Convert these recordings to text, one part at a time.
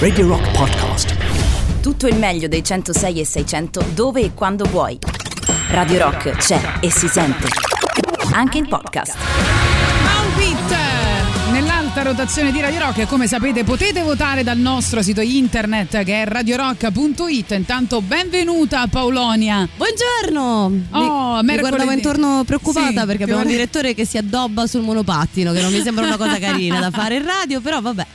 Radio Rock Podcast. Tutto il meglio dei 106 e 600 dove e quando vuoi. Radio Rock c'è e si sente. Anche in podcast. Outfit nell'alta rotazione di Radio Rock e come sapete potete votare dal nostro sito internet che è radiorock.it. Intanto benvenuta Paolonia. Buongiorno! Oh, mi, mi guardavo intorno preoccupata Sì, perché abbiamo un direttore che si addobba sul monopattino, che non mi sembra una cosa carina da fare in radio, però vabbè.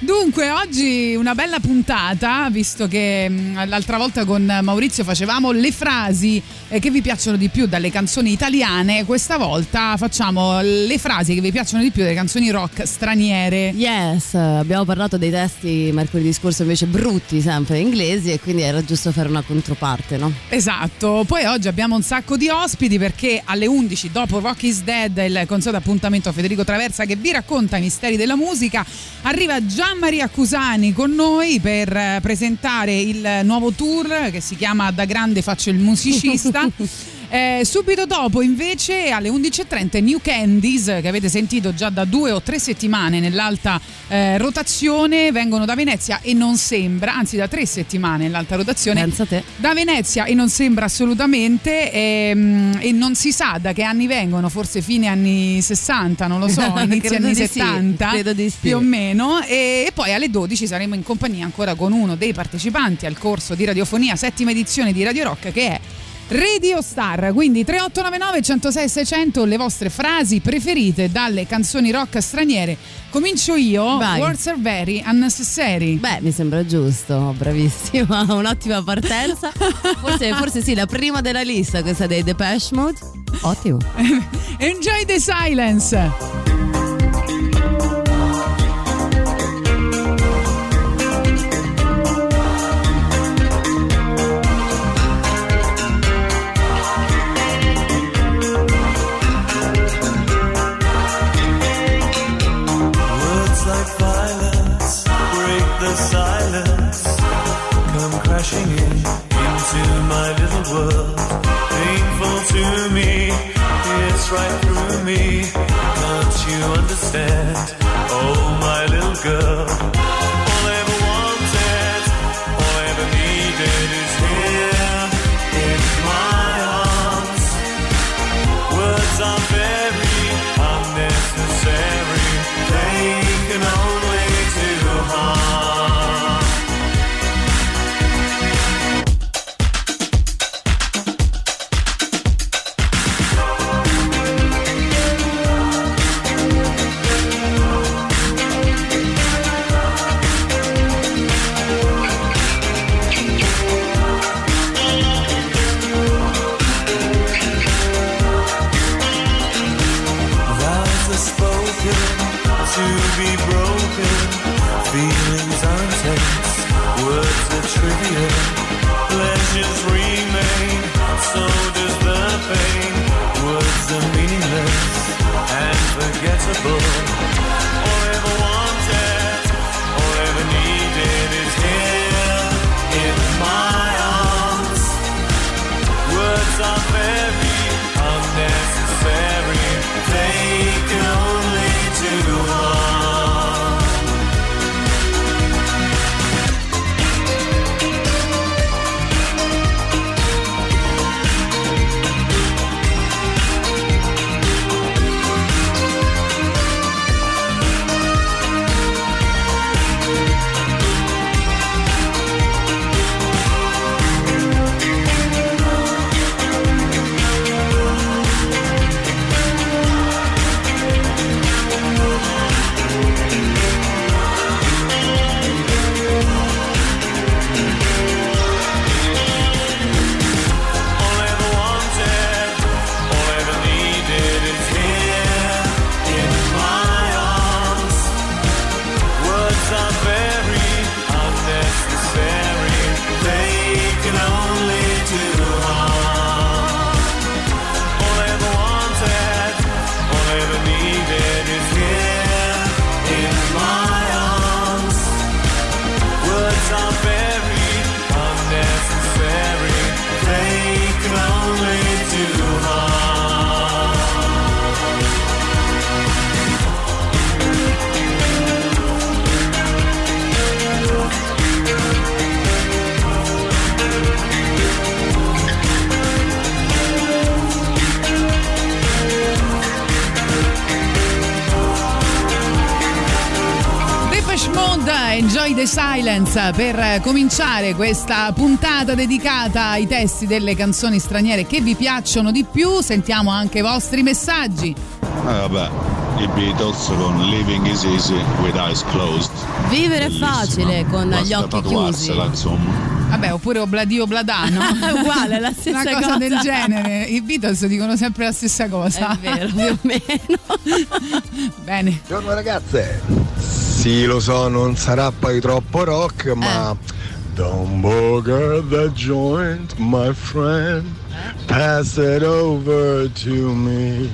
Dunque, oggi una bella puntata, visto che mh, l'altra volta con Maurizio facevamo le frasi eh, che vi piacciono di più dalle canzoni italiane, questa volta facciamo le frasi che vi piacciono di più dalle canzoni rock straniere. Yes, abbiamo parlato dei testi mercoledì scorso invece brutti, sempre inglesi, e quindi era giusto fare una controparte, no? Esatto, poi oggi abbiamo un sacco di ospiti perché alle 11 dopo Rock is Dead, il consueto appuntamento a Federico Traversa che vi racconta i misteri della musica, arriva Gian Maria Cusani con noi per eh, presentare il nuovo tour che si chiama Da grande faccio il musicista. Eh, subito dopo invece alle 11.30 New Candies che avete sentito già da due o tre settimane nell'alta eh, rotazione vengono da Venezia e non sembra, anzi da tre settimane nell'alta rotazione Pensa te. da Venezia e non sembra assolutamente ehm, e, non si sa da che anni vengono, forse fine anni 60, non lo so, inizi Credo anni di sì, 70 credo di sì. più o meno e, e poi alle 12 saremo in compagnia ancora con uno dei partecipanti al corso di radiofonia settima edizione di Radio Rock che è Radio Star, quindi 3899 106 600 le vostre frasi preferite dalle canzoni rock straniere. Comincio io, Vai. Words are very unnecessary. Beh, mi sembra giusto, bravissima, un'ottima partenza. Forse, forse sì, la prima della lista, questa dei Depeche Mode. Ottimo. Enjoy the silence. Crashing in into my little world. Painful to me, it's right through me. Can't you understand? Silence per cominciare questa puntata dedicata ai testi delle canzoni straniere che vi piacciono di più. Sentiamo anche i vostri messaggi. Ah, vabbè, i Beatles con Living is Easy with Eyes Closed. Vivere è facile con Basta gli occhi chiusi. insomma. Vabbè, oppure Obladio Obladano. È uguale, la stessa Una cosa, cosa. del genere. I Beatles dicono sempre la stessa cosa. È vero, più o meno. Bene. Buongiorno ragazze. Sì, lo so, non sarà poi troppo rock, ma Don't bugger the joint, my friend. Pass it over to me.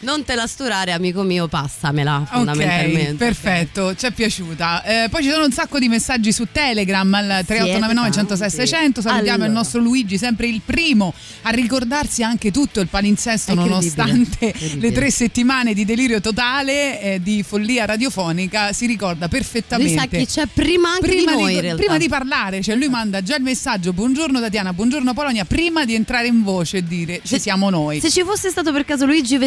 Non te la sturare, amico mio, passamela Ok, fondamentalmente. perfetto, ci è piaciuta. Eh, poi ci sono un sacco di messaggi su Telegram al 3899 106 600. Salutiamo Allora. il nostro Luigi, sempre il primo a ricordarsi anche tutto il palinsesto nonostante le tre settimane di delirio totale eh, di follia radiofonica. Si ricorda Lui perfettamente. sa chi c'è prima anche Prima di noi di, prima di parlare, cioè lui manda già il messaggio buongiorno Tatiana, buongiorno Polonia, prima di entrare in voce e dire ci Se- siamo noi. Se ci fosse stato per caso Luigi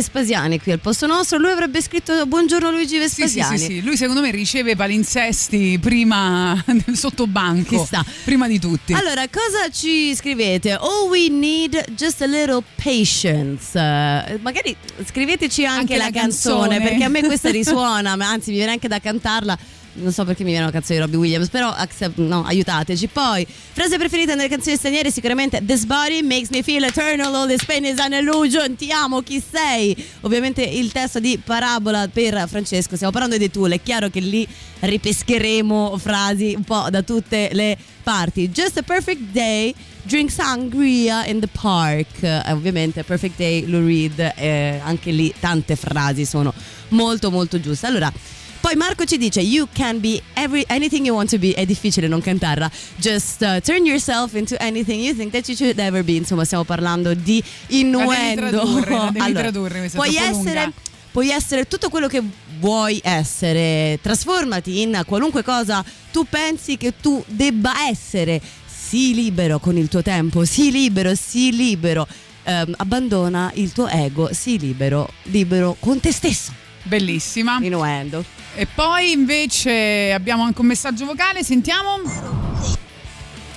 Vespasiani qui al posto nostro, lui avrebbe scritto buongiorno Luigi Sì, sì, Vespasiani. sì, sì, lui secondo me riceve palinsesti prima sotto banco, Chissà. prima di tutti. Allora, cosa ci scrivete? All we need just a little patience. Eh, magari scriveteci anche, Anche la, la canzone, canzone. perché a me questa risuona, ma anzi mi viene anche da cantarla. Non so perché mi viene una canzone di Robbie Williams, però no, aiutateci. Poi, frase preferita nelle canzoni straniere sicuramente This body makes me feel eternal, all this pain is an illusion, ti amo, chi sei? Ovviamente il testo di Parabola per Francesco, stiamo parlando di Tool, è chiaro che lì ripescheremo frasi un po' da tutte le parti. Just a perfect day, drink sangria in the park. Eh, ovviamente Perfect Day, Lou Reed, eh, anche lì tante frasi sono molto molto giuste. Allora, poi Marco ci dice You can be every, anything you want to be. È difficile non cantarla. Just uh, turn yourself into anything you think that you should ever be. Insomma stiamo parlando di innuendo. la devi Allora, tradurre, è Puoi essere. Puoi essere tutto quello che vuoi essere. Trasformati in qualunque cosa Tu pensi che tu debba essere. Sii libero con il tuo tempo Sii libero, sii libero. Ehm, Abbandona il tuo ego Sii libero, libero con te stesso Bellissima. Innuendo E poi invece abbiamo anche un messaggio vocale, sentiamo.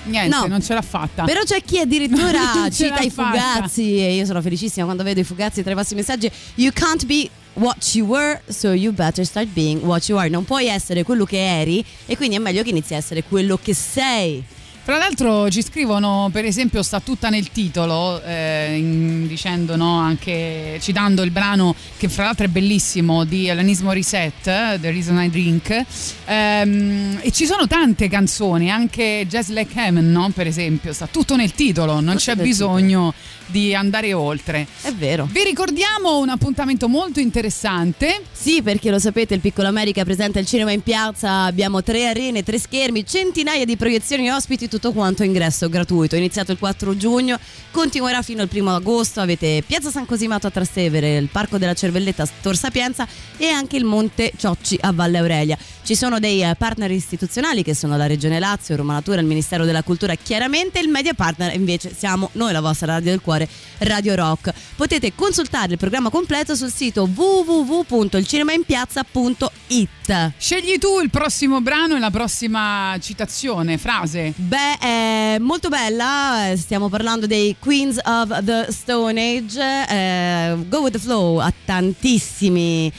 Niente, No. non ce l'ha fatta. Però c'è chi addirittura cita i fatta. fugazzi e io sono felicissima quando vedo i fugazzi tra i vostri messaggi. You can't be what you were, so you better start being what you are. Non puoi essere quello che eri e quindi è meglio che inizi a essere quello che sei. Fra l'altro ci scrivono, per esempio, sta tutta nel titolo, eh, in- dicendo no, anche citando il brano che fra l'altro è bellissimo di Alanis Morissette, The Reason I Drink. Ehm, e ci sono tante canzoni, anche Jazz Like Heaven, no? per esempio, sta tutto nel titolo, non c'è bisogno di andare oltre. È vero. Vi ricordiamo un appuntamento molto interessante. Sì, perché lo sapete, il Piccolo America presenta il cinema in piazza, abbiamo tre arene, tre schermi, centinaia di proiezioni ospiti, tutto quanto ingresso gratuito. È iniziato il 4 giugno, continuerà fino al 1 agosto, avete Piazza San Cosimato a Trastevere, il Parco della Cervelletta a Tor Sapienza e anche il Monte Ciocci a Valle Aurelia. Ci sono dei eh, partner istituzionali che sono la Regione Lazio, Roma Natura, il Ministero della Cultura, chiaramente il media partner invece siamo noi, la vostra radio del cuore, Radio Rock. Potete consultare il programma completo sul sito www.ilcinemainpiazza.it. Scegli tu il prossimo brano e la prossima citazione, frase. Beh, è molto bella, stiamo parlando dei Queens of the Stone Age, eh, Go with the Flow, ha eh, tantissime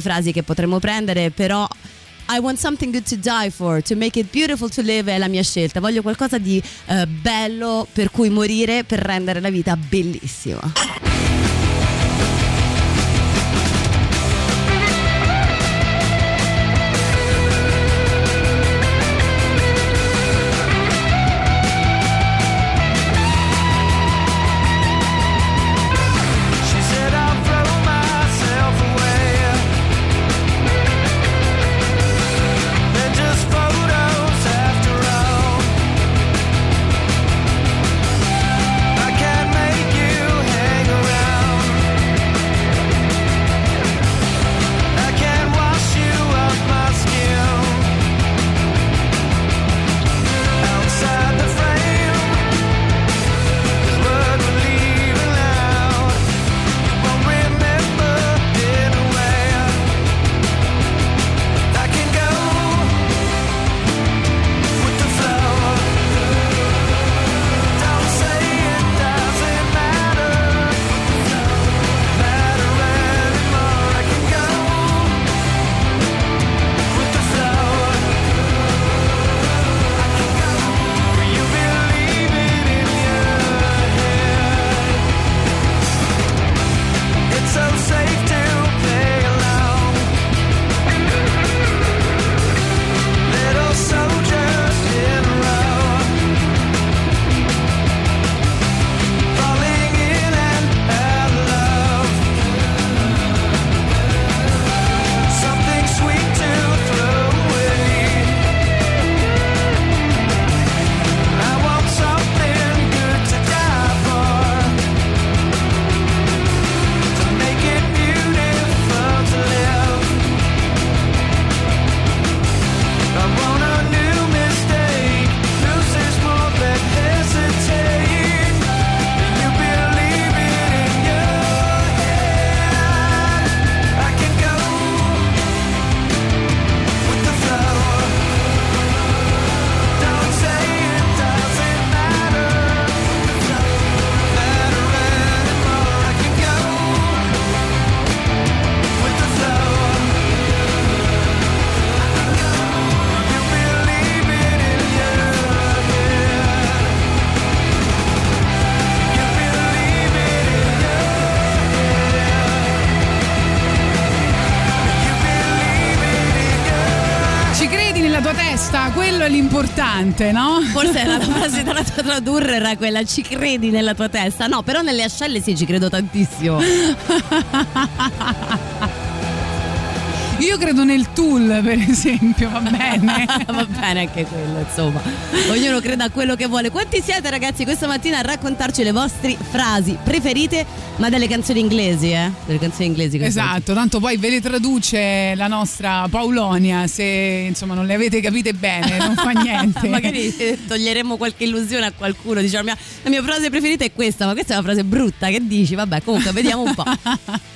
frasi che potremmo prendere, però I want something good to die for, to make it beautiful to live è la mia scelta, voglio qualcosa di eh, bello per cui morire, per rendere la vita bellissima. L'importante, no? Forse la frase da tradurre era quella ci credi nella tua testa. No, però nelle ascelle sì ci credo tantissimo. Io credo nel tool, per esempio, va bene. Va bene anche quello, insomma. Ognuno creda a quello che vuole. Quanti siete ragazzi questa mattina a raccontarci le vostre frasi preferite, ma delle canzoni inglesi, eh? Delle canzoni inglesi. Esatto, tanto poi ve le traduce la nostra Paulonia, se insomma non le avete capite bene, non fa niente. Magari eh, toglieremo qualche illusione a qualcuno. Diciamo, la mia, la mia frase preferita è questa, ma questa è una frase brutta. Che dici? Vabbè, comunque, vediamo un po'.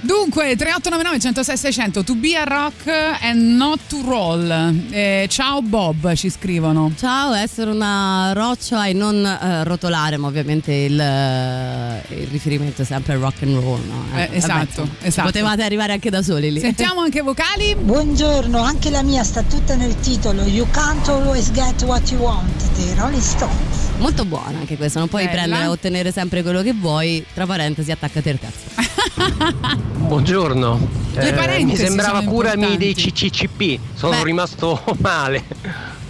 Dunque, 3899 106 600 To be a rock and not to roll. Eh, ciao Bob, ci scrivono. Ciao, essere una roccia e non eh, rotolare, ma ovviamente il, eh, il riferimento è sempre al rock and roll. No? Eh, esatto, insomma, esatto. Potevate arrivare anche da soli lì. Sentiamo anche vocali. Buongiorno, anche la mia sta tutta nel titolo You can't always get what you want dei Rolling Stones. Molto buona anche questa, non puoi Bella. prendere e ottenere sempre quello che vuoi, tra parentesi attaccati al cazzo. Buongiorno. Le Eh, mi sembrava sono curami dei. CCCP. Sono Beh. rimasto male.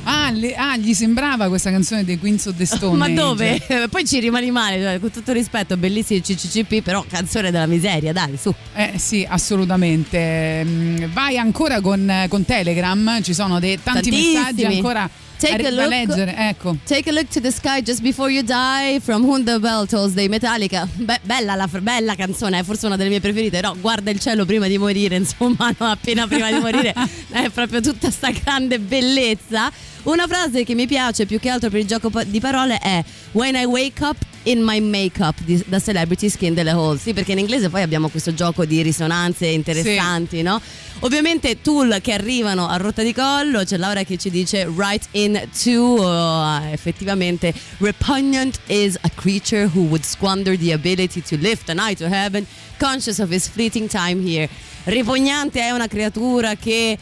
Ah, le- ah, gli sembrava questa canzone dei Queens of the Stone Ma dove? Poi ci rimani male, cioè, con tutto rispetto, bellissimi CCCP, però canzone della miseria, dai, su. Eh sì, assolutamente. Mm, Vai ancora con, con Telegram, ci sono dei, tanti Tantissimi. messaggi ancora Take a look. leggere. Ecco. Take a look to the sky just before you die from Whom the Bell Tolls dei Metallica. Be- bella, la, bella canzone, è forse una delle mie preferite. No, guarda il cielo prima di morire, insomma, no, appena prima di morire. È proprio tutta sta grande bellezza. Una frase che mi piace più che altro per il gioco di parole è When I wake up in my makeup di- da Celebrity Skin delle Hall. Sì, perché in inglese poi abbiamo questo gioco di risonanze interessanti, no? Ovviamente tool che arrivano a rotta di collo, c'è Laura che ci dice right into uh, effettivamente repugnant is a creature who would squander the ability to lift an eye to heaven conscious of his fleeting time here. Ripugnante è una creatura che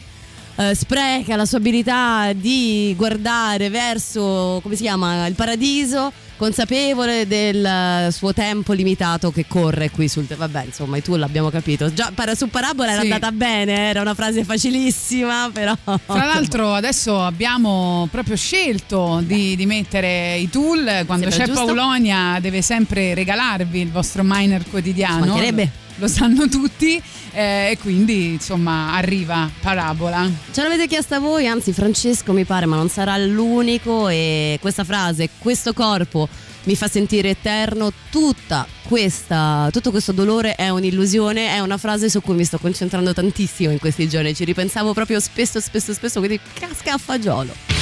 eh, spreca la sua abilità di guardare verso, come si chiama, il paradiso, consapevole del eh, suo tempo limitato che corre qui sul... Vabbè, insomma, tu l'abbiamo capito. Già para- su Parabola era Sì. andata bene, eh, era una frase facilissima, però... Tra l'altro adesso abbiamo proprio scelto di, di mettere i tool quando c'è giusto. Paulonia deve sempre regalarvi il vostro miner quotidiano. Ci mancherebbe. Lo sanno tutti eh, e quindi insomma arriva Parabola. Ce l'avete chiesta voi, anzi Francesco mi pare, ma non sarà l'unico e questa frase, questo corpo mi fa sentire eterno, tutta questa, tutto questo dolore è un'illusione, è una frase su cui mi sto concentrando tantissimo in questi giorni, ci ripensavo proprio spesso, spesso, spesso, quindi casca a fagiolo.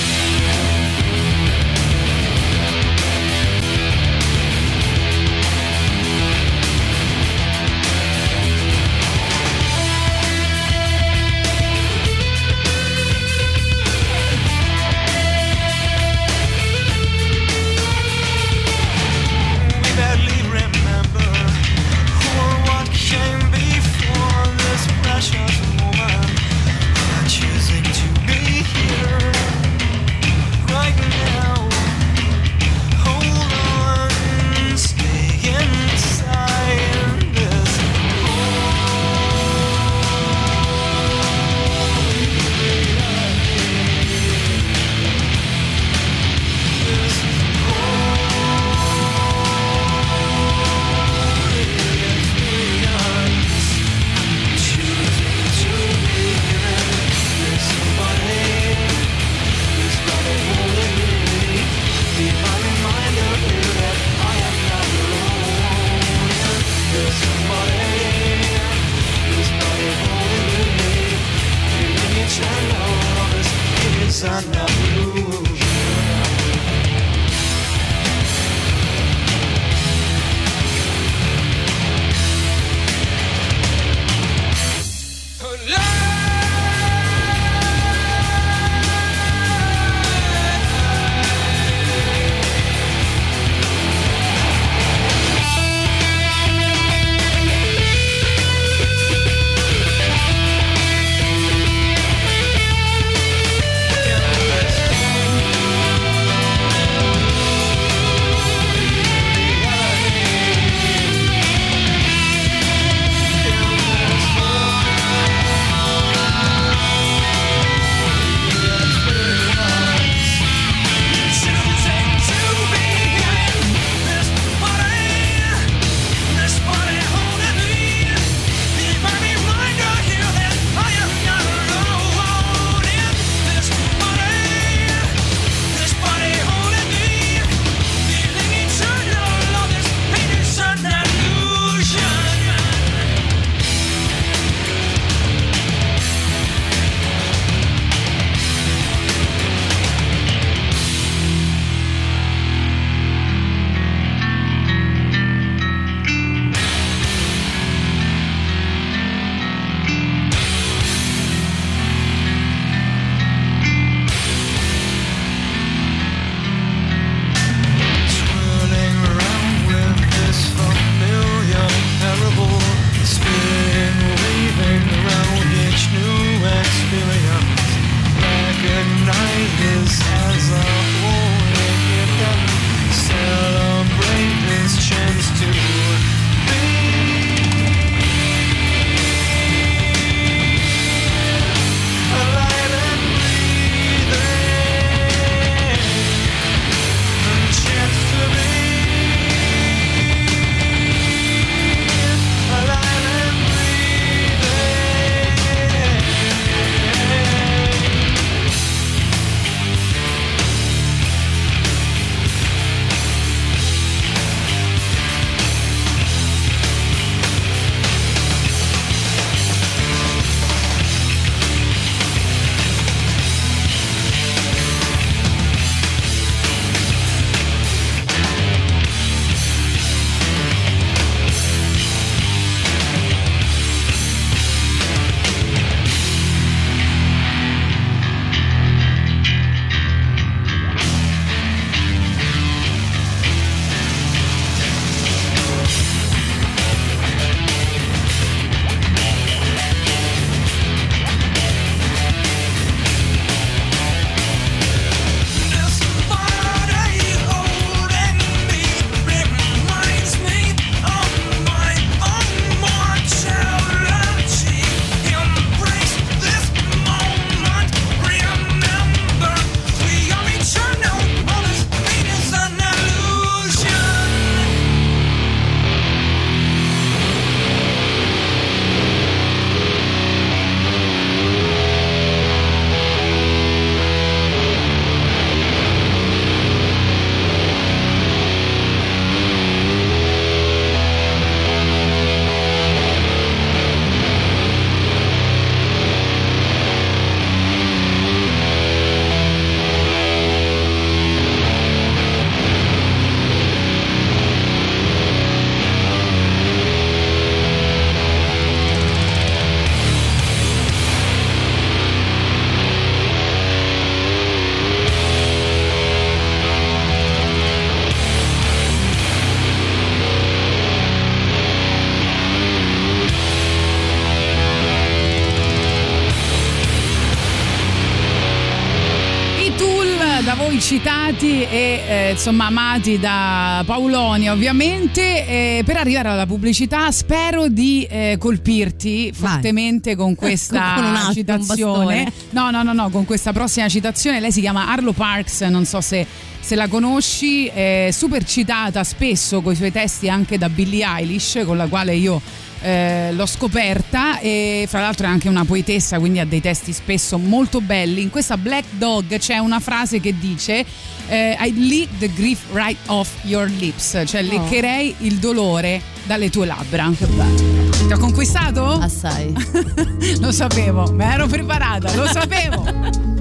Citati e eh, insomma amati da Paoloni ovviamente. Eh, per arrivare alla pubblicità spero di eh, colpirti fortemente con questa Con altro, citazione. no no no no con questa prossima citazione. Lei si chiama Arlo Parks non so se, se la conosci. Super citata spesso con i suoi testi anche da Billie Eilish con la quale io eh, l'ho scoperta e fra l'altro è anche una poetessa quindi ha dei testi spesso molto belli in questa Black Dog c'è una frase che dice eh, I lick the grief right off your lips cioè Oh. leccherei il dolore dalle tue labbra che bello ti ho conquistato? Assai. lo sapevo mi ero preparata lo sapevo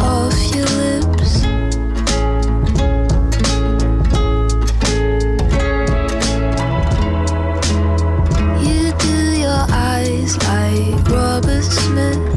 off your lips. You do your eyes like Robert Smith.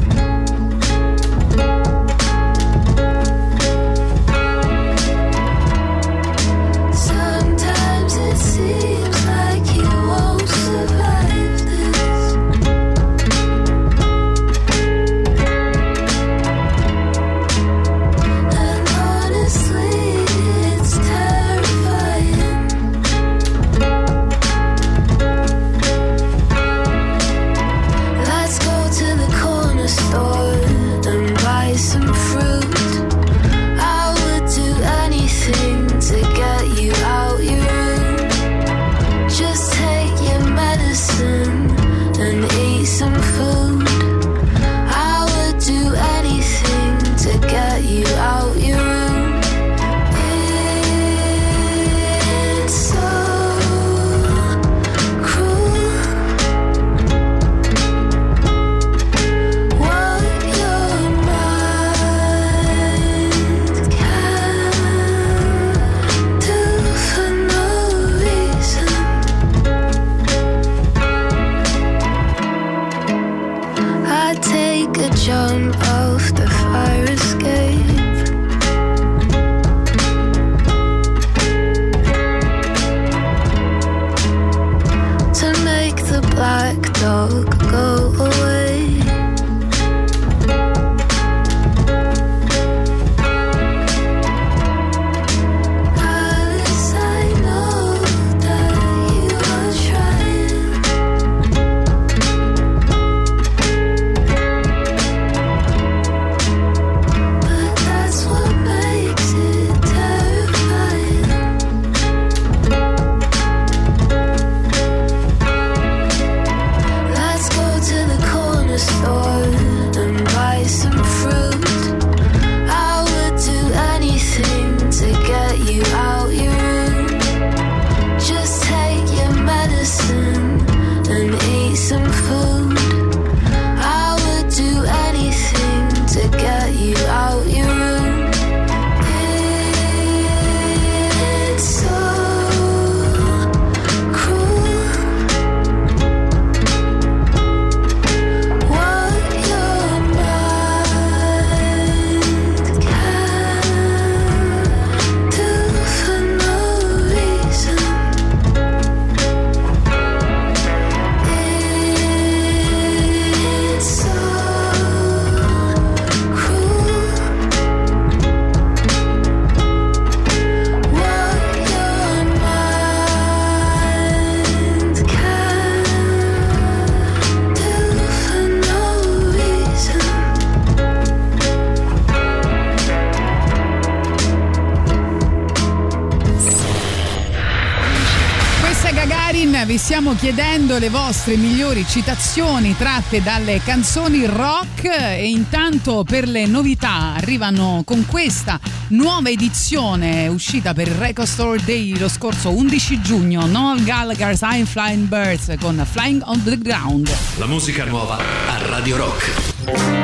stiamo chiedendo le vostre migliori citazioni tratte dalle canzoni rock e intanto per le novità arrivano con questa nuova edizione uscita per il Record Store Day lo scorso 11 giugno, Noel Gallagher's I'm Flying Birds con Flying on the Ground. La musica nuova a Radio Rock.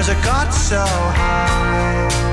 Cause it got so high.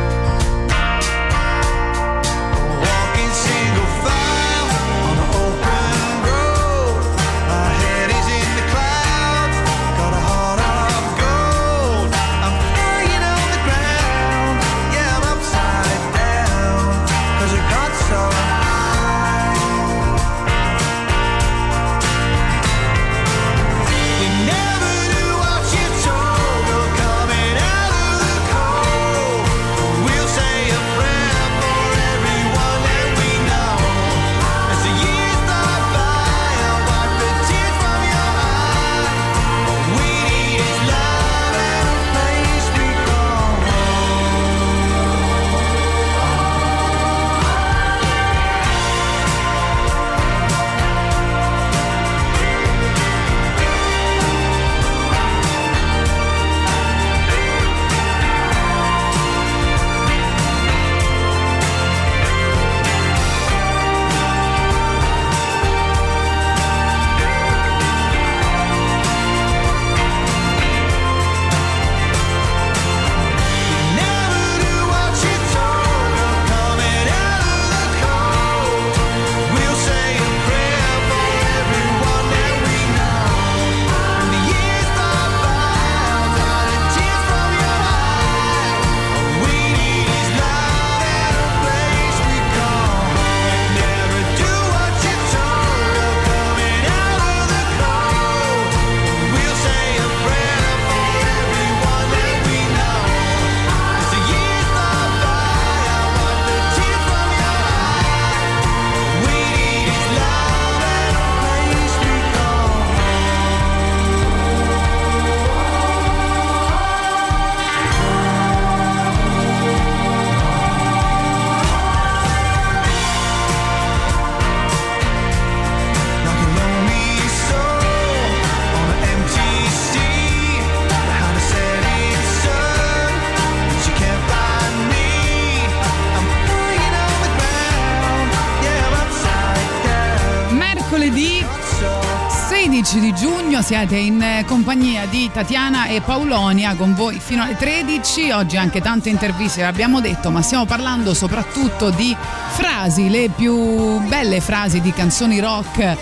Siete in eh, compagnia di Tatiana e Paulonia con voi fino alle 13. Oggi anche tante interviste, l'abbiamo detto, ma stiamo parlando soprattutto di frasi, le più belle frasi di canzoni rock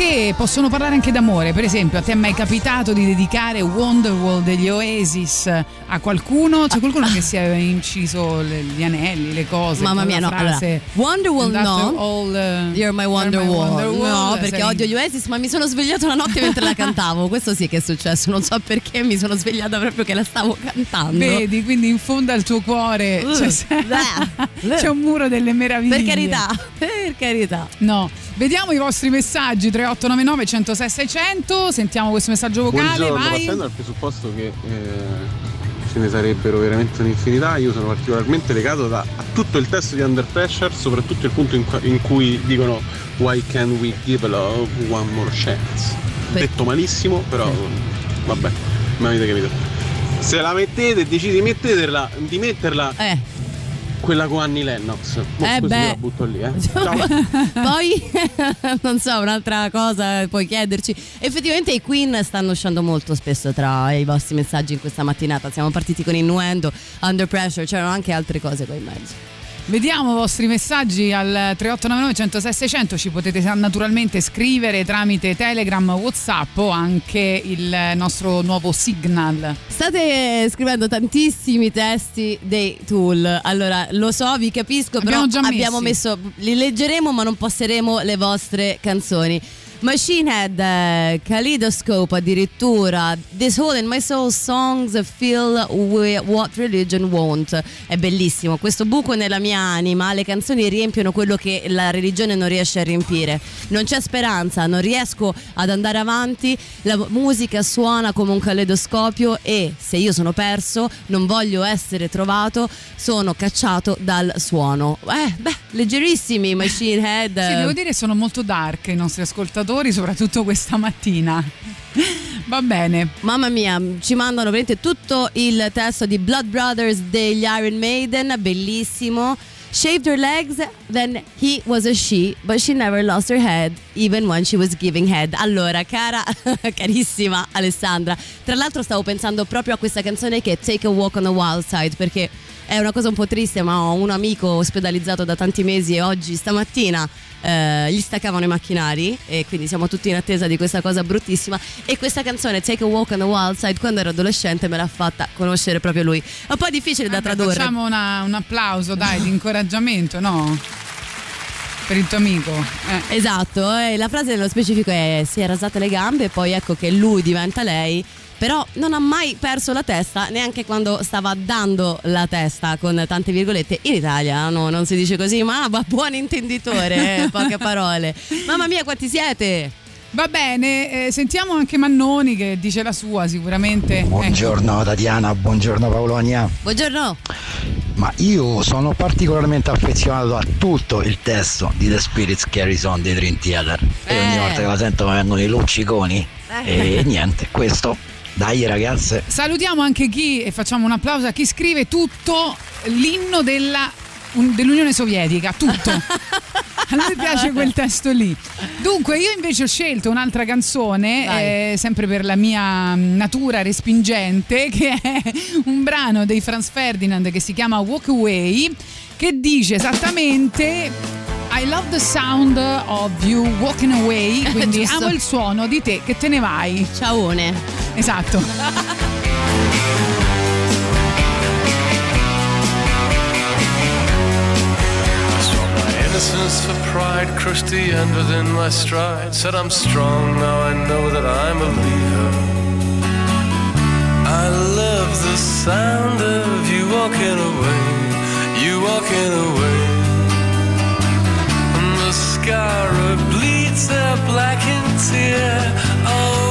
che possono parlare anche d'amore. Per esempio, a te è mai capitato di dedicare Wonderwall degli Oasis a qualcuno? C'è qualcuno che si è inciso le- gli anelli, le cose? Mamma mia, la no. frase, Allora, Wonderwall "And after no. all, uh, You're my Wonderwall. Wonderwall", no, perché sei- odio gli Oasis, ma mi sono svegliata una notte mentre la cantavo. Questo sì che è successo. Non so perché mi sono svegliata proprio che la stavo cantando. Vedi, quindi in fondo al tuo cuore Uh, bleh. c'è un muro delle meraviglie. Per carità, per carità. No, vediamo i vostri messaggi 3899 106 600, sentiamo questo messaggio vocale, Buongiorno, vai. partendo dal presupposto che eh, ce ne sarebbero veramente un'infinità, io sono particolarmente legato da- a tutto il testo di Under Pressure, soprattutto il punto in, in cui dicono Why can we give love one more chance? Detto malissimo, però vabbè, ma avete capito. Se la mettete decidi di metterla, di metterla quella con Annie Lennox. Mo Eh beh. la butto lì, eh. Poi, non so, un'altra cosa puoi chiederci. Effettivamente i Queen stanno uscendo molto spesso tra i vostri messaggi in questa mattinata. Siamo partiti con Innuendo, Under Pressure, c'erano anche altre cose qua in mezzo. Vediamo i vostri messaggi al 3899 106 600, ci potete naturalmente scrivere tramite Telegram, Whatsapp o anche il nostro nuovo Signal. State scrivendo tantissimi testi dei Tool. Allora, lo so, vi capisco, però Abbiamo già messi. abbiamo messo. Li leggeremo, ma non passeremo le vostre canzoni. Machine Head, eh, Kaleidoscope addirittura, This Hole in My Soul Songs Feel What Religion Won't. È bellissimo, questo buco nella mia anima, le canzoni riempiono quello che la religione non riesce a riempire. Non c'è speranza, non riesco ad andare avanti, la musica suona come un caleidoscopio e se io sono perso, non voglio essere trovato, sono cacciato dal suono. Eh, beh, leggerissimi Machine Head. Sì, devo dire sono molto dark i nostri ascoltatori, soprattutto questa mattina. Va bene. Mamma mia, ci mandano veramente tutto il testo di Blood Brothers degli Iron Maiden, bellissimo. Shaved her legs, then he was a she, but she never lost her head, even when she was giving head. Allora, cara, carissima Alessandra, tra l'altro stavo pensando proprio a questa canzone che è Take a Walk on the Wild Side, perché è una cosa un po' triste, ma ho un amico ospedalizzato da tanti mesi e oggi, stamattina, eh, gli staccavano i macchinari e quindi siamo tutti in attesa di questa cosa bruttissima e questa canzone Take a Walk on the Wild Side quando ero adolescente me l'ha fatta conoscere proprio lui è un po' difficile da Vabbè, tradurre Facciamo una- un applauso, dai, di incoraggiamento, no? Per il tuo amico. Eh. esatto e la frase nello specifico è si è rasate le gambe e poi ecco che lui diventa lei però non ha mai perso la testa neanche quando stava dando la testa con tante virgolette in Italia no, non si dice così ma va buon intenditore eh, poche parole mamma mia quanti siete Va bene, eh, sentiamo anche Mannoni che dice la sua sicuramente. Ecco. Buongiorno Tatiana, buongiorno Paolonia. buongiorno Ma io sono particolarmente affezionato a tutto il testo di The Spirits Carries On dei Dream Theater. E ogni Eh. volta che la sento mi vengono i lucciconi. Eh. E niente, questo. Dai ragazze. Salutiamo anche chi, e facciamo un applauso a chi scrive tutto l'inno della, un- dell'Unione Sovietica, tutto. A lui piace quel testo lì. Dunque, io invece ho scelto un'altra canzone, eh, sempre per la mia mm, natura respingente, che è un brano dei Franz Ferdinand che si chiama Walk Away, che dice esattamente I love the sound of you walking away, quindi amo il suono di te che te ne vai. Ciaone. Esatto. Innocence for pride, crushed the end within my stride. Said I'm strong, now I know that I'm a leader. I love the sound of you walking away, you walking away. And the scar bleeds a blackened tear. Oh,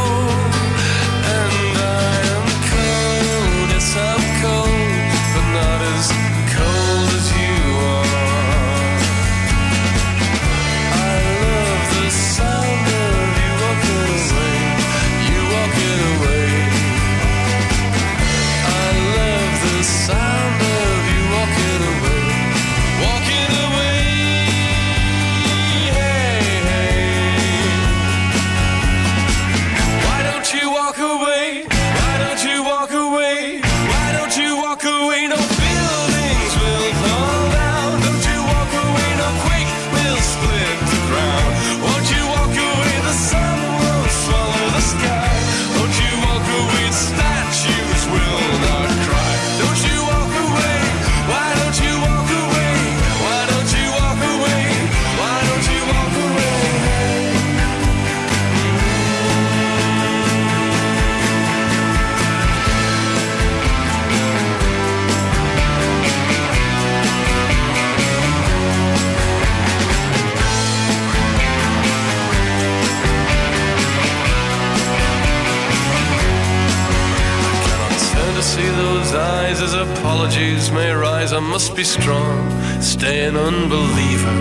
apologies may rise, I must be strong, stay an unbeliever.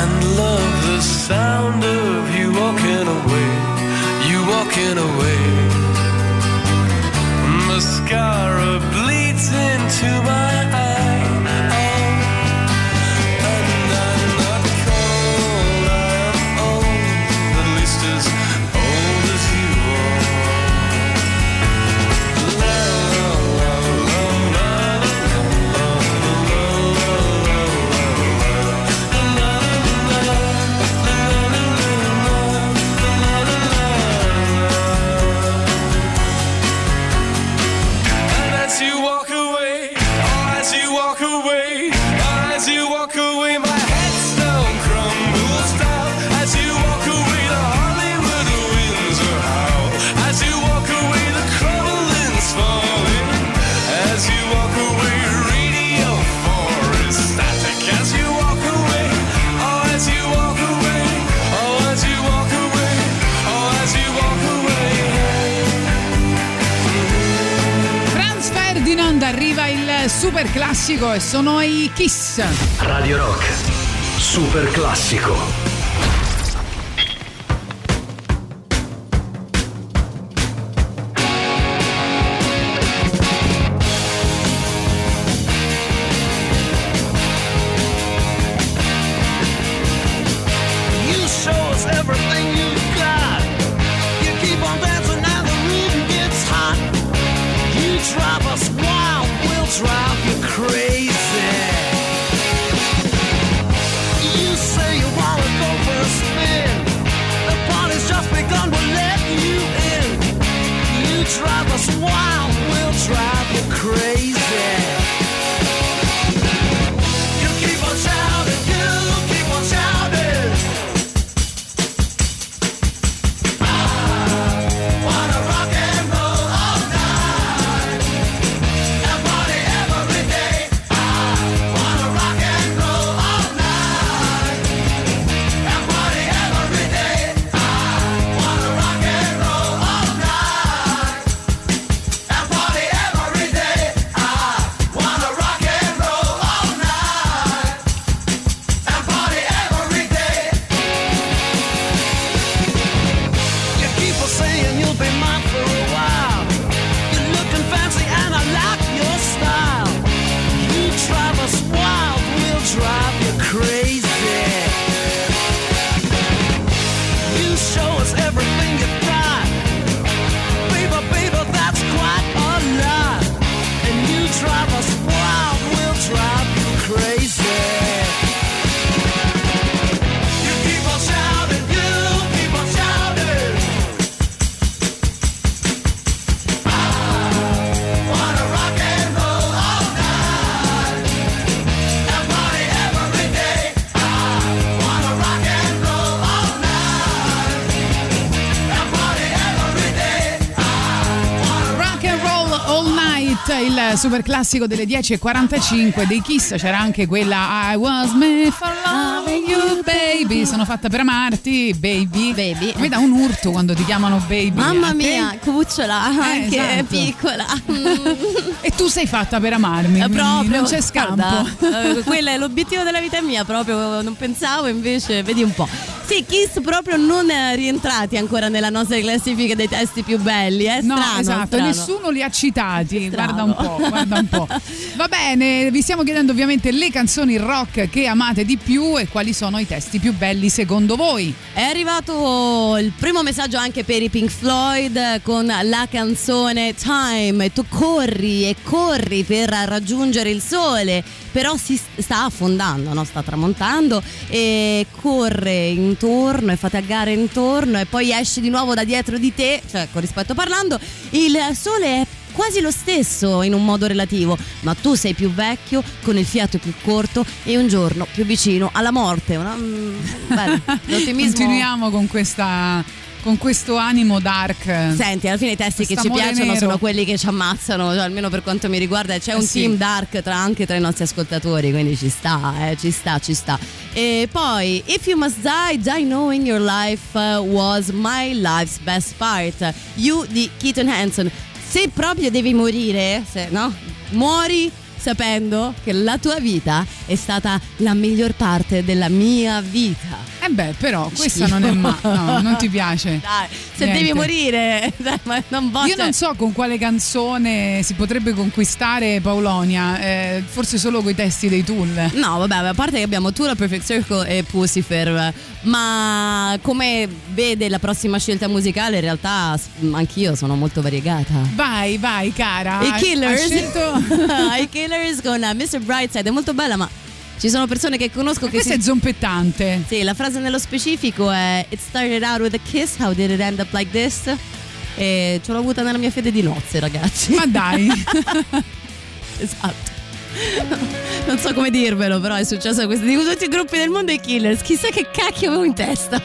And love the sound of you walking away, you walking away. Mascara bleeds into my e sono i Kiss. Radio Rock. Super classico. Super classico delle 10.45 dei Kiss. C'era anche quella I was made for loving you, baby. Sono fatta per amarti, baby. Baby. Mi dà un urto quando ti chiamano baby. Mamma te? mia, cucciola, anche esatto. piccola. E tu sei fatta per amarmi. Eh, proprio Non c'è scampo. Guarda, eh, quello è l'obiettivo della vita mia, proprio non pensavo, invece vedi un po'. Sì, Kiss proprio non eh, rientrati ancora nella nostra classifica dei testi più belli, No, strano. esatto, strano. nessuno li ha citati. Guarda un po', guarda un po'. Va bene, vi stiamo chiedendo ovviamente le canzoni rock che amate di più e quali sono i testi più belli secondo voi. È arrivato il primo messaggio anche per i Pink Floyd con la canzone Time. Tu corri e corri per raggiungere il sole, però si sta affondando, no? sta tramontando e corre intorno e fate a gare intorno e poi esce di nuovo da dietro di te, cioè con rispetto parlando, il sole è quasi lo stesso in un modo relativo, ma tu sei più vecchio, con il fiato più corto e un giorno più vicino alla morte. Una, mm, bello, l'ottimismo. Continuiamo con questa con questo animo dark. Senti, alla fine i testi che ci piacciono nero. sono quelli che ci ammazzano, cioè, almeno per quanto mi riguarda. C'è Eh un sì. team dark tra- anche tra i nostri ascoltatori, quindi ci sta, eh, ci sta, ci sta. E poi, If You Must Die, Die Knowing Your Life uh, Was My Life's Best Part. You di Keaton Hanson. Se proprio devi morire, se no, muori sapendo che la tua vita è stata la miglior parte della mia vita. Eh beh, però questa non è ma no, non ti piace. Dai, se Niente. devi morire, dai, ma non voglio. Io non so con quale canzone si potrebbe conquistare Paulonia, eh, forse solo coi testi dei Tool. No, vabbè, a parte che abbiamo Tool, Perfect Circle e Pucifer, ma come vede la prossima scelta musicale, in realtà anch'io sono molto variegata. Vai, vai, cara. I Killers, I Killers con Mr. Brightside, è molto bella, ma ci sono persone che conosco che Questa si... è zompettante. Sì, la frase nello specifico è It started out with a kiss, how did it end up like this? E ce l'ho avuta nella mia fede di nozze, ragazzi. Ma dai. esatto. Non so come dirvelo, però è successo a questi di tutti i gruppi del mondo i killers. Chissà che cacchio avevo in testa.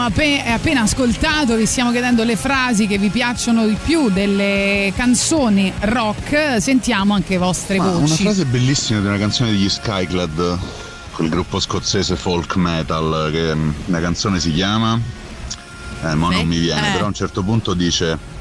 Abbiamo appe- appena ascoltato, vi stiamo chiedendo le frasi che vi piacciono di più delle canzoni rock, sentiamo anche le vostre Ma una voci. frase bellissima di una canzone degli Skyclad, quel gruppo scozzese folk metal, che mm, la canzone si chiama. Eh, mo non mi viene, Eh. però a un certo punto dice.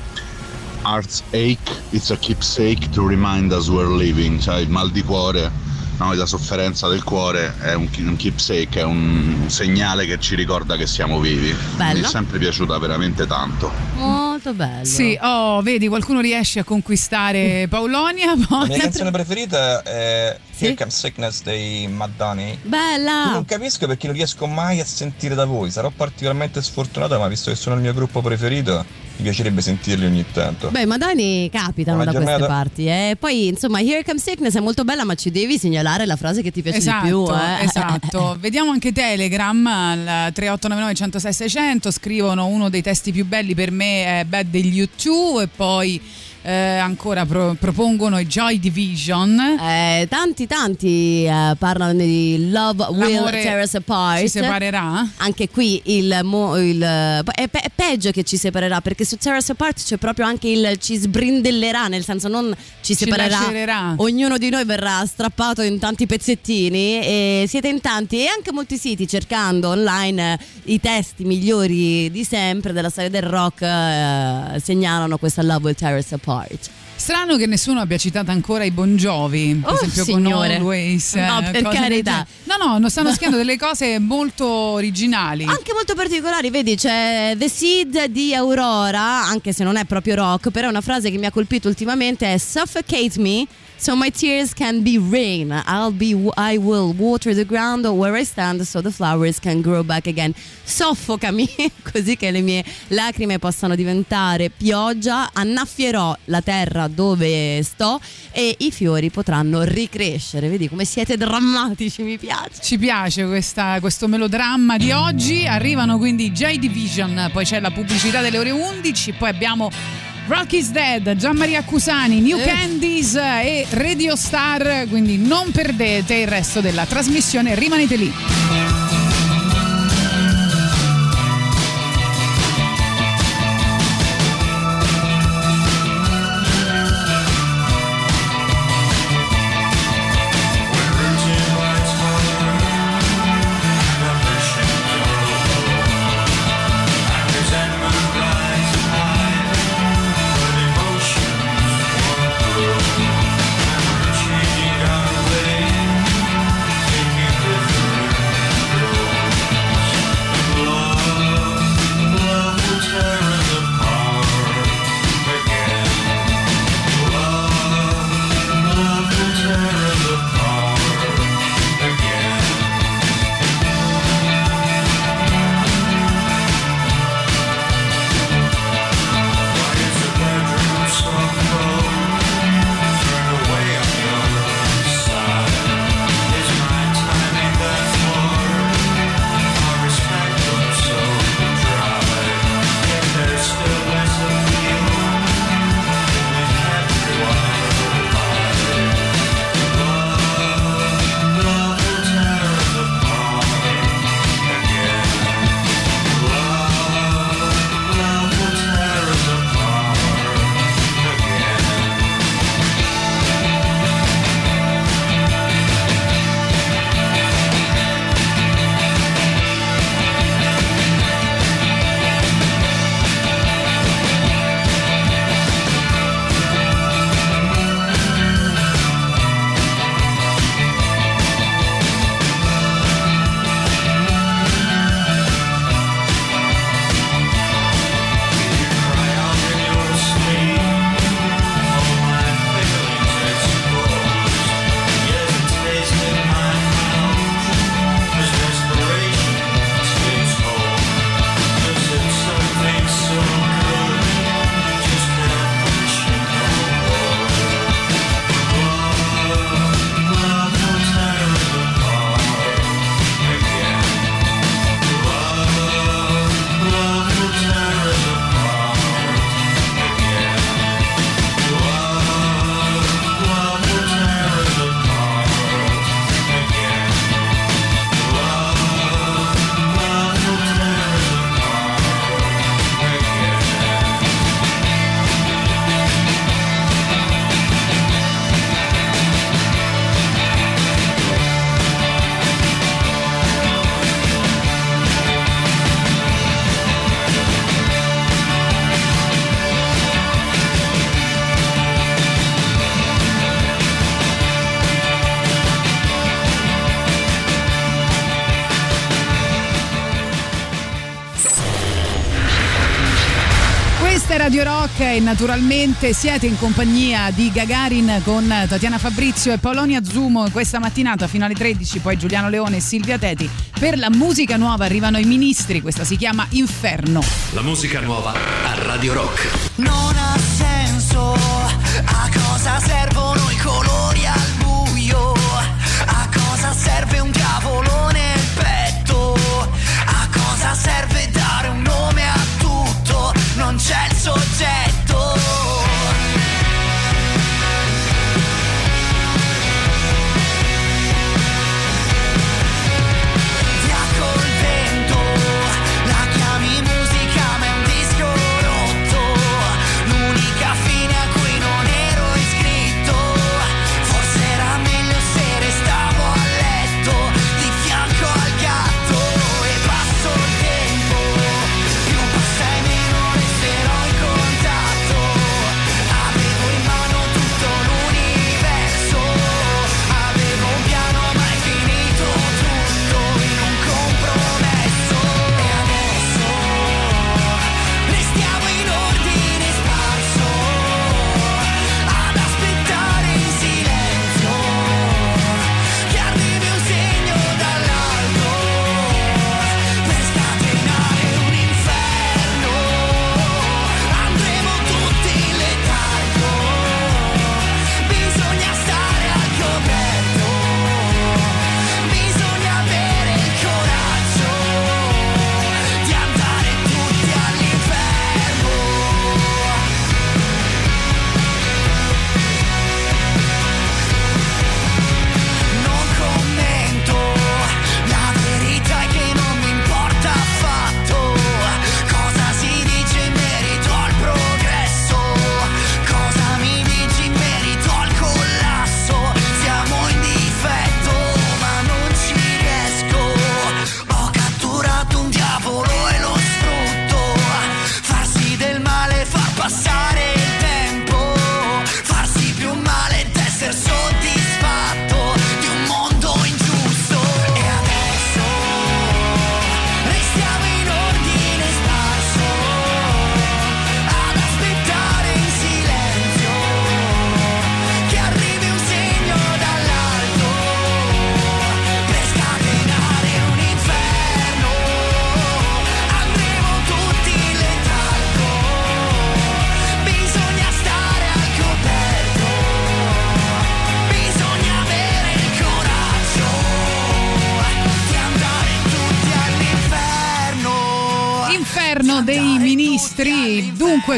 Heart's ache, it's a keepsake to remind us we're living, cioè il mal di cuore, no, la sofferenza del cuore è un, un keepsake, è un segnale che ci ricorda che siamo vivi. Mi Bello. è sempre piaciuta veramente tanto. Molto bello. Sì, oh, vedi, qualcuno riesce a conquistare Paulonia. La Poi mia canzone preferita è Here Comes Sickness dei Madonna. Bella! Non capisco perché non riesco mai a sentire da voi. Sarò particolarmente sfortunato, ma visto che sono il mio gruppo preferito, mi piacerebbe sentirli ogni tanto. Beh, Madani capitano Buona da queste parti. E poi, insomma, Here Comes Sickness è molto bella, ma ci devi segnalare la frase che ti piace Esatto, di più. Eh? esatto. Vediamo anche Telegram al 3899 106 600. Scrivono uno dei testi più belli per me è Bad degli U2 e poi eh, ancora pro- propongono i Joy Division. Eh, tanti, tanti eh, parlano di Love Will Tear Us Apart. ci separerà? Anche qui il, mo- il- è, pe- è peggio che ci separerà perché su Tear Us Apart c'è proprio anche il ci sbrindellerà, nel senso non ci Ci separerà. lacererà. Ognuno di noi verrà strappato in tanti pezzettini e siete in tanti e anche molti siti cercando online eh, i testi migliori di sempre della storia del rock eh, segnalano questa Love Will Tear Us Apart. Strano che nessuno abbia citato ancora i Bon Jovi, per Oh, esempio signore. con Always. No, eh, per carità. No, no, non stanno scrivendo delle cose molto originali. Anche molto particolari, vedi, c'è The Seed di Aurora, anche se non è proprio rock, però una frase che mi ha colpito ultimamente è Suffocate me. So my tears can be rain. I'll be I will water the ground where I stand so the flowers can grow back again. Soffocami così che le mie lacrime possano diventare pioggia, annaffierò la terra dove sto e i fiori potranno ricrescere. Vedi come siete drammatici, mi piace. Ci piace questa- questo melodramma di oggi. Arrivano quindi J Division, poi c'è la pubblicità delle ore 11, poi abbiamo Rock is Dead, Gian Maria Cusani, New Eh. Candies e Radio Star. Quindi non perdete il resto della trasmissione, rimanete lì. E naturalmente siete in compagnia di Gagarin con Tatiana Fabrizio e Polonia Zumo questa mattinata fino alle 13, poi Giuliano Leone e Silvia Teti. Per la musica nuova arrivano i ministri, questa si chiama Inferno. La musica nuova a Radio Rock. Non ha senso a cosa servono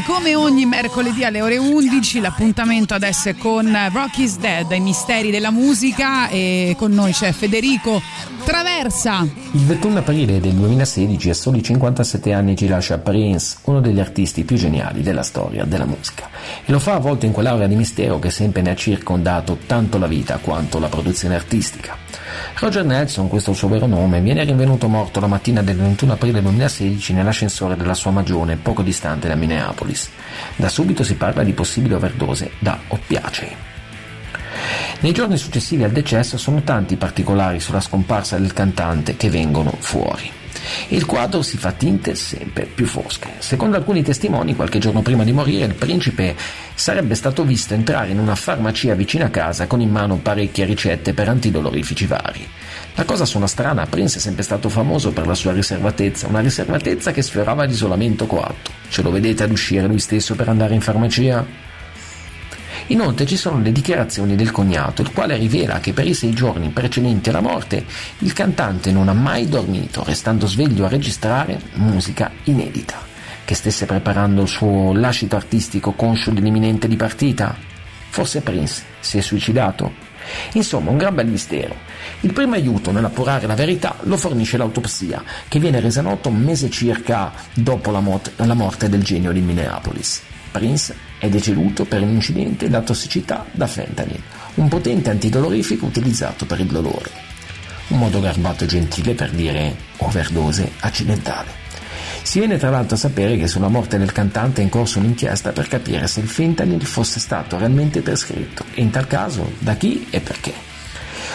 come ogni mercoledì alle ore 11, l'appuntamento adesso è con Rocky's Dead, i misteri della musica e con noi c'è Federico Traversa. Il 21 aprile del 2016, a soli 57 anni, ci lascia Prince, uno degli artisti più geniali della storia della musica. E lo fa avvolto in quell'aura di mistero che sempre ne ha circondato tanto la vita quanto la produzione artistica. Roger Nelson, questo è il suo vero nome, viene rinvenuto morto la mattina del 21 aprile 2016 nell'ascensore della sua magione, poco distante da Minneapolis. Da subito si parla di possibile overdose da oppiacei. Nei giorni successivi al decesso sono tanti i particolari sulla scomparsa del cantante che vengono fuori. Il quadro si fa tinte sempre più fosche. Secondo alcuni testimoni, qualche giorno prima di morire, il principe sarebbe stato visto entrare in una farmacia vicino a casa con in mano parecchie ricette per antidolorifici vari. La cosa suona strana, Prince è sempre stato famoso per la sua riservatezza, una riservatezza che sfiorava l'isolamento coatto. Ce lo vedete ad uscire lui stesso per andare in farmacia? Inoltre ci sono le dichiarazioni del cognato, il quale rivela che per i sei giorni precedenti alla morte il cantante non ha mai dormito, restando sveglio a registrare musica inedita. Che stesse preparando il suo lascito artistico conscio dell'imminente dipartita? Forse Prince si è suicidato? Insomma, un gran bel mistero. Il primo aiuto nell'appurare la verità lo fornisce l'autopsia, che viene resa nota un mese circa dopo la, mot- la morte del genio di Minneapolis. Prince è deceduto per un incidente da tossicità da fentanyl, un potente antidolorifico utilizzato per il dolore. Un modo garbato e gentile per dire overdose accidentale. Si viene tra l'altro a sapere che sulla morte del cantante è in corso un'inchiesta per capire se il fentanyl fosse stato realmente prescritto e in tal caso da chi e perché.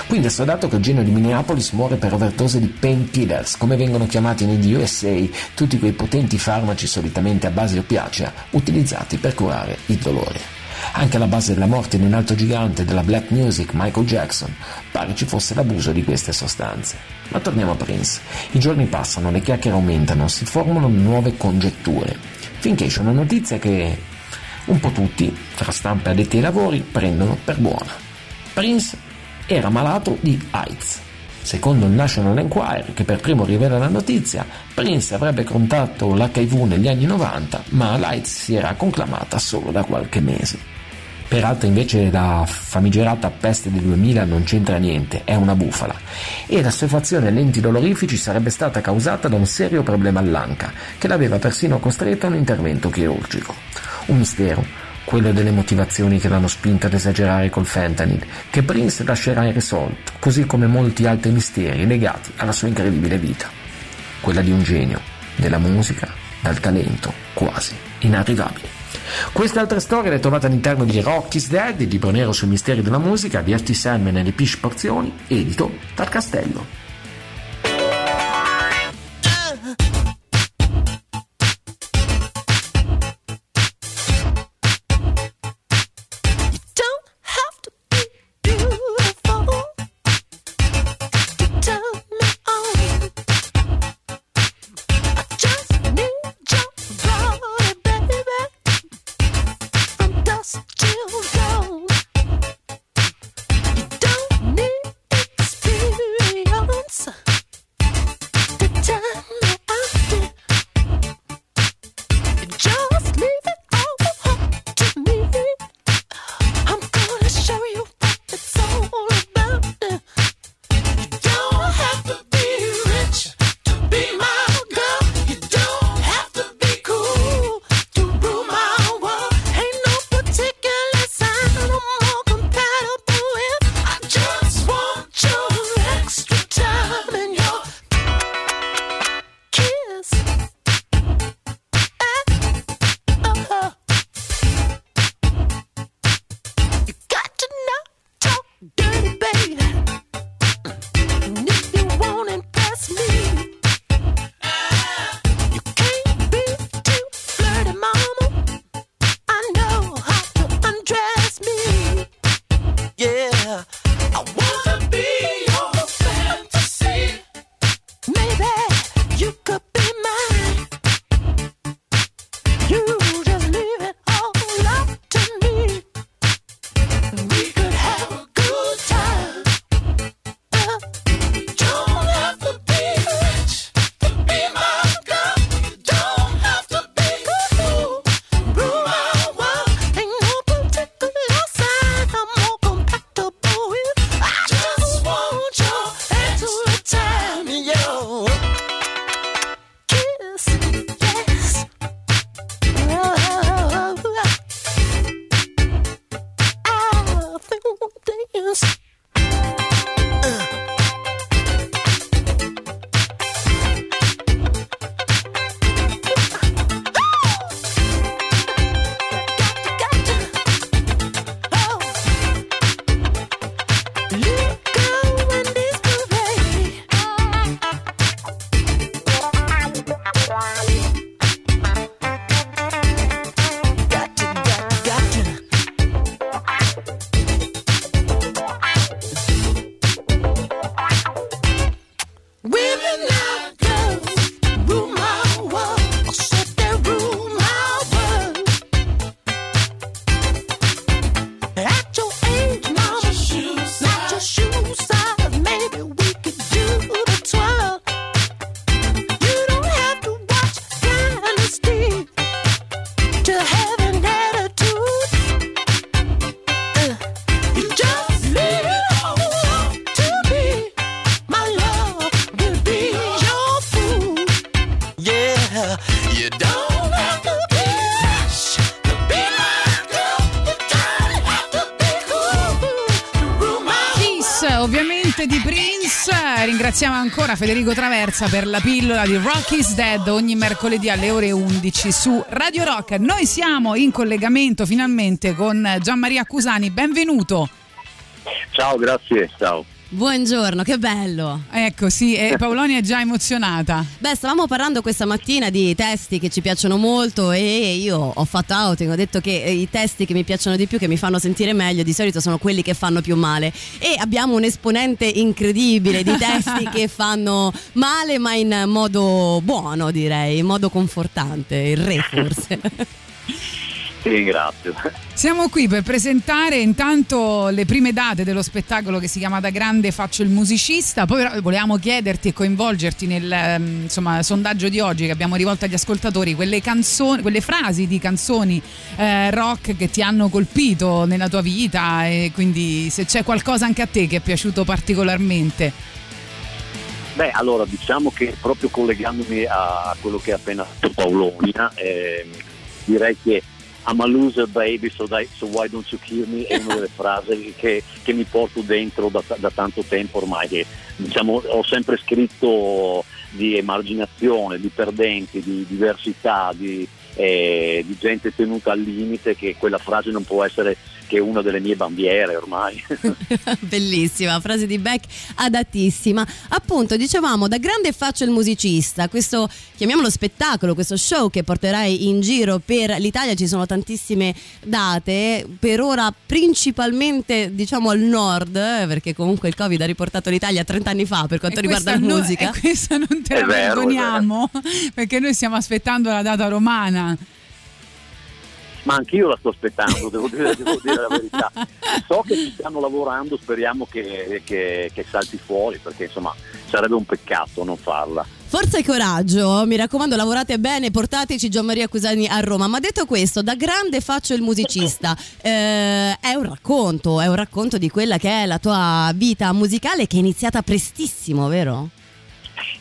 Quindi è stato che il genio di Minneapolis muore per overdose di painkillers, come vengono chiamati negli USA tutti quei potenti farmaci solitamente a base oppiacea utilizzati per curare il dolore. Anche alla base della morte di un altro gigante della black music, Michael Jackson, pare ci fosse l'abuso di queste sostanze. Ma torniamo a Prince. I giorni passano, le chiacchiere aumentano, si formano nuove congetture, finché esce una notizia che un po' tutti, tra stampa e addetti ai lavori, prendono per buona. Prince era malato di AIDS. Secondo il National Enquirer, che per primo rivela la notizia, Prince avrebbe contatto l'HIV negli anni 90, ma l'AIDS si era conclamata solo da qualche mese. Peraltro invece la famigerata peste del 2000 non c'entra niente, è una bufala. E l'assuefazione agli antidolorifici sarebbe stata causata da un serio problema all'anca, che l'aveva persino costretto a un intervento chirurgico. Un mistero, quello delle motivazioni che l'hanno spinto ad esagerare col fentanyl, che Prince lascerà irrisolto, così come molti altri misteri legati alla sua incredibile vita. Quella di un genio, della musica, dal talento quasi inarrivabile. Queste altre storie le trovate all'interno di Rocky's Dead, il libro nero sui misteri della musica di F.T. Sandman e le Pish Porzioni, edito dal Castello. Federico Traversa per la pillola di Rock is Dead ogni mercoledì alle ore 11 su Radio Rock. Noi siamo in collegamento finalmente con Gianmaria Accusani. Benvenuto. Ciao, grazie, ciao. Buongiorno, che bello. Ecco, sì, e Paolonia è già emozionata. Beh, stavamo parlando questa mattina di testi che ci piacciono molto e io ho fatto outing, ho detto che eh, i testi che mi piacciono di più, che mi fanno sentire meglio, di solito sono quelli che fanno più male. E abbiamo un esponente incredibile di testi che fanno male, ma in modo buono, direi, in modo confortante, il re forse. Ti ringrazio. Siamo qui per presentare intanto le prime date dello spettacolo che si chiama Da grande faccio il musicista, poi però volevamo chiederti e coinvolgerti nel ehm, insomma, sondaggio di oggi che abbiamo rivolto agli ascoltatori, quelle canzoni, quelle frasi di canzoni eh, rock che ti hanno colpito nella tua vita e quindi se c'è qualcosa anche a te che è piaciuto particolarmente. Beh, allora diciamo che proprio collegandomi a quello che ha appena detto Paolonia, ehm, direi che I'm a loser baby, so, dai- so why don't you kill me? È una delle frasi che, che mi porto dentro da, da tanto tempo ormai, che diciamo, ho sempre scritto di emarginazione, di perdenti, di diversità, di, eh, di gente tenuta al limite, che quella frase non può essere che una delle mie bandiere ormai. Bellissima, frase di Beck adattissima. Appunto, dicevamo, da grande faccio il musicista, questo chiamiamolo spettacolo, questo show che porterai in giro per l'Italia, ci sono tantissime date, per ora principalmente diciamo al nord, eh, perché comunque il Covid ha riportato l'Italia 30 anni fa per quanto E riguarda la questa no- musica. e questa non te È la vero, è vergogniamo perché noi stiamo aspettando la data romana. Ma anch'io la sto aspettando, devo dire, devo dire la verità. So che ci stanno lavorando, speriamo che, che- che salti fuori, perché insomma sarebbe un peccato non farla. Forza e coraggio, mi raccomando, lavorate bene, portateci Gian Maria Cusani a Roma. Ma detto questo, da grande faccio il musicista. Eh, è un racconto, è un racconto di quella che è la tua vita musicale che è iniziata prestissimo, vero?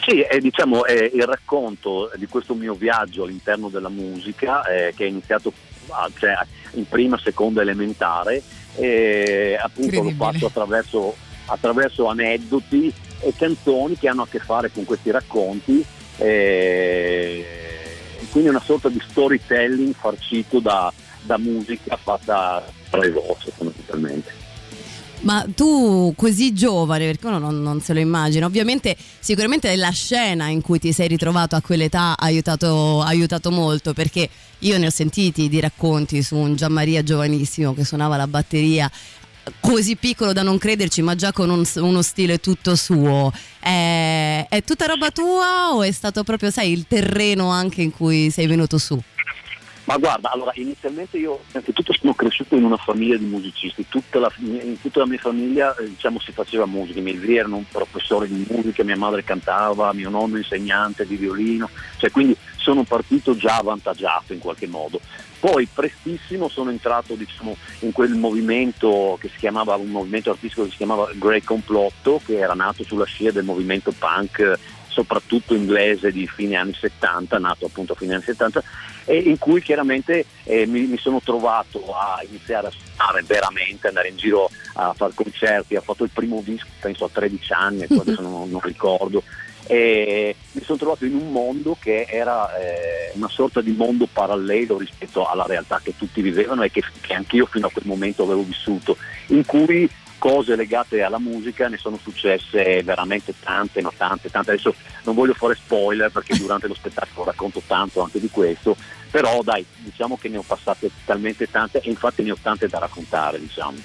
Sì, è, diciamo, è il racconto di questo mio viaggio all'interno della musica eh, che è iniziato cioè, in prima, seconda elementare e appunto lo Incredibile. faccio attraverso, attraverso aneddoti e canzoni che hanno a che fare con questi racconti e quindi una sorta di storytelling farcito da, da musica fatta tra le voci fondamentalmente. Ma tu così giovane, perché uno non, non se lo immagina, ovviamente sicuramente la scena in cui ti sei ritrovato a quell'età ha aiutato, ha aiutato molto, perché io ne ho sentiti di racconti su un Gianmaria giovanissimo che suonava la batteria così piccolo da non crederci, ma già con un- uno stile tutto suo. È, è tutta roba tua o è stato proprio, sai, il terreno anche in cui sei venuto su? Ma guarda, allora inizialmente io innanzitutto sono cresciuto in una famiglia di musicisti, tutta la, in tutta la mia famiglia eh, diciamo, si faceva musica, i miei zii erano professori di musica, mia madre cantava, mio nonno insegnante di violino, cioè, quindi sono partito già avvantaggiato in qualche modo. Poi prestissimo sono entrato diciamo, in quel movimento che si chiamava, un movimento artistico che si chiamava Grey Complotto, che era nato sulla scia del movimento punk soprattutto inglese di fine anni 70, nato appunto a fine anni 70, e in cui chiaramente eh, mi, mi sono trovato a iniziare a suonare veramente, andare in giro a fare concerti, ho fatto il primo disco penso a 13 anni, adesso non, non ricordo, e mi sono trovato in un mondo che era eh, una sorta di mondo parallelo rispetto alla realtà che tutti vivevano e che, che anch'io fino a quel momento avevo vissuto, in cui cose legate alla musica ne sono successe veramente tante, ma tante, tante. Adesso non voglio fare spoiler perché durante lo spettacolo racconto tanto anche di questo, però dai, diciamo che ne ho passate talmente tante e infatti ne ho tante da raccontare, diciamo.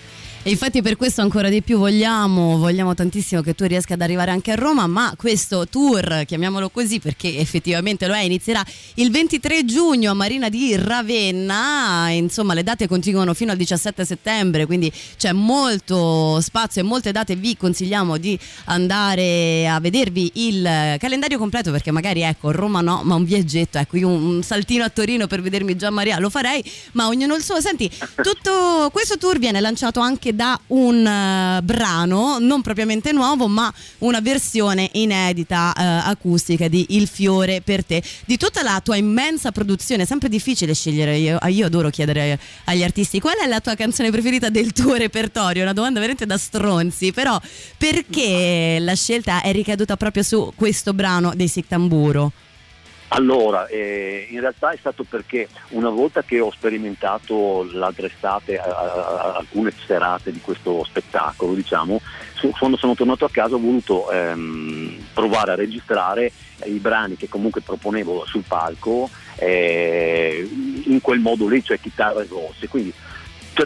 E infatti per questo ancora di più vogliamo, vogliamo tantissimo che tu riesca ad arrivare anche a Roma, ma questo tour, chiamiamolo così perché effettivamente lo è, inizierà il 23 giugno a Marina di Ravenna, insomma le date continuano fino al 17 settembre, quindi c'è molto spazio e molte date, vi consigliamo di andare a vedervi il calendario completo perché magari ecco Roma no, ma un viaggetto, ecco io un, saltino a Torino per vedermi Gian Maria lo farei, ma ognuno il suo. Senti, tutto questo tour viene lanciato anche da un eh, brano non propriamente nuovo, ma una versione inedita eh, acustica di Il fiore per te. Di tutta la tua immensa produzione, è sempre difficile scegliere, io, ah, io adoro chiedere agli artisti qual è la tua canzone preferita del tuo repertorio, una domanda veramente da stronzi, però perché la scelta è ricaduta proprio su questo brano dei Sic Tamburo? Allora, eh, in realtà è stato perché una volta che ho sperimentato l'altra estate a- a- alcune serate di questo spettacolo, diciamo, su- quando sono tornato a casa ho voluto ehm, provare a registrare i brani che comunque proponevo sul palco eh, in quel modo lì, cioè chitarra e voce. Quindi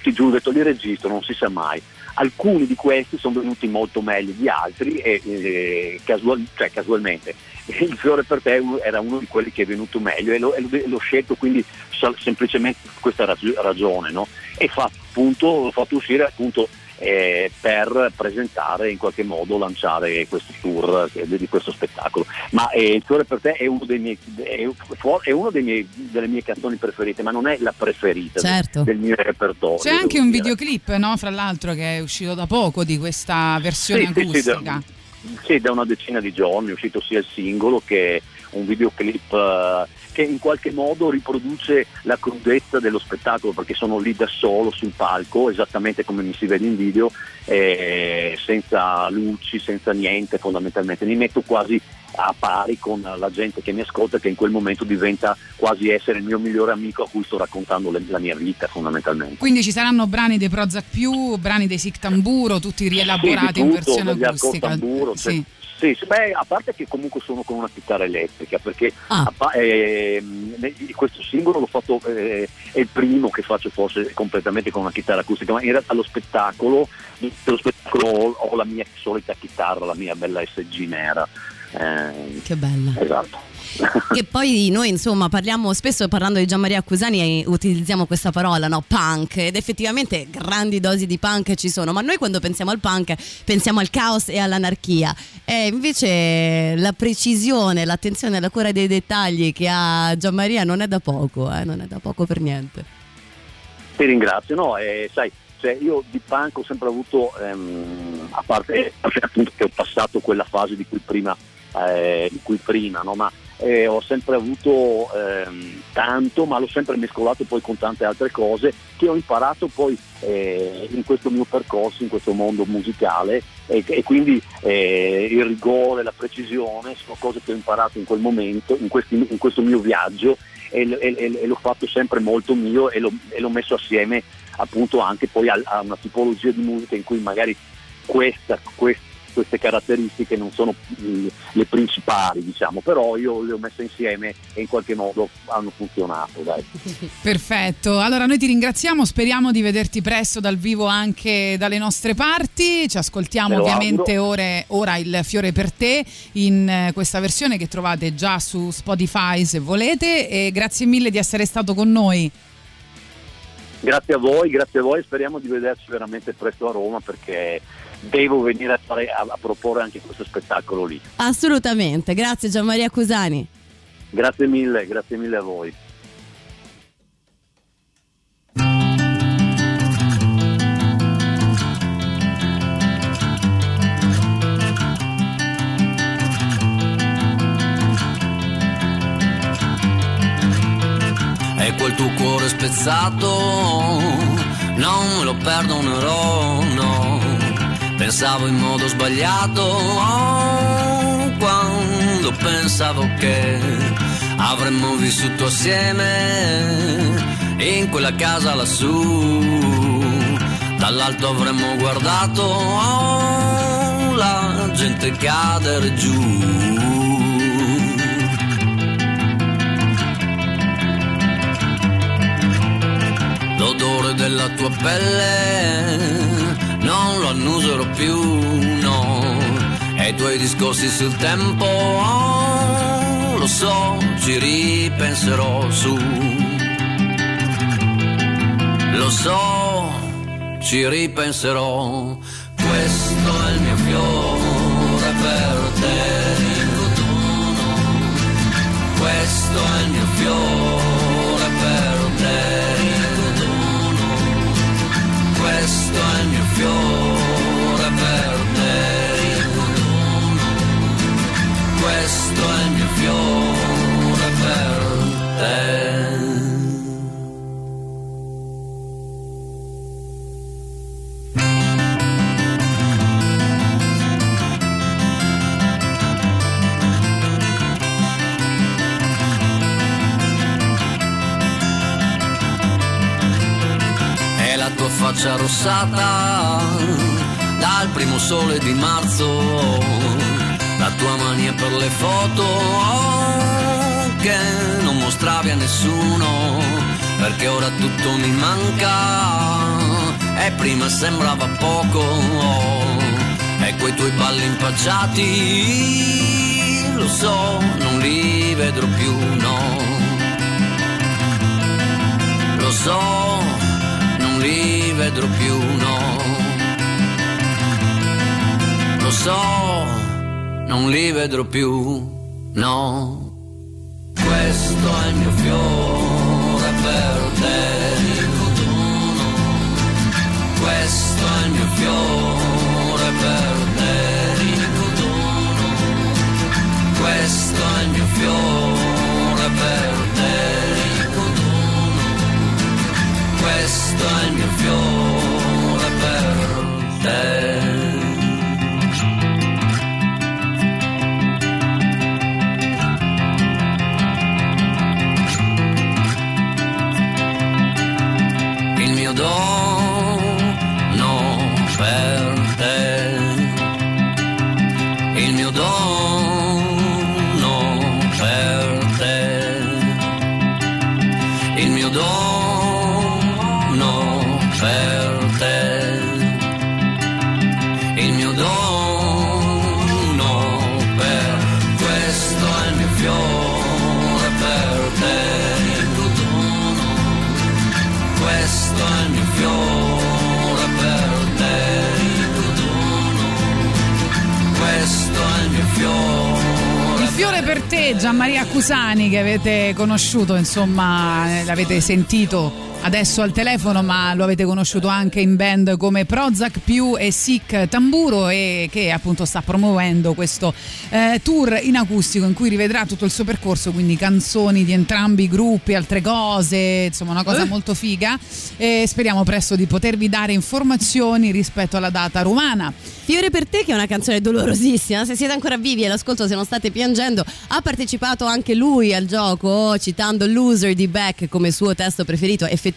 ti giuro, ho detto li registro, non si sa mai. Alcuni di questi sono venuti molto meglio di altri e eh, casual- cioè, casualmente il fiore per te era uno di quelli che è venuto meglio e l'ho, e l'ho- scelto quindi semplicemente per questa rag- ragione no? e fa, appunto, l'ho fatto uscire appunto eh, per presentare in qualche modo, lanciare questo tour eh, di questo spettacolo. Ma eh, il fiore per te è uno, dei miei, è, uno dei miei- delle mie canzoni preferite, ma non è la preferita del- Certo. del, mio repertorio. C'è anche un dire. videoclip, no? Fra l'altro, che è uscito da poco di questa versione Sì, sì, sì, acustica. da, sì, da una decina di giorni è uscito sia il singolo che un videoclip eh, che in qualche modo riproduce la crudezza dello spettacolo perché sono lì da solo sul palco, esattamente come mi si vede in video, eh, senza luci, senza niente fondamentalmente. Mi metto quasi a pari con la gente che mi ascolta che in quel momento diventa quasi essere il mio migliore amico a cui sto raccontando le- la mia vita fondamentalmente. Quindi ci saranno brani dei Prozac più, brani dei Sic Tamburo, tutti rielaborati Sì, in tutto, versione dagli acustica. Tamburo, cioè- Sì. sì, beh, a parte che comunque sono con una chitarra elettrica, perché Ah. a ne- questo singolo l'ho fatto, eh, è il primo che faccio forse completamente con una chitarra acustica, ma in realtà lo spettacolo, lo spettacolo ho, ho la mia solita chitarra, la mia bella SG nera. eh, Che bella. Esatto. Che poi noi insomma parliamo spesso parlando di Gian Maria Accusani utilizziamo questa parola, no? Punk. Ed effettivamente grandi dosi di punk ci sono, ma noi quando pensiamo al punk pensiamo al caos e all'anarchia. E invece la precisione, l'attenzione, la cura dei dettagli che ha Gian Maria non è da poco, eh? non è da poco per niente. Ti ringrazio, no, eh, sai, cioè io di punk ho sempre avuto, ehm, a parte appunto che ho passato quella fase di cui prima, eh, di cui prima no? ma eh, ho sempre avuto ehm, tanto, ma l'ho sempre mescolato poi con tante altre cose che ho imparato poi eh, in questo mio percorso, in questo mondo musicale. E, e quindi eh, il rigore, la precisione sono cose che ho imparato in quel momento, in, questi- in questo mio viaggio. E, e- e- l'ho fatto sempre molto mio e l'ho, l'ho messo assieme appunto anche poi a, a una tipologia di musica in cui magari questa, quest- queste caratteristiche non sono mh, le principali diciamo però io le ho messe insieme e in qualche modo hanno funzionato dai. Perfetto, allora noi ti ringraziamo, speriamo di vederti presto dal vivo anche dalle nostre parti, ci ascoltiamo ovviamente ore- ora il Fiore per te in eh, questa versione che trovate già su Spotify se volete e grazie mille di essere stato con noi. grazie a voi grazie a voi speriamo di vederci veramente presto a Roma perché devo venire a, fare- a- a proporre anche questo spettacolo lì Assolutamente, grazie Gian Maria Accusani. grazie mille grazie mille a voi E quel tuo cuore spezzato non me lo perdonerò, no. Pensavo in modo sbagliato oh, quando pensavo che avremmo vissuto assieme in quella casa lassù. Dall'alto avremmo guardato oh, la gente cadere giù. L'odore della tua pelle non lo annuserò più, no. E i tuoi discorsi sul tempo, oh, lo so, ci ripenserò su. Lo so, ci ripenserò. Questo è il mio fiore per te, Ringo Dono. Questo è il mio fiore per te, Ringo Dono. Questo è il mio fiore questo è il mio fiore per te. La tua faccia rossata dal primo sole di marzo la tua mania per le foto che non mostravi a nessuno, perché ora tutto mi manca e prima sembrava poco, e quei tuoi balli impacciati, lo so, non li vedrò più, no. Lo so, non li vedrò più, no. Lo so, non li vedrò più, no. Questo è il mio fiore per te, no. Questo è il mio fiore per te, no. Questo è il mio fiore per te, no. Questo è il mio fiore per te. Per te, Gianmaria Cusani, che avete conosciuto, insomma, l'avete sentito adesso al telefono, ma lo avete conosciuto anche in band come Prozac Più e Sick Tamburo e che appunto sta promuovendo questo eh, tour in acustico in cui rivedrà tutto il suo percorso, quindi canzoni di entrambi i gruppi, altre cose, insomma una cosa Eh. molto figa e speriamo presto di potervi dare informazioni rispetto alla data romana. Fiore per te che è una canzone dolorosissima, se siete ancora vivi e l'ascolto se non state piangendo, ha partecipato anche lui al gioco citando Loser di Beck come suo testo preferito, effettivamente.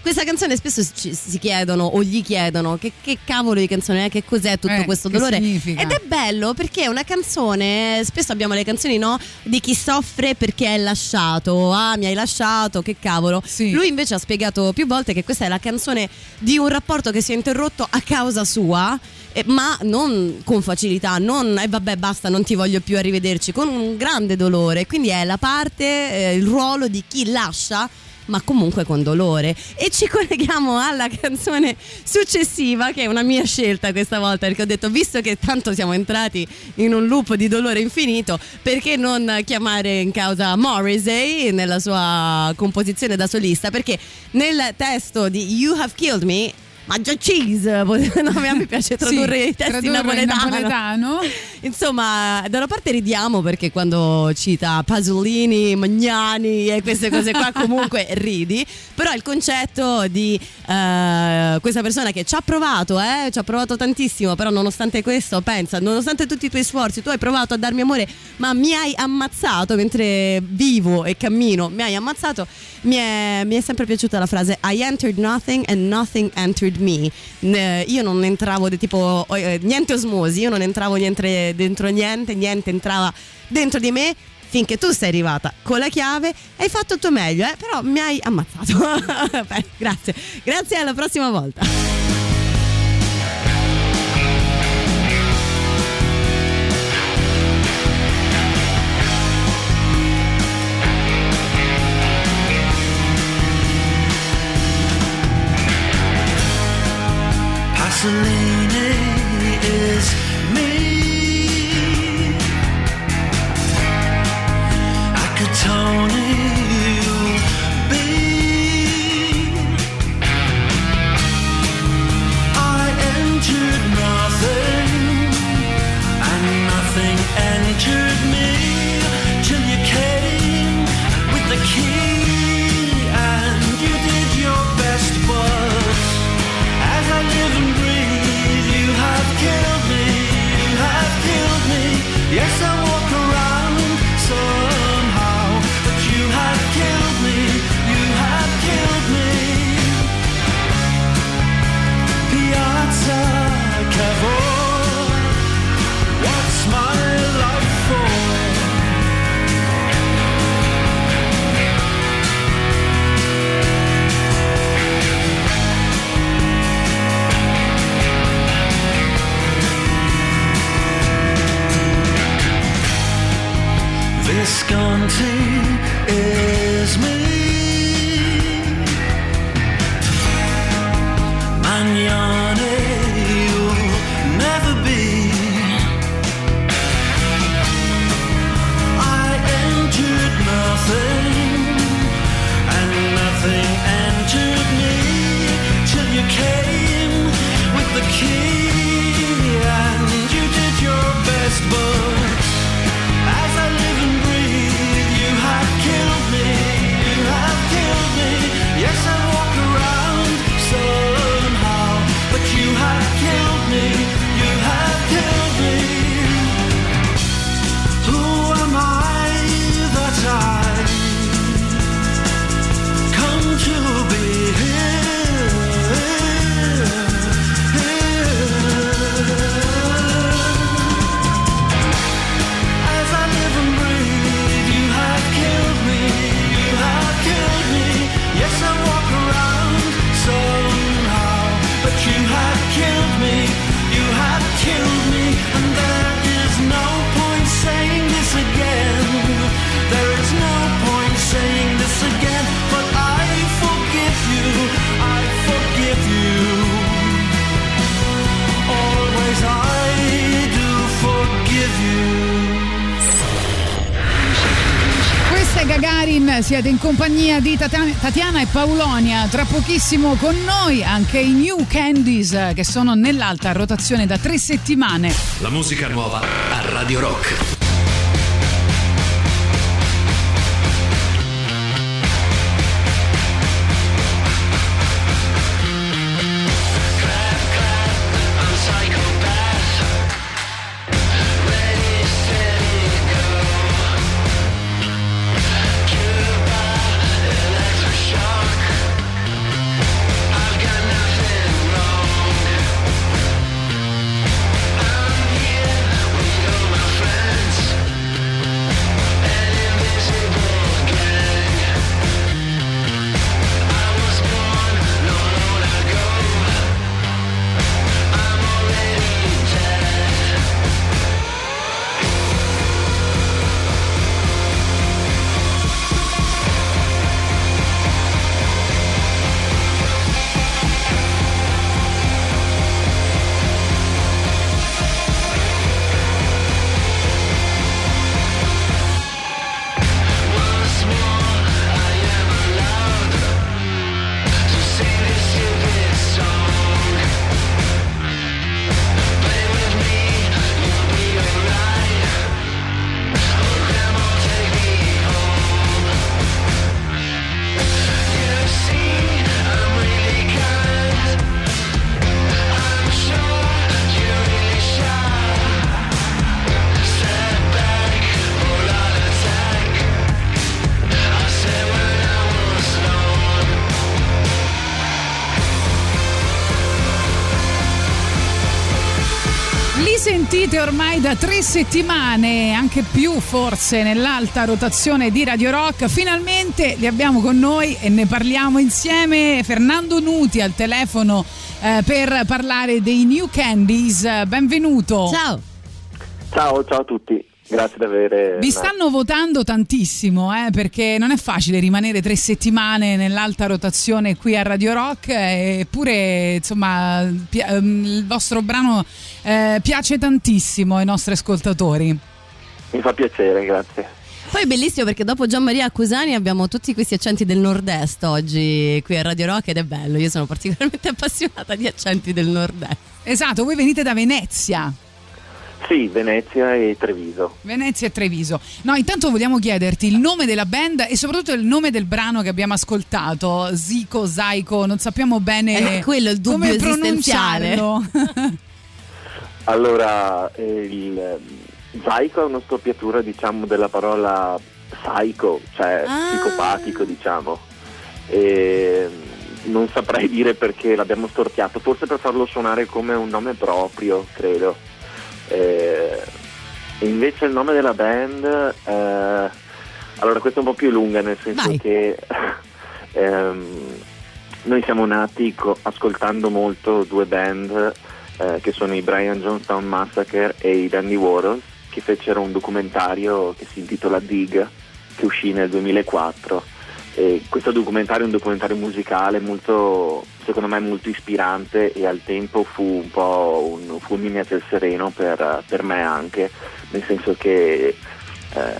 Questa canzone spesso ci- si chiedono o gli chiedono che, che cavolo di canzone è, che cos'è tutto Eh, questo dolore. significa? Ed è bello perché è una canzone, spesso abbiamo le canzoni no, di chi soffre perché è lasciato, ah mi hai lasciato, che cavolo. Lui invece ha spiegato più volte che questa è la canzone di un rapporto che si è interrotto a causa sua eh, ma non con facilità, non e vabbè basta, non ti voglio più arrivederci, con un grande dolore. Quindi è la parte, eh, il ruolo di chi lascia ma comunque con dolore. E ci colleghiamo alla canzone successiva, che è una mia scelta questa volta, perché ho detto, visto che tanto siamo entrati in un loop di dolore infinito, perché non chiamare in causa Morrissey nella sua composizione da solista? Perché nel testo di You Have Killed Me Mangia cheese, no, a me piace tradurre Sì, i testi in napoletano. napoletano. Insomma, da una parte ridiamo perché quando cita Pasolini, Magnani e queste cose qua comunque ridi, però il concetto di eh, questa persona che ci ha provato, eh, ci ha provato tantissimo, però nonostante questo, pensa, nonostante tutti i tuoi sforzi, tu hai provato a darmi amore, ma mi hai ammazzato mentre vivo e cammino, mi hai ammazzato, mi è, mi è sempre piaciuta la frase I entered nothing and nothing entered me. Ne- io non entravo di tipo eh, niente osmosi, io non entravo niente dentro niente, niente entrava dentro di me. Finché tu sei arrivata con la chiave, hai fatto il tuo meglio, eh? però mi hai ammazzato. Beh, grazie, grazie alla prossima volta. Pasolini compagnia di Tatiana e Paulonia. Tra pochissimo con noi anche i New Candies eh, che sono nell'alta rotazione da tre settimane. La musica nuova a Radio Rock. Tre settimane, anche più forse, nell'alta rotazione di Radio Rock. Finalmente li abbiamo con noi e ne parliamo insieme. Fernando Nuti al telefono eh, per parlare dei New Candies. Benvenuto. Ciao. Ciao, ciao a tutti, grazie di avere... Vi stanno votando tantissimo, eh, perché non è facile rimanere tre settimane nell'alta rotazione qui a Radio Rock, eppure insomma pi- ehm, il vostro brano eh, piace tantissimo ai nostri ascoltatori. Mi fa piacere, grazie. Poi è bellissimo perché dopo Gian Maria Accusani abbiamo tutti questi accenti del nord-est oggi qui a Radio Rock ed è bello, io sono particolarmente appassionata di accenti del nord-est. Esatto, voi venite da Venezia. Sì, Venezia e Treviso. Venezia e Treviso. No, intanto vogliamo chiederti il nome della band e soprattutto il nome del brano che abbiamo ascoltato. Zico, Zaico, non sappiamo bene È quello il dubbio come pronunciarlo. Allora, eh, il eh, Zaico è una storpiatura, diciamo, della parola psycho, cioè Ah. psicopatico, diciamo. E mm, non saprei dire perché l'abbiamo storpiato, forse per farlo suonare come un nome proprio, credo. Eh, invece il nome della band, eh, allora questa è un po' più lunga, nel senso Vai. che ehm, noi siamo nati co- ascoltando molto due band eh, che sono i Brian Jonestown Massacre e i Dandy Warhols che fecero un documentario che si intitola Dig che uscì nel 2004 E questo documentario è un documentario musicale molto, secondo me molto ispirante e al tempo fu un po' un fulmine a ciel sereno per, per me anche, nel senso che eh,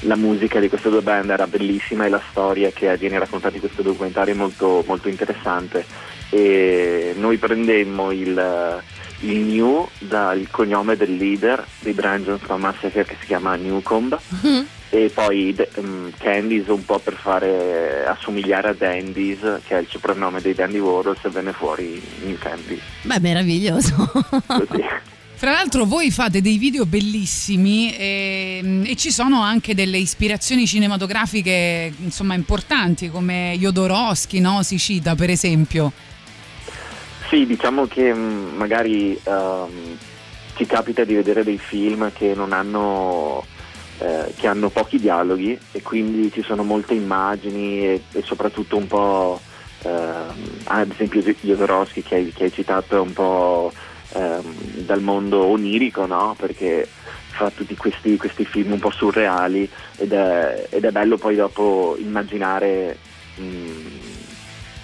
la musica di queste due band era bellissima e la storia che viene raccontata in questo documentario è molto, molto interessante. E noi prendemmo il, il New dal cognome del leader Brian Johnson Massacre che si chiama Newcomb e poi de- um, Candies un po' per fare assomigliare a Dandies che è il soprannome dei Dandy Warhols e venne fuori New Candies Beh, meraviglioso. così Fra l'altro voi fate dei video bellissimi e, e ci sono anche delle ispirazioni cinematografiche insomma importanti come Jodorowsky, no? Si cita per esempio. Sì, diciamo che mh, magari ehm, ci capita di vedere dei film che non hanno eh, che hanno pochi dialoghi e quindi ci sono molte immagini e, e soprattutto un po' ehm, ad esempio Jodorowsky che hai, che hai citato è un po' ehm, dal mondo onirico, no? Perché fa tutti questi, questi film un po' surreali ed è, ed è bello poi dopo immaginare mh,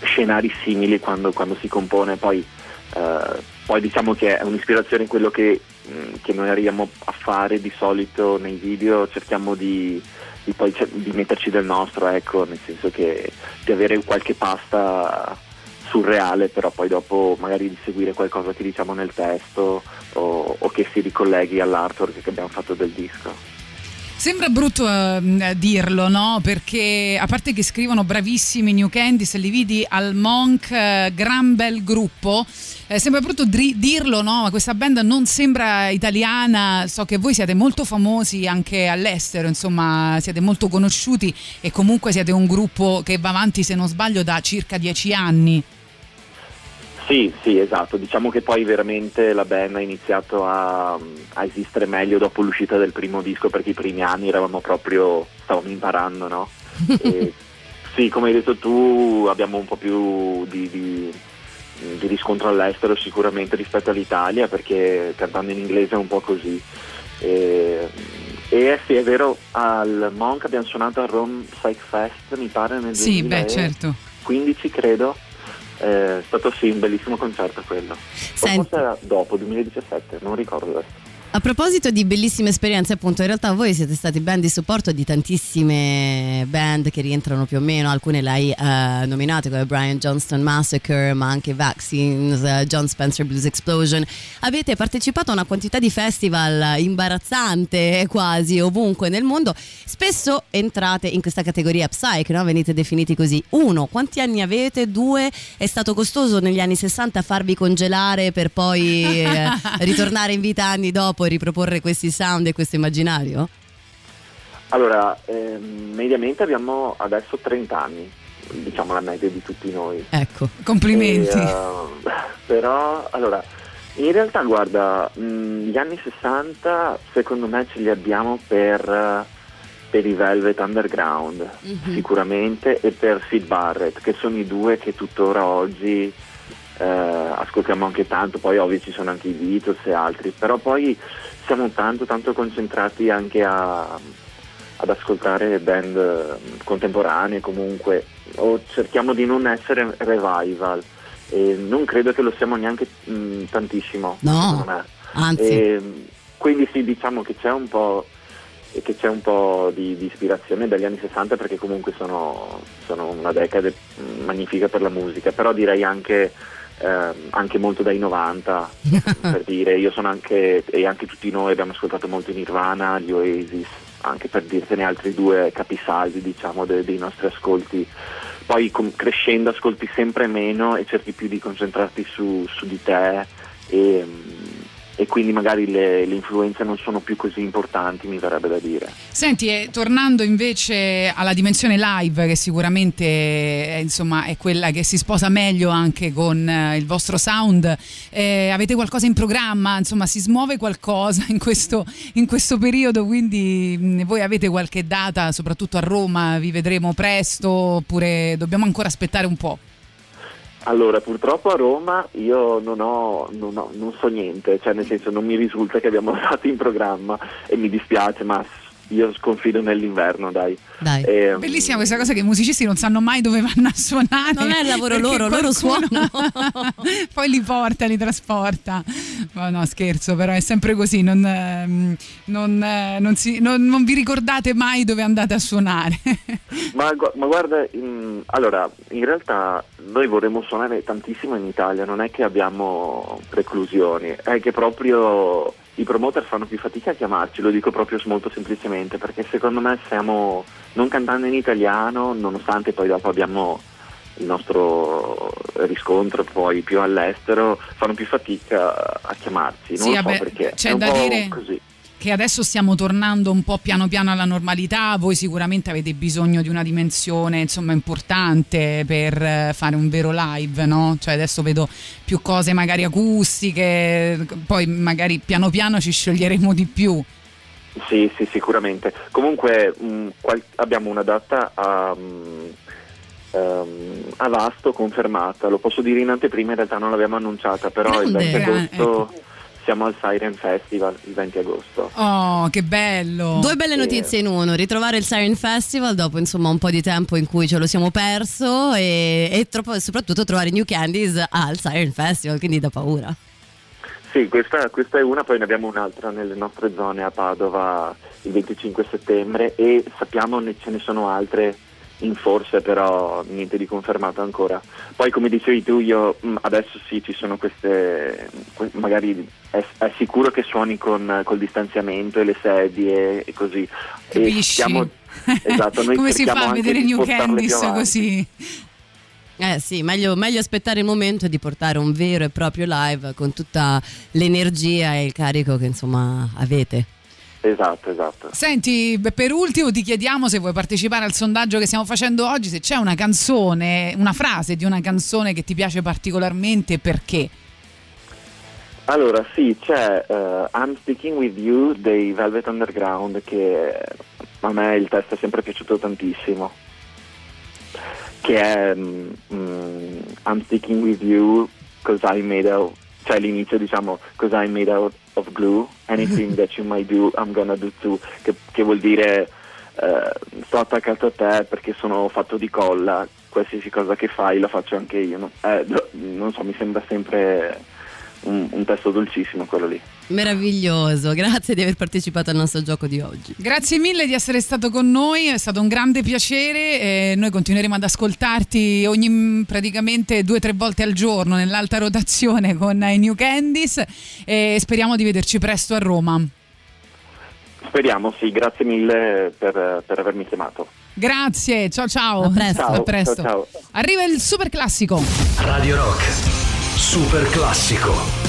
scenari simili quando, quando si compone, poi, eh, poi diciamo che è un'ispirazione quello che, mh, che noi arriviamo a fare di solito nei video, cerchiamo di, di poi di metterci del nostro, ecco, nel senso che di avere qualche pasta surreale, però poi dopo magari di seguire qualcosa che diciamo nel testo o, o che si ricolleghi all'artwork che abbiamo fatto del disco. Sembra brutto eh, dirlo, no? Perché a parte che scrivono bravissimi New Candies, li vidi al Monk, eh, gran bel gruppo. Eh, sembra brutto dri- dirlo, no? Ma questa band non sembra italiana. So che voi siete molto famosi anche all'estero, insomma, siete molto conosciuti e comunque siete un gruppo che va avanti, se non sbaglio, da circa dieci anni. Sì, sì, esatto. Diciamo che poi veramente la band ha iniziato a, a esistere meglio dopo l'uscita del primo disco perché i primi anni eravamo proprio, stavamo imparando, no? E, sì, come hai detto tu, abbiamo un po' più di, di- di riscontro all'estero sicuramente rispetto all'Italia perché cantando in inglese è un po' così. E, e sì, è vero, al Monk abbiamo suonato al Rome Psych Fest, mi pare nel Sì, beh, 2015, certo. credo. È stato sì un bellissimo concerto quello. O forse era dopo, 2017, non ricordo adesso. A proposito di bellissime esperienze, appunto, in realtà voi siete stati band di supporto di tantissime band che rientrano più o meno, alcune l'hai eh, nominate come Brian Johnston Massacre, ma anche Vaccines, eh, John Spencer Blues Explosion. Avete partecipato a una quantità di festival imbarazzante quasi ovunque nel mondo. Spesso entrate in questa categoria psych, no? venite definiti così. Uno, quanti anni avete? Due, è stato costoso negli anni 60 farvi congelare per poi eh, ritornare in vita anni dopo e riproporre questi sound e questo immaginario? Allora, ehm, mediamente abbiamo adesso 30 anni, diciamo la media di tutti noi. Ecco. Complimenti. E, eh, però, allora, in realtà, guarda, mh, gli anni 60 secondo me ce li abbiamo per, per i Velvet Underground, Mhm. sicuramente, e per Sid Barrett, che sono i due che tuttora oggi eh, ascoltiamo anche tanto, poi ovvio ci sono anche i Beatles e altri, però poi siamo tanto tanto concentrati anche a, ad ascoltare band eh, contemporanee comunque, o cerchiamo di non essere revival, e non credo che lo siamo neanche mh, tantissimo, No, anzi. E, quindi sì, diciamo che c'è un po' e che c'è un po' di, di ispirazione dagli anni 60 perché comunque sono, sono una decade magnifica per la musica, però direi anche, ehm, anche molto dai 90 per dire, io sono anche e anche tutti noi abbiamo ascoltato molto Nirvana, gli Oasis, anche per dirtene altri due capisaldi diciamo de- dei nostri ascolti. Poi com- crescendo ascolti sempre meno e cerchi più di concentrarti su, su di te e, e quindi magari le, le influenze non sono più così importanti, mi verrebbe da dire. Senti, e tornando invece alla dimensione live, che sicuramente eh, insomma, è quella che si sposa meglio anche con eh, il vostro sound, eh, avete qualcosa in programma? Insomma, si smuove qualcosa in questo, in questo periodo? Quindi mh, voi avete qualche data, soprattutto a Roma? Vi vedremo presto oppure dobbiamo ancora aspettare un po'? Allora, purtroppo a Roma io non, ho, non, ho- non so niente, cioè nel senso non mi risulta che abbiamo dato in programma e mi dispiace, ma io sconfido nell'inverno, dai. Dai. Ehm, Bellissima questa cosa che i musicisti non sanno mai dove vanno a suonare. Non è il lavoro loro, loro qualcuno Poi li porta, li trasporta. Ma no, scherzo, però è sempre così. Non, ehm, non, eh, non si- non- non vi ricordate mai dove andate a suonare. Ma, ma guarda, mm, allora, in realtà noi vorremmo suonare tantissimo in Italia, non è che abbiamo preclusioni, è che proprio i promoter fanno più fatica a chiamarci, lo dico proprio molto semplicemente, perché secondo me stiamo non cantando in italiano, nonostante poi dopo abbiamo il nostro riscontro poi più all'estero, fanno più fatica a chiamarci, non Sì, lo so vabbè, perché. c'è da po' dire- così. Che adesso stiamo tornando un po' piano piano alla normalità, voi sicuramente avete bisogno di una dimensione insomma importante per eh, fare un vero live, no? Cioè adesso vedo più cose magari acustiche, poi magari piano piano ci scioglieremo di più. Sì, sì, sicuramente. Comunque mh, qual- abbiamo una data a, mh, ehm, a Vasto confermata, lo posso dire in anteprima, in realtà non l'abbiamo annunciata, però il Grande. 20 agosto Ecco. Siamo al Siren Festival, il 20 agosto. Oh, che bello! Due belle notizie in uno, ritrovare il Siren Festival dopo insomma un po' di tempo in cui ce lo siamo perso e, e troppo- soprattutto trovare New Candies al Siren Festival, quindi da paura. Sì, questa, questa è una, poi ne abbiamo un'altra nelle nostre zone a Padova il 25 settembre e sappiamo ne ce ne sono altre in forse, però niente di confermato ancora. Poi come dicevi tu, io mh, adesso sì, ci sono queste, que- magari è, è sicuro che suoni con col distanziamento e le sedie e così. E Capisci? stiamo- esatto, noi Come si fa a vedere New Candice così? Eh sì, meglio, meglio aspettare il momento di portare un vero e proprio live con tutta l'energia e il carico che insomma avete. Esatto, esatto. Senti, per ultimo ti chiediamo se vuoi partecipare al sondaggio che stiamo facendo oggi, se c'è una canzone, una frase di una canzone che ti piace particolarmente e perché. Allora sì, c'è eh, I'm Sticking With You dei Velvet Underground che a me il testo è sempre piaciuto tantissimo. Che è mm, I'm Sticking With You cause I made out, cioè l'inizio diciamo cause I made out of glue, anything that you might do I'm gonna do too, che, che vuol dire eh, sto attaccato a te perché sono fatto di colla, qualsiasi cosa che fai la faccio anche io. no? Eh, no- non so, mi sembra sempre un, un testo dolcissimo quello lì. Meraviglioso, grazie di aver partecipato al nostro gioco di oggi. Grazie mille di essere stato con noi, è stato un grande piacere. e noi continueremo ad ascoltarti ogni praticamente due o tre volte al giorno nell'alta rotazione con i New Candies e speriamo di vederci presto a Roma. Speriamo, sì, grazie mille per, per avermi chiamato. Grazie, ciao ciao. A presto. Ciao, A presto. ciao, ciao. Arriva il super classico. Radio Rock, super classico.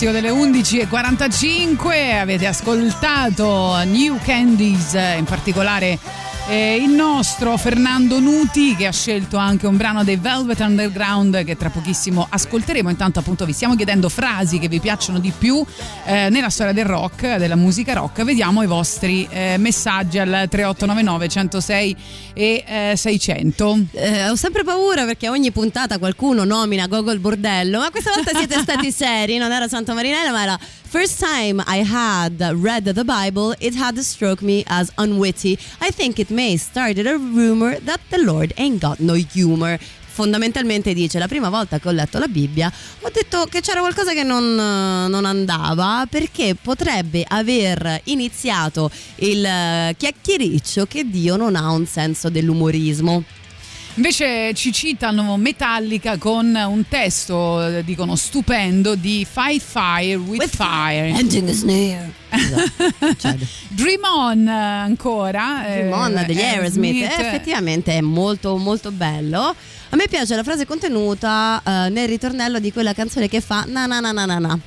Classico delle 11.45. Avete ascoltato New Candies, in particolare eh, il nostro Fernando Nuti che ha scelto anche un brano dei Velvet Underground che tra pochissimo ascolteremo. Intanto appunto vi stiamo chiedendo frasi che vi piacciono di più eh, nella storia del rock, della musica rock. Vediamo i vostri eh, messaggi al 3899 106 e eh, 600. Eh, ho sempre paura perché a ogni puntata qualcuno nomina Gogol Bordello, ma questa volta siete stati seri, non era Santa Marinella, ma era First time I had read the Bible, it had struck me as unwitty. I think it may started a rumor that the Lord ain't got no humor. Fondamentalmente dice: La prima volta che ho letto la Bibbia ho detto che c'era qualcosa che non, eh, non andava perché potrebbe aver iniziato il eh, chiacchiericcio che Dio non ha un senso dell'umorismo. Invece ci citano Metallica con un testo, eh, dicono stupendo, di Fight Fire with, Fire. Ending the snare. Dream On eh, ancora. eh, Dream On degli Aerosmith eh, effettivamente è molto molto bello a me piace la frase contenuta eh, nel ritornello di quella canzone che fa na na na na na na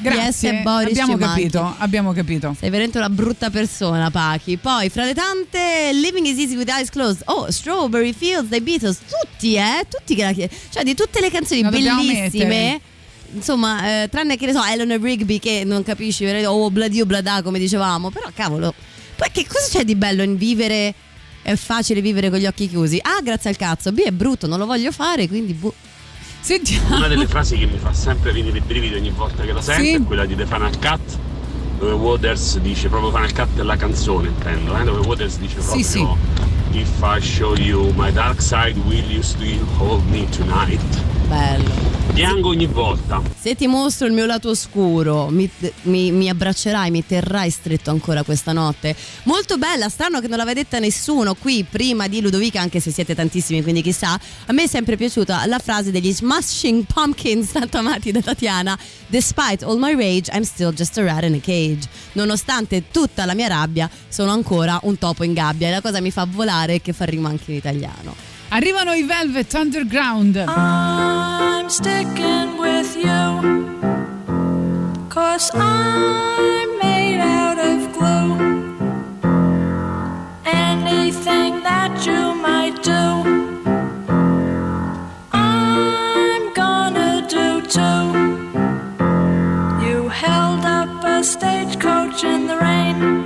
Grazie, Boris abbiamo Cimanchi. capito, abbiamo capito. sei veramente una brutta persona Pachi. Poi fra le tante Living is easy with eyes closed. Oh Strawberry Fields dei Beatles. Tutti eh? Tutti che la cioè di tutte le canzoni dobbiamo bellissime. insomma eh, tranne che ne so Eleanor Rigby che non capisci o Bladio Blada come dicevamo. Però cavolo poi che cosa c'è di bello in vivere? È facile vivere con gli occhi chiusi. A grazie al cazzo. B è brutto non lo voglio fare quindi boh. Sentiamo. Una delle frasi che mi fa sempre venire i brividi ogni volta che la sento Sì. è quella di The Final Cut, dove Waters dice proprio Final Cut è la canzone, intendo, eh, dove Waters dice proprio Sì, sì. If I show you my dark side, will you still hold me tonight? bello Piango ogni volta. Se ti mostro il mio lato oscuro, mi, mi- mi abbraccerai, mi terrai stretto ancora questa notte. Molto bella, strano che non l'aveva detta nessuno qui prima di Ludovica, anche se siete tantissimi, quindi chissà. A me è sempre piaciuta la frase degli Smashing Pumpkins, tanto amati da Tatiana. Despite all my rage, I'm still just a rat in a cage. Nonostante tutta la mia rabbia, sono ancora un topo in gabbia. E la cosa mi fa volare e che fa rima anche in italiano. Arrivano i Velvet Underground. I'm sticking with you. Cause I'm made out of glue. Anything that you might do, I'm gonna do too. You held up a stagecoach in the rain.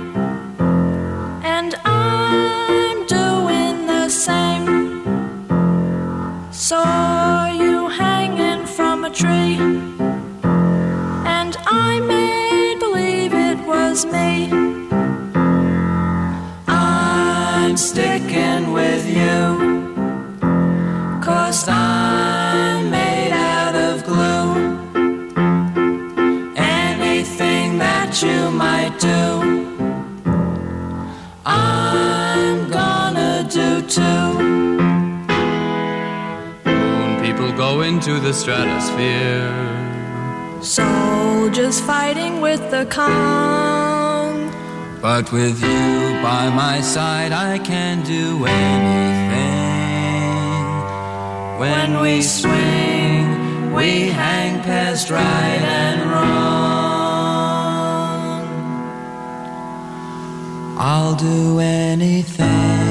Tree, and I made believe it was me. I'm sticking with you, cause I'm made out of glue. Anything that you might do, go into the stratosphere. Soldiers fighting with the calm. But with you by my side, I can do anything. When we swing, we hang past right and wrong. I'll do anything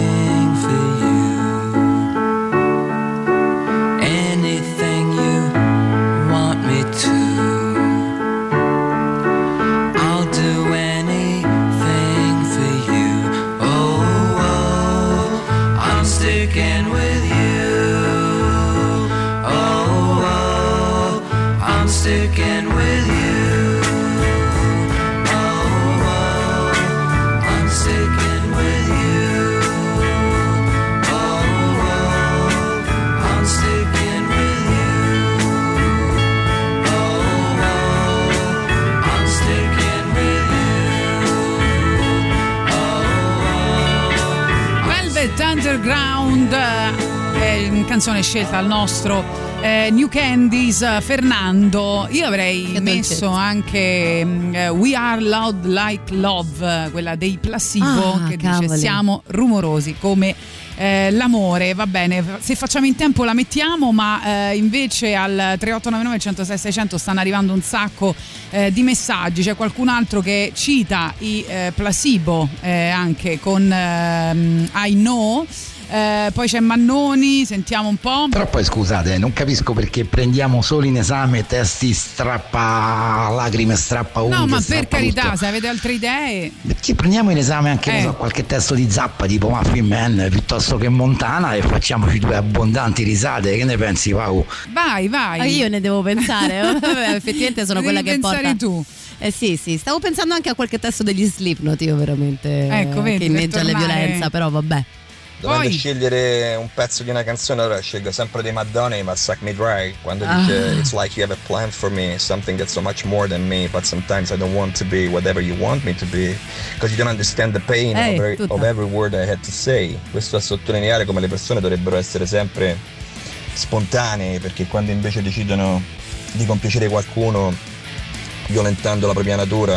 canzone scelta al nostro eh, New Candies eh, Fernando. Io avrei messo anche mm, eh, We Are Loud Like Love, quella dei Placebo Ah, che cavoli. dice siamo rumorosi come eh, l'amore, va bene, se facciamo in tempo la mettiamo, ma eh, invece al 3899 106 600 stanno arrivando un sacco eh, di messaggi, c'è qualcun altro che cita i eh, placebo eh, anche con ehm, I know. Eh, poi c'è Mannoni, sentiamo un po'. Però poi scusate, non capisco perché prendiamo solo in esame testi strappa lacrime, strappa unghie. No, ma per carità, tutto. se avete altre idee. Perché prendiamo in esame anche Eh. so, qualche testo di zappa tipo Muffin Man piuttosto che Montana e facciamoci due abbondanti risate. Che ne pensi, Pau? Vai, vai. Ah, io ne devo pensare. Vabbè, Effettivamente sono Devi quella che pensare porta. tu. Eh sì, sì, stavo pensando anche a qualche testo degli Slipknot, io veramente Ecco, vedi, che inneggia alle tornare- violenza, però vabbè. Dovendo Poi- scegliere un pezzo di una canzone, allora scelgo sempre dei Madonna, ma Suck Me Dry, quando Ah. dice It's like you have a plan for me, something that's so much more than me, but sometimes I don't want to be whatever you want me to be, because you don't understand the pain Ehi, of, every, tutta. of every word I had to say. Questo a sottolineare come le persone dovrebbero essere sempre spontanee, perché quando invece decidono di compiacere qualcuno violentando la propria natura,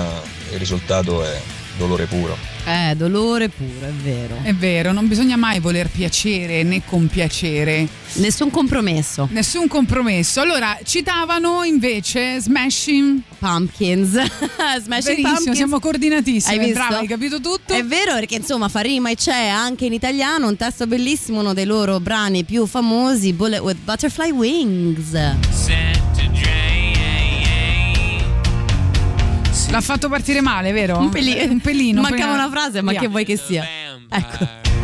il risultato è dolore puro. Eh, dolore puro, è vero. È vero, non bisogna mai voler piacere né compiacere. Nessun compromesso. Nessun compromesso. Allora, citavano invece Smashing Pumpkins. Smashing Benissimo, Pumpkins. siamo coordinatissimi. Hai visto? Brava, hai capito tutto? È vero perché insomma fa rima e c'è anche in italiano un testo bellissimo, uno dei loro brani più famosi, Bullet with Butterfly Wings. L'ha fatto partire male, vero? Un pelino. Un pelino. Mancava poi- una frase, ma Via. che vuoi che sia? Ecco.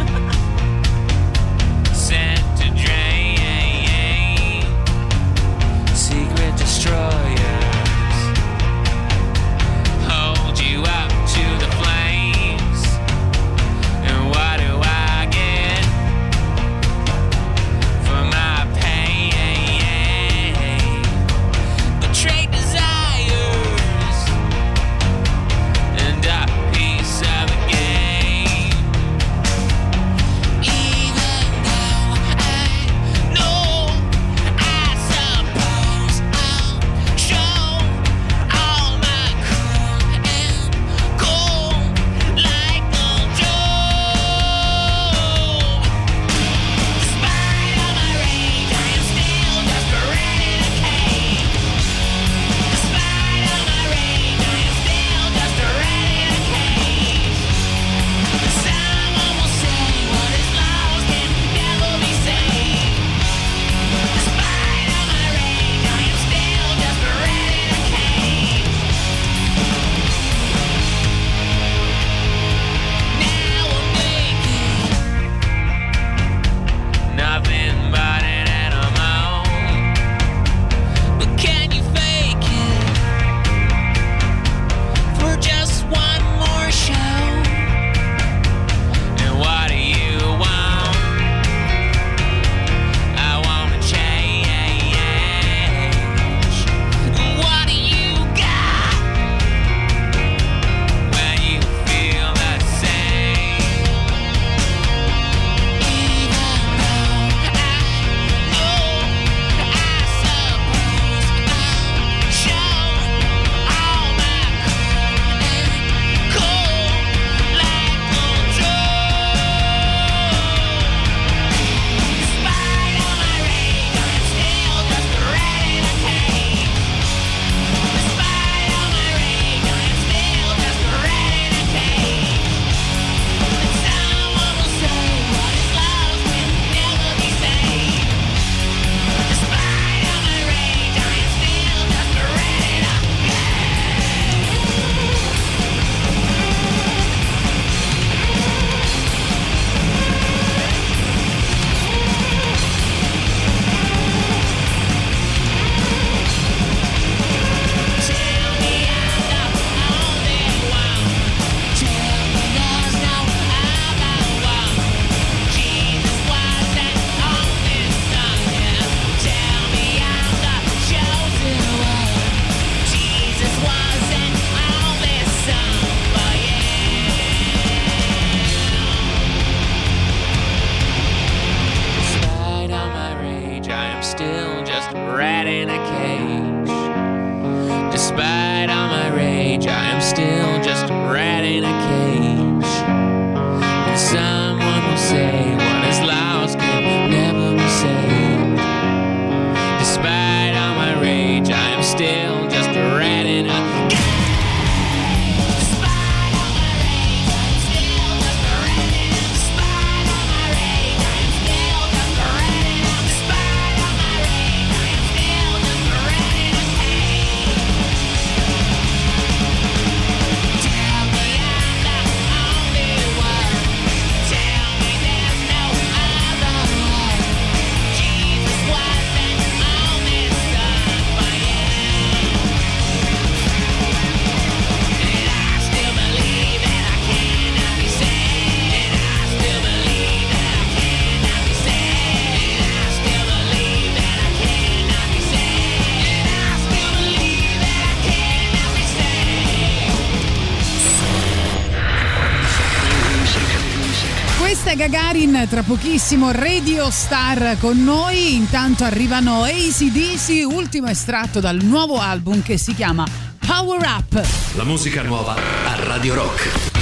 Tra pochissimo Radio Star con noi. Intanto arrivano ACDC, ultimo estratto dal nuovo album che si chiama Power Up. La musica nuova a Radio Rock.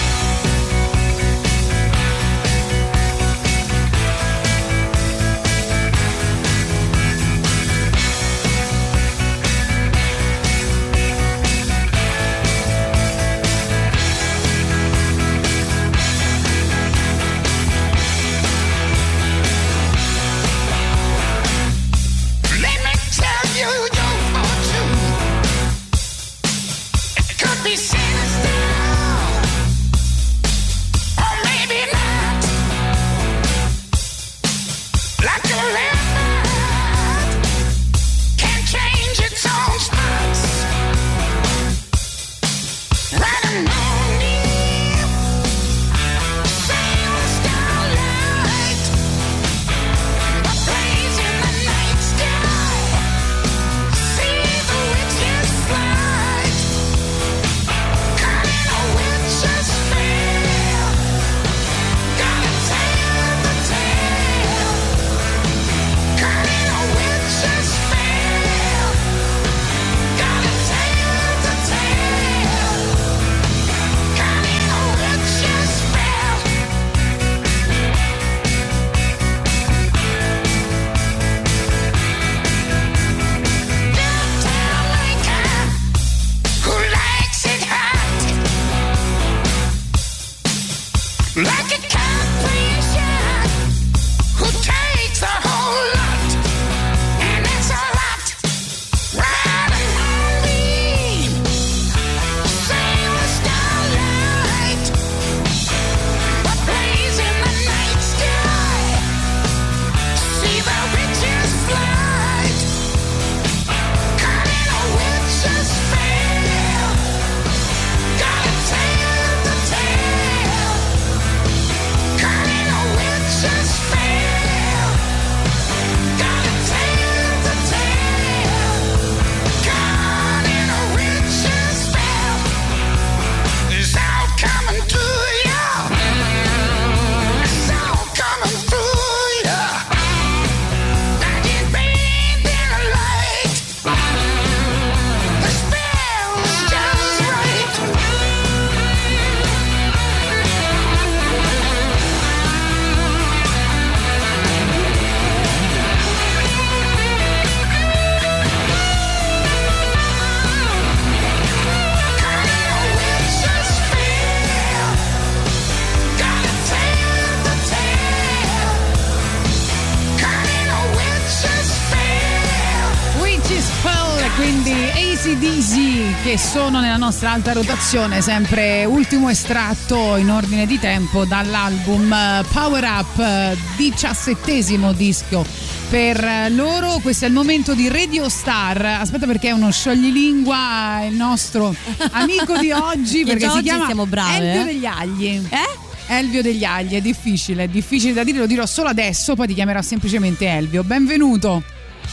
Nostra alta rotazione, sempre ultimo estratto in ordine di tempo dall'album eh, Power Up, eh, diciassettesimo disco per eh, loro. Questo è il momento di Radio Star. Aspetta perché è uno scioglilingua il nostro amico di oggi perché si oggi chiama siamo bravi, Elvio eh? degli Agli. Eh? Elvio degli Agli, è difficile, è difficile da dire, lo dirò solo adesso, poi ti chiamerò semplicemente Elvio. Benvenuto.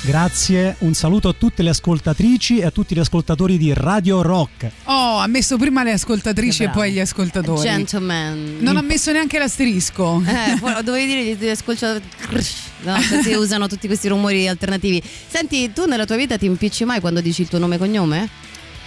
Grazie, un saluto a tutte le ascoltatrici e a tutti gli ascoltatori di Radio Rock. Oh, ha messo prima le ascoltatrici e poi gli ascoltatori. Gentleman. Non ha messo neanche l'asterisco. Eh, dovevi dire gli ascoltatori. No, così usano tutti questi rumori alternativi. Senti, tu nella tua vita ti impicci mai quando dici il tuo nome e cognome?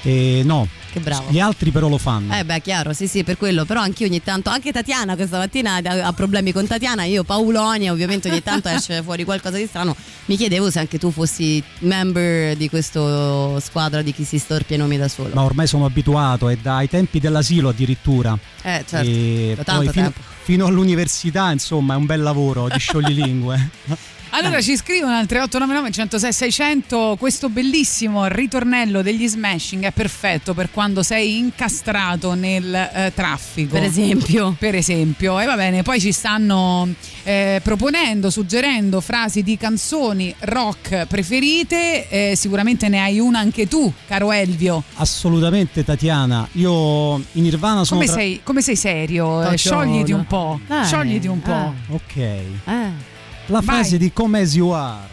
E no, Che bravo. gli altri però lo fanno. Eh beh, chiaro, sì, sì, per quello. Però anch'io ogni tanto, anche Tatiana questa mattina ha problemi con Tatiana, io Paulonia, ovviamente ogni tanto esce fuori qualcosa di strano. Mi chiedevo se anche tu fossi member di questa squadra di chi si storpia i nomi da solo. Ma ormai sono abituato, è dai tempi dell'asilo addirittura. Eh, certo. E Da tanto poi fino, tempo. fino all'università, insomma, è un bel lavoro di scioglilingue. Allora ci scrivono al 3899 106 600 questo bellissimo ritornello degli smashing è perfetto per quando sei incastrato nel eh, traffico. Per esempio. Per esempio. E va bene, poi ci stanno eh, proponendo, suggerendo frasi di canzoni rock preferite. Eh, sicuramente ne hai una anche tu, caro Elvio. Assolutamente Tatiana, io in Nirvana sono... Come, tra- sei, come sei serio? Eh, Tatiana. sciogliti un po'. Dai. Sciogliti un po'. Ah. Ok. Eh. La Vai. frase di come as you are.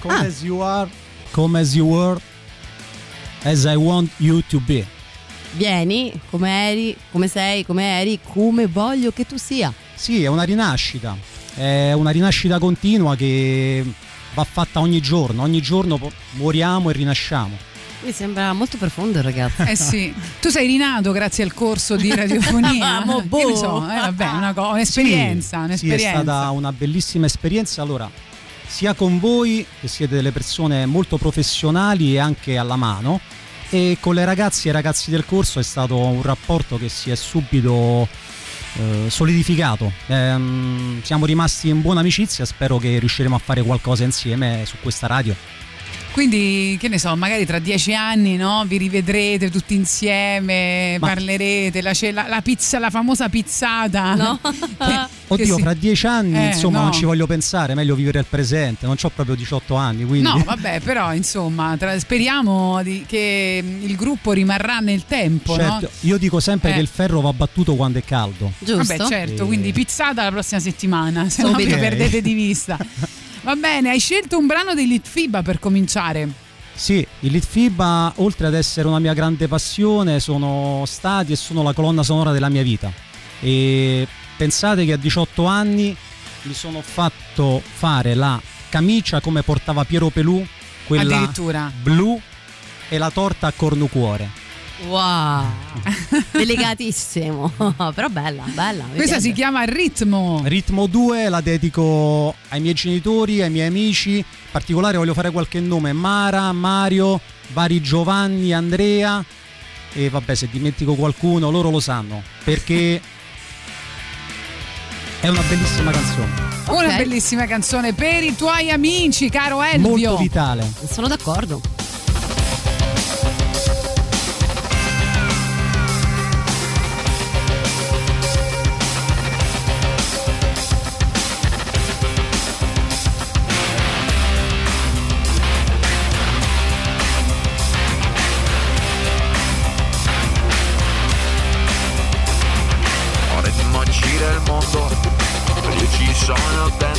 Come Ah. as you are, come as you were, as I want you to be. Vieni come eri, come sei, come eri, come voglio che tu sia. Sì, è una rinascita, è una rinascita continua che va fatta ogni giorno, ogni giorno muoriamo e rinasciamo. Mi sembra molto profondo il ragazzo. Eh sì, tu sei rinato grazie al corso di radiofonia. Mo' Che ne boh. so, eh, vabbè, una co- un'esperienza, Sì, un'esperienza. Sì, è stata una bellissima esperienza. Allora, sia con voi, che siete delle persone molto professionali e anche alla mano, e con le ragazze e i ragazzi del corso è stato un rapporto che si è subito eh, solidificato. Ehm, siamo rimasti in buona amicizia, spero che riusciremo a fare qualcosa insieme su questa radio. Quindi, che ne so, magari tra dieci anni no? vi rivedrete tutti insieme, parlerete, la, la- la pizza, la famosa pizzata. No? Oddio, si- fra dieci anni, Eh, insomma, no. non ci voglio pensare, meglio vivere il presente. Non ho proprio 18 anni, quindi. No, vabbè, però insomma, tra- speriamo di- che il gruppo rimarrà nel tempo, Certo, no? io dico sempre Eh. che il ferro va battuto quando è caldo. Vabbè, certo, E- quindi pizzata la prossima settimana, se no vi perdete di vista. Va bene, hai scelto un brano dei Litfiba per cominciare. Sì, i Litfiba, oltre ad essere una mia grande passione, sono stati e sono la colonna sonora della mia vita. E pensate che a 18 anni mi sono fatto fare la camicia come portava Piero Pelù, quella blu e la torta a cornucuore. Wow, delicatissimo, però bella, bella. Questa piace. si chiama Ritmo. Ritmo 2 la dedico ai miei genitori, ai miei amici. In particolare voglio fare qualche nome: Mara, Mario, vari Giovanni, Andrea. E vabbè, se dimentico qualcuno, loro lo sanno. Perché è una bellissima canzone. Una bellissima canzone per i tuoi amici, caro Elvio. Molto vitale. Sono d'accordo. Io ci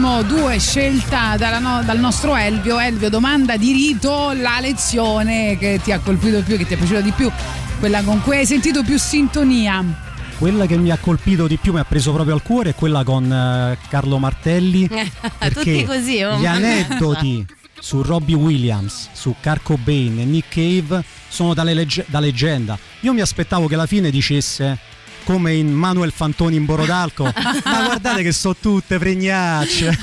ritmo 2 scelta no- dal nostro Elvio. Elvio domanda di rito la lezione che ti ha colpito di più, che ti è piaciuta di più, quella con cui hai sentito più sintonia. Quella che mi ha colpito di più, mi ha preso proprio al cuore, è quella con eh, Carlo Martelli. Tutti così, oh, gli aneddoti su Robbie Williams, su Kurt Cobain e Nick Cave sono da, legge- da leggenda. Io mi aspettavo che alla fine dicesse come in Manuel Fantoni in Borodalco, ma guardate che sono tutte pregnacce.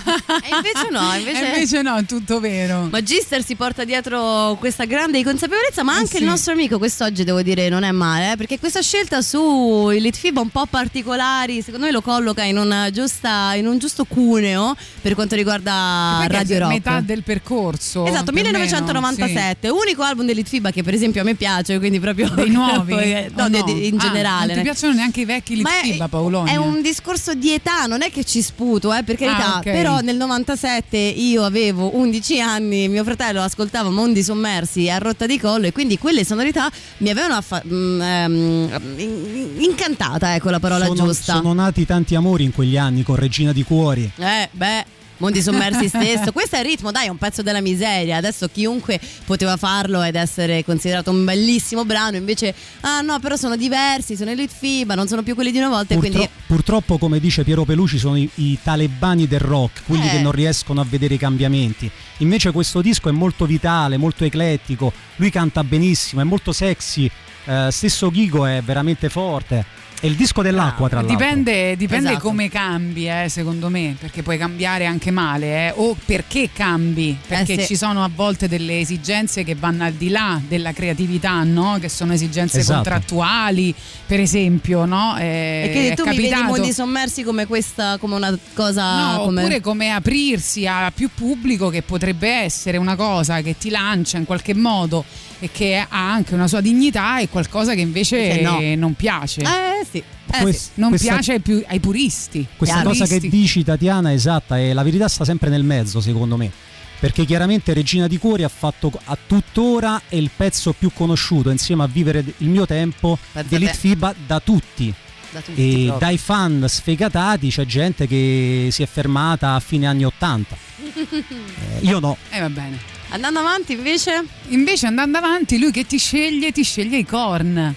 E invece no, invece... E invece no, è tutto vero. Magister si porta dietro questa grande consapevolezza, ma Eh anche sì. il nostro amico quest'oggi devo dire non è male, eh, perché questa scelta su Elite FIBA un po' particolari, secondo me lo colloca in, una giusta, in un giusto cuneo per quanto riguarda Radio Rock. metà del percorso. Esatto, più o meno, 1997, unico album dell'Elite FIBA che per esempio a me piace, quindi proprio Dei nuovi? no, di- no? di- in Ah, generale. non ti piacciono neanche i vecchi Litfiba, Paoloni? È un discorso di età, non è che ci sputo, eh, per carità. Ah, ok. Però nel 97 io avevo 11 anni, mio fratello ascoltava Mondi Sommersi a rotta di collo e quindi quelle sonorità mi avevano affa- mm, ehm, in- incantata, ecco la parola sono, giusta. sono nati tanti amori in quegli anni con Regina di Cuori. Eh, beh. Mondi sommersi stesso, questo è il ritmo, dai, è un pezzo della miseria. Adesso chiunque poteva farlo ed essere considerato un bellissimo brano. Invece, ah no, però sono diversi, sono Elite FIBA, non sono più quelli di una volta. Purtro- quindi Purtroppo, come dice Piero Peluci, sono i, i talebani del rock, quelli Eh. che non riescono a vedere i cambiamenti. Invece questo disco è molto vitale, molto eclettico, lui canta benissimo, è molto sexy, eh, stesso Ghigo è veramente forte. È il disco dell'acqua, tra l'altro. Dipende, dipende Esatto. come cambi, eh, secondo me, perché puoi cambiare anche male, eh, o perché cambi, perché Eh, sì. ci sono a volte delle esigenze che vanno al di là della creatività, no? che sono esigenze Esatto. contrattuali, per esempio. No? Eh, E è tu capitato- mondi sommersi come questa, come una cosa. No, come... oppure come aprirsi a più pubblico che potrebbe essere una cosa che ti lancia in qualche modo e che ha anche una sua dignità e qualcosa che invece Invece no. non piace. Eh sì. Eh, Quest- sì. non questa- piace ai, più- ai puristi. Questa cosa che dici Tatiana è esatta e la verità sta sempre nel mezzo secondo me. Perché chiaramente Regina di Cuori ha fatto a tuttora è il pezzo più conosciuto insieme a Vivere il mio tempo dell'Elite te. FIBA da tutti. Da tutti E proprio. dai fan sfegatati c'è gente che si è fermata a fine anni 80. Eh, io no. Eh, va bene. Andando avanti invece. Invece andando avanti, lui che ti sceglie, ti sceglie i corn.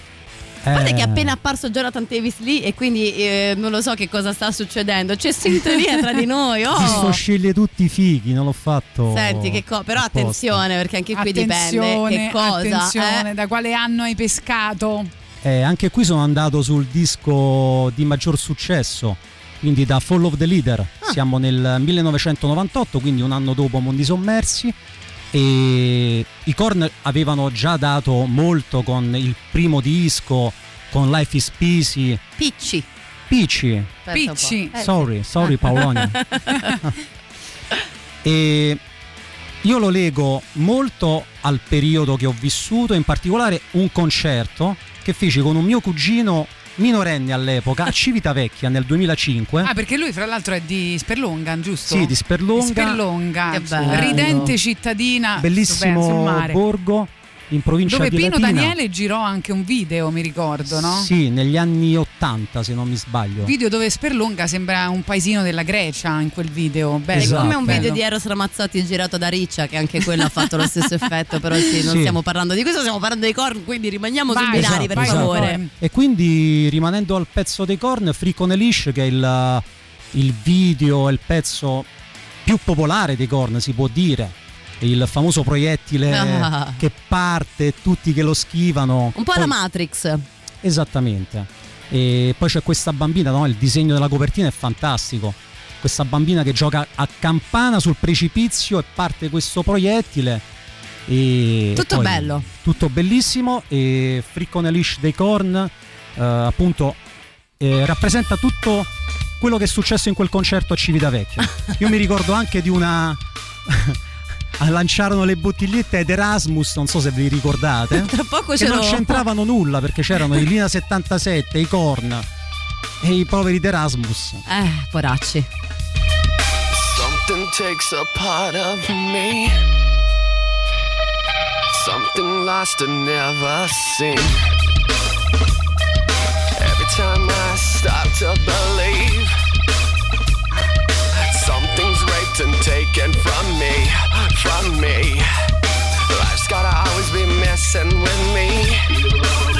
Eh, che è appena apparso Jonathan Davis lì e quindi eh, non lo so che cosa sta succedendo. C'è sintonia tra di noi. Sto Oh. sceglie tutti i fighi, non l'ho fatto. Senti, che co- però apposta. attenzione perché anche qui dipende Attenzione, che cosa. attenzione, eh. da quale anno hai pescato? Eh, anche qui sono andato sul disco di maggior successo, quindi da Fall of the Leader. Ah. Siamo nel 1998, quindi un anno dopo Mondi Sommersi. E i Korn avevano già dato molto con il primo disco, con Life is Peasy. Picci. Picci. Picci. Eh, Sorry, sorry Paolonia. e io lo leggo molto al periodo che ho vissuto, in particolare un concerto che feci con un mio cugino minorenne all'epoca a Civitavecchia nel 2005. Ah, perché lui, fra l'altro, è di Sperlonga, giusto? Sì, di Sperlonga. Sperlonga, ridente cittadina. Bellissimo borgo in provincia Dove di Pino Latina. Daniele girò anche un video, mi ricordo, no? Sì, negli anni 80 se non mi sbaglio. Video dove Sperlonga sembra un paesino della Grecia in quel video. Bello. È Esatto. come un video bello. di Eros Ramazzotti girato da Riccia, che anche quello ha fatto lo stesso effetto. Però sì, non Sì. stiamo parlando di questo, stiamo parlando dei corn, quindi rimaniamo sui binari, esatto, per vai, favore. E quindi rimanendo al pezzo dei on a Leash, che è il, il video, il pezzo più popolare dei Korn, si può dire. Il famoso proiettile Ah. che parte, tutti che lo schivano. Un po' la Matrix. Esattamente. E poi c'è questa bambina, no? il disegno della copertina è fantastico. Questa bambina che gioca a campana sul precipizio e parte questo proiettile. E Tutto poi- bello. Tutto bellissimo. E Freak on a Leash dei Korn, eh, appunto, eh, rappresenta tutto quello che è successo in quel concerto a Civitavecchia. Io mi ricordo anche di una. Lanciarono le bottigliette ad Erasmus, non so se vi ricordate. Tra poco che non c'entravano nulla perché c'erano i Lina 77, i Korn e i poveri d'Erasmus. Eh, poracci. Something takes a part of me. Something lost and never seen. Every time I stop to believe, taken from me, from me. Life's gotta always be messing with me.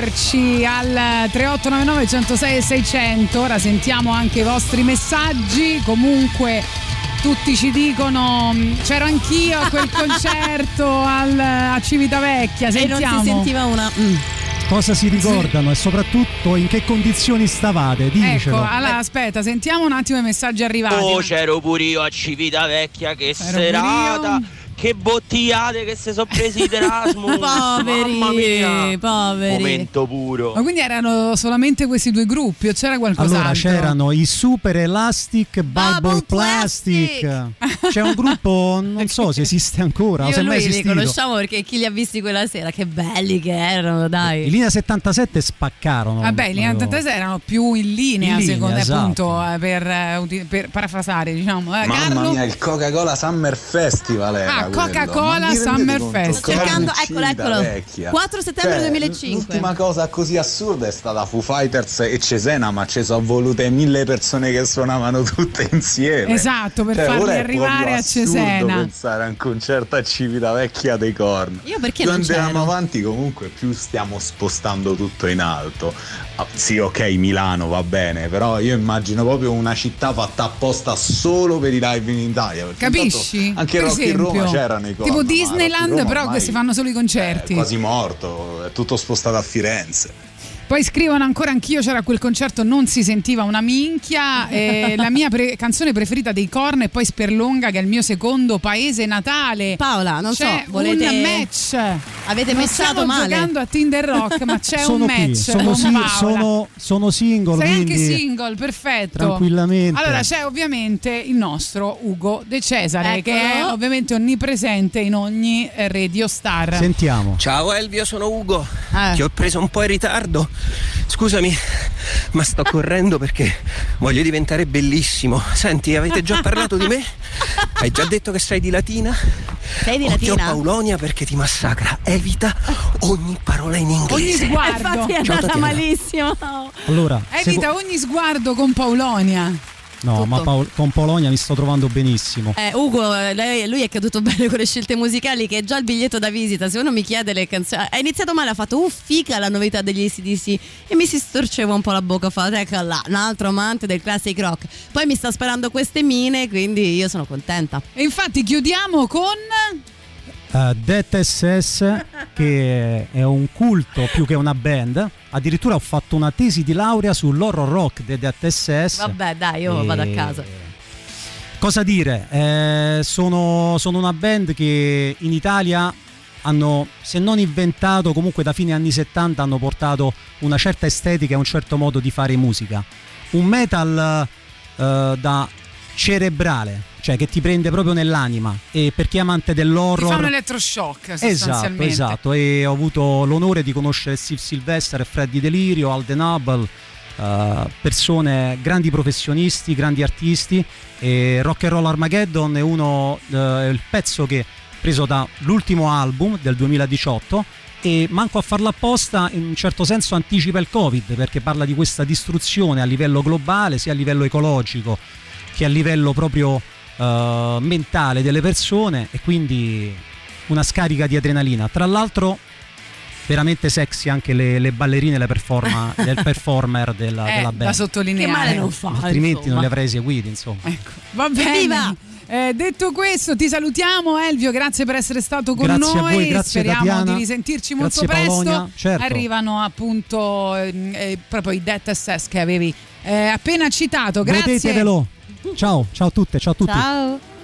Scriverci al 3899 106 e 600. Ora sentiamo anche i vostri messaggi. Comunque tutti ci dicono "Mm, c'ero anch'io a quel concerto al- a Civitavecchia. E non Sentiamo. si sentiva una. mm. Cosa si ricordano e soprattutto in che condizioni stavate? Dicelo. Ecco, allora aspetta, sentiamo un attimo i messaggi arrivati. Oh, c'ero pure io a Civitavecchia, che C'ero serata! Che bottigliate che si sono presi di Erasmus! Poveri, Mamma mia! poveri. Momento puro. Ma quindi erano solamente questi due gruppi o c'era qualcos'altro? Allora c'erano i Super Elastic Bubble, Plastic. C'è un gruppo, non so se esiste ancora, o Io se e è mai lui li esistito. conosciamo perché chi li ha visti quella sera, che belli che erano, dai. In linea 77 spaccarono. Vabbè, gli Proprio. 83 erano più in linea, In linea, secondo esatto. appunto, eh, per, eh, per parafrasare, diciamo. Eh, Mamma Carlo? mia, il Coca-Cola Summer Festival era Ah, quello. Coca-Cola Rendete Summer? Festival. Corn Cercando, eccolo, eccolo. Civitavecchia. 4 settembre Cioè, 2005. L'ultima cosa così assurda è stata Foo Fighters e Cesena, ma ci sono volute mille persone che suonavano tutte insieme. Esatto, per Cioè, farli arrivare a Cesena. pensare a un concerto a Civitavecchia dei Korn. Io perché più non andiamo c'ero? avanti comunque più stiamo spostando tutto in alto. Ah, sì, ok, Milano va bene, però io immagino proprio una città fatta apposta solo per i live in Italia. Capisci? Anche Per Rock in Roma esempio, c'erano i Korn. Tipo Disneyland, però che si fanno solo i concerti. È quasi morto, è tutto spostato a Firenze. Poi scrivono ancora anch'io c'era quel concerto, non si sentiva una minchia. e la mia pre- canzone preferita dei Korn è poi Sperlonga, che è il mio secondo paese natale. Paola, non C'è so, volete un match Avete non stiamo male. giocando a Tinder Rock, ma c'è sono un qui, match sono, con si- Paola. sono- sono single, Sei quindi anche single, perfetto. tranquillamente. Allora c'è ovviamente il nostro Ugo De Cesare che è Eccolo. ovviamente onnipresente in ogni eh, Radio Star. Sentiamo. Ciao Elvio, sono Ugo. Eh. Ti ho preso un po' in ritardo. Scusami, ma sto correndo perché voglio diventare bellissimo. Senti, avete già parlato di me? Hai già detto che sei di Latina? Sei di Occhio a Latina? Paulonia perché ti massacra. Evita ogni parola in inglese. Ogni sguardo. Infatti è Ciao, andata Tatiana. malissimo. Allora, Evita ogni sguardo con Paulonia. No, ma Paol- con Polonia mi sto trovando benissimo. Eh, Ugo, eh, lei- lui è caduto bene con le scelte musicali, che è già il biglietto da visita. Se uno mi chiede le canzoni, ha iniziato male, ha fatto uh, figa la novità degli ACDC e mi si storceva un po' la bocca. Fatto, ecco là, un altro amante del classic rock. Poi mi sta sparando queste mine, quindi io sono contenta. E infatti chiudiamo con Uh, Death SS, che è un culto più che una band. Addirittura ho fatto una tesi di laurea sull'horror rock dei Death SS. Vabbè, dai, io E- vado a casa. Cosa dire? Eh, sono, sono una band che in Italia hanno, se non inventato, comunque da fine anni 70 hanno portato una certa estetica e un certo modo di fare musica. Un metal eh, da cerebrale, cioè che ti prende proprio nell'anima. E per chi è amante ti dell'horror... fa un elettroshock Esatto, sostanzialmente. esatto. E ho avuto l'onore di conoscere Steve Sylvester, Freddy Delirio, Alden Hubble, eh, persone, grandi professionisti, grandi artisti. E Rock and Roll Armageddon è uno è il pezzo che preso dall'ultimo album del 2018 e manco a farlo apposta in un certo senso anticipa il Covid perché parla di questa distruzione a livello globale, sia a livello ecologico che a livello proprio eh, mentale delle persone e quindi una scarica di adrenalina. Tra l'altro veramente sexy anche le, le ballerine le performa- del performer della, Eh, della da band. sottolineare. Che male non fa, Altrimenti insomma. non li avrei eseguiti, insomma. Va bene. Eh, detto questo, ti salutiamo Elvio, grazie per essere stato con Grazie a noi. voi, grazie Speriamo Tatiana. di risentirci molto Grazie presto. Paolonia, certo. Arrivano appunto ehm, eh, proprio i Death SS che avevi eh, appena citato. Grazie. Godetevelo. Ciao, ciao a tutte, ciao a tutti. Ciao.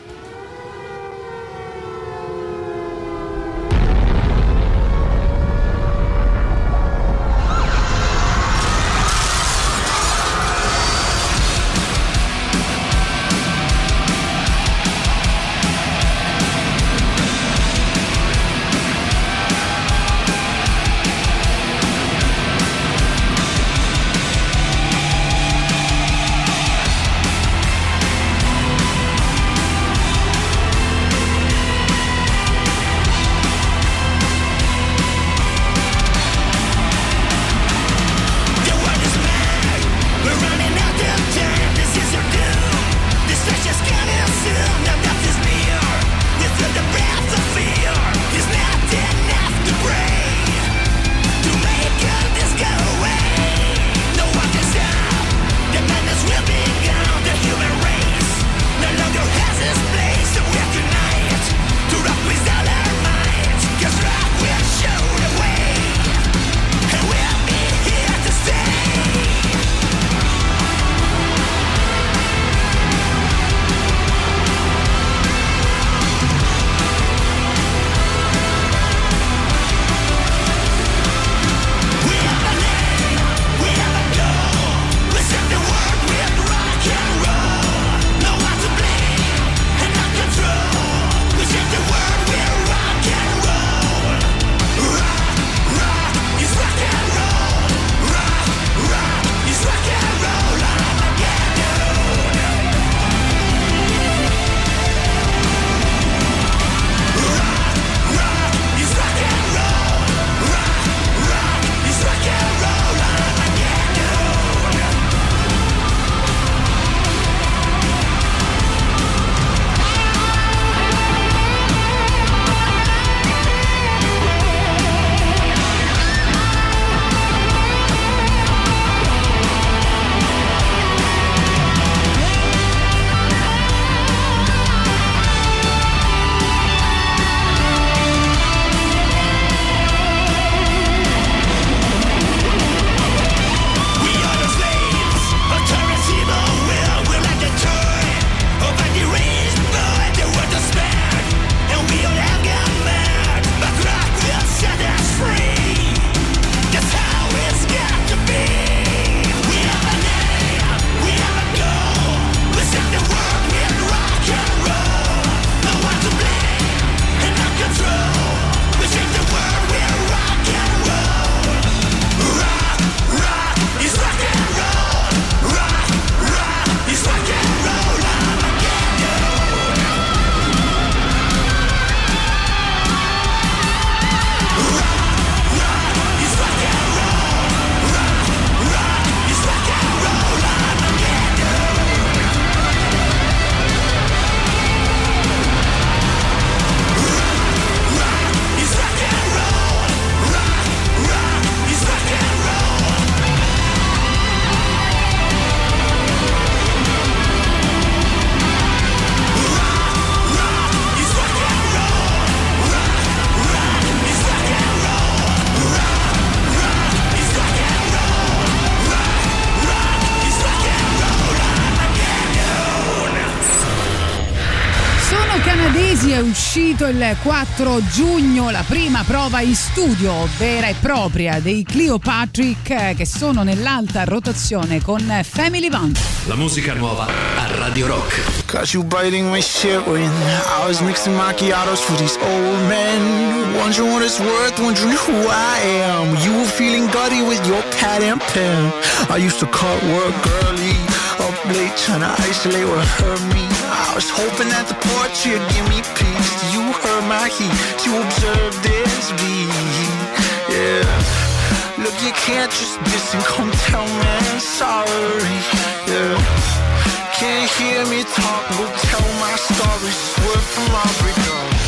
Uscito il 4 giugno la prima prova in studio vera e propria dei Cleopatrick che sono nell'alta rotazione con Family Van. La musica nuova a Radio Rock. Got you biting my shit when I was mixing macchiatos for these old men. Wondering what it's worth, wondering who I am. You were feeling gutty with your pad and pen. I used to cut work early, up late, trying to isolate what hurt me. I was hoping that the portrait give me peace. You heard my heat, you observed this beat. Yeah. Look, you can't just diss and come tell me sorry. Yeah. Can't hear me talk, go tell my story, swear from my breakup.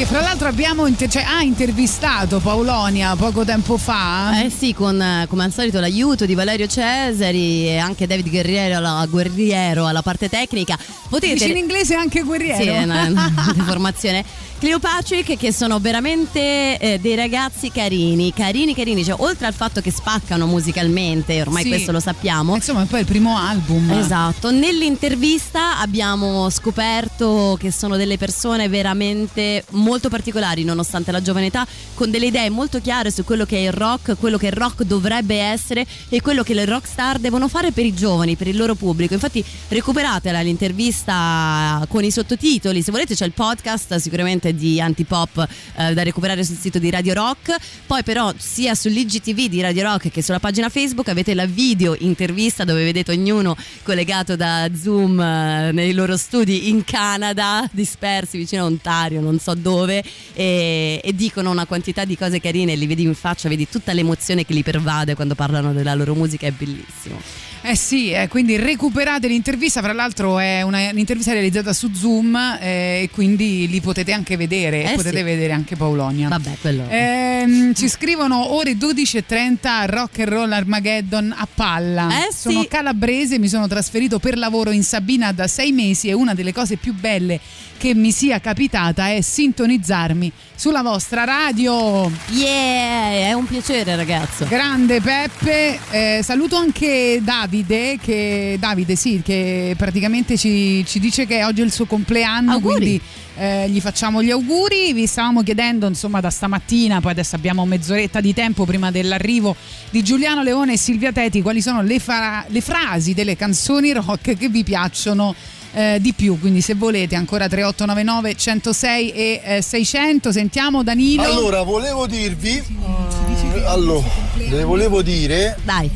Che fra l'altro abbiamo inter- cioè, ha intervistato Paolonia poco tempo fa. Eh sì, con eh, come al solito l'aiuto di Valerio Cesari e anche David Guerriero alla, Guerriero alla parte tecnica. Potete Dici in inglese anche guerriero. Sì, è una, una deformazione. Cleopatrick che sono veramente eh, dei ragazzi carini, carini carini, cioè oltre al fatto che spaccano musicalmente, ormai Sì. questo lo sappiamo. Insomma, poi il primo album. Esatto, nell'intervista abbiamo scoperto che sono delle persone veramente molto particolari nonostante la giovane età, con delle idee molto chiare su quello che è il rock, quello che il rock dovrebbe essere e quello che le rock star devono fare per i giovani, per il loro pubblico. Infatti recuperatela l'intervista con i sottotitoli, se volete c'è il podcast sicuramente di Antipop eh, da recuperare sul sito di Radio Rock, poi però sia sull'IGTV di Radio Rock che sulla pagina Facebook avete la video intervista dove vedete ognuno collegato da Zoom eh, nei loro studi in Canada, dispersi vicino a Ontario, non so dove, e, e dicono una quantità di cose carine, li vedi in faccia, vedi tutta l'emozione che li pervade quando parlano della loro musica, è bellissimo. Eh sì, eh, quindi recuperate l'intervista, fra l'altro è una- un'intervista realizzata su Zoom eh, e quindi li potete anche vedere Eh potete sì. vedere anche Paolonia. Vabbè, quello... Ehm, ci scrivono ore 12.30 Rock and Roll Armageddon a palla. Eh sì. Sono calabrese, mi sono trasferito per lavoro in Sabina da sei mesi e una delle cose più belle che mi sia capitata è sintonizzarmi sulla vostra radio. Yeah, è un piacere ragazzo. Grande Peppe, Eh, saluto anche Davide, che, Davide sì, che praticamente ci, ci dice che oggi è il suo compleanno, Auguri. quindi eh, gli facciamo gli auguri. Vi stavamo chiedendo insomma da stamattina, poi adesso abbiamo mezz'oretta di tempo prima dell'arrivo di Giuliano Leone e Silvia Teti, quali sono le, fra- le frasi delle canzoni rock che vi piacciono. Eh, di più quindi se volete ancora 3899 106 e eh, 600 sentiamo Danilo Allora, volevo dirvi. mm, allora, le volevo dire. Dai.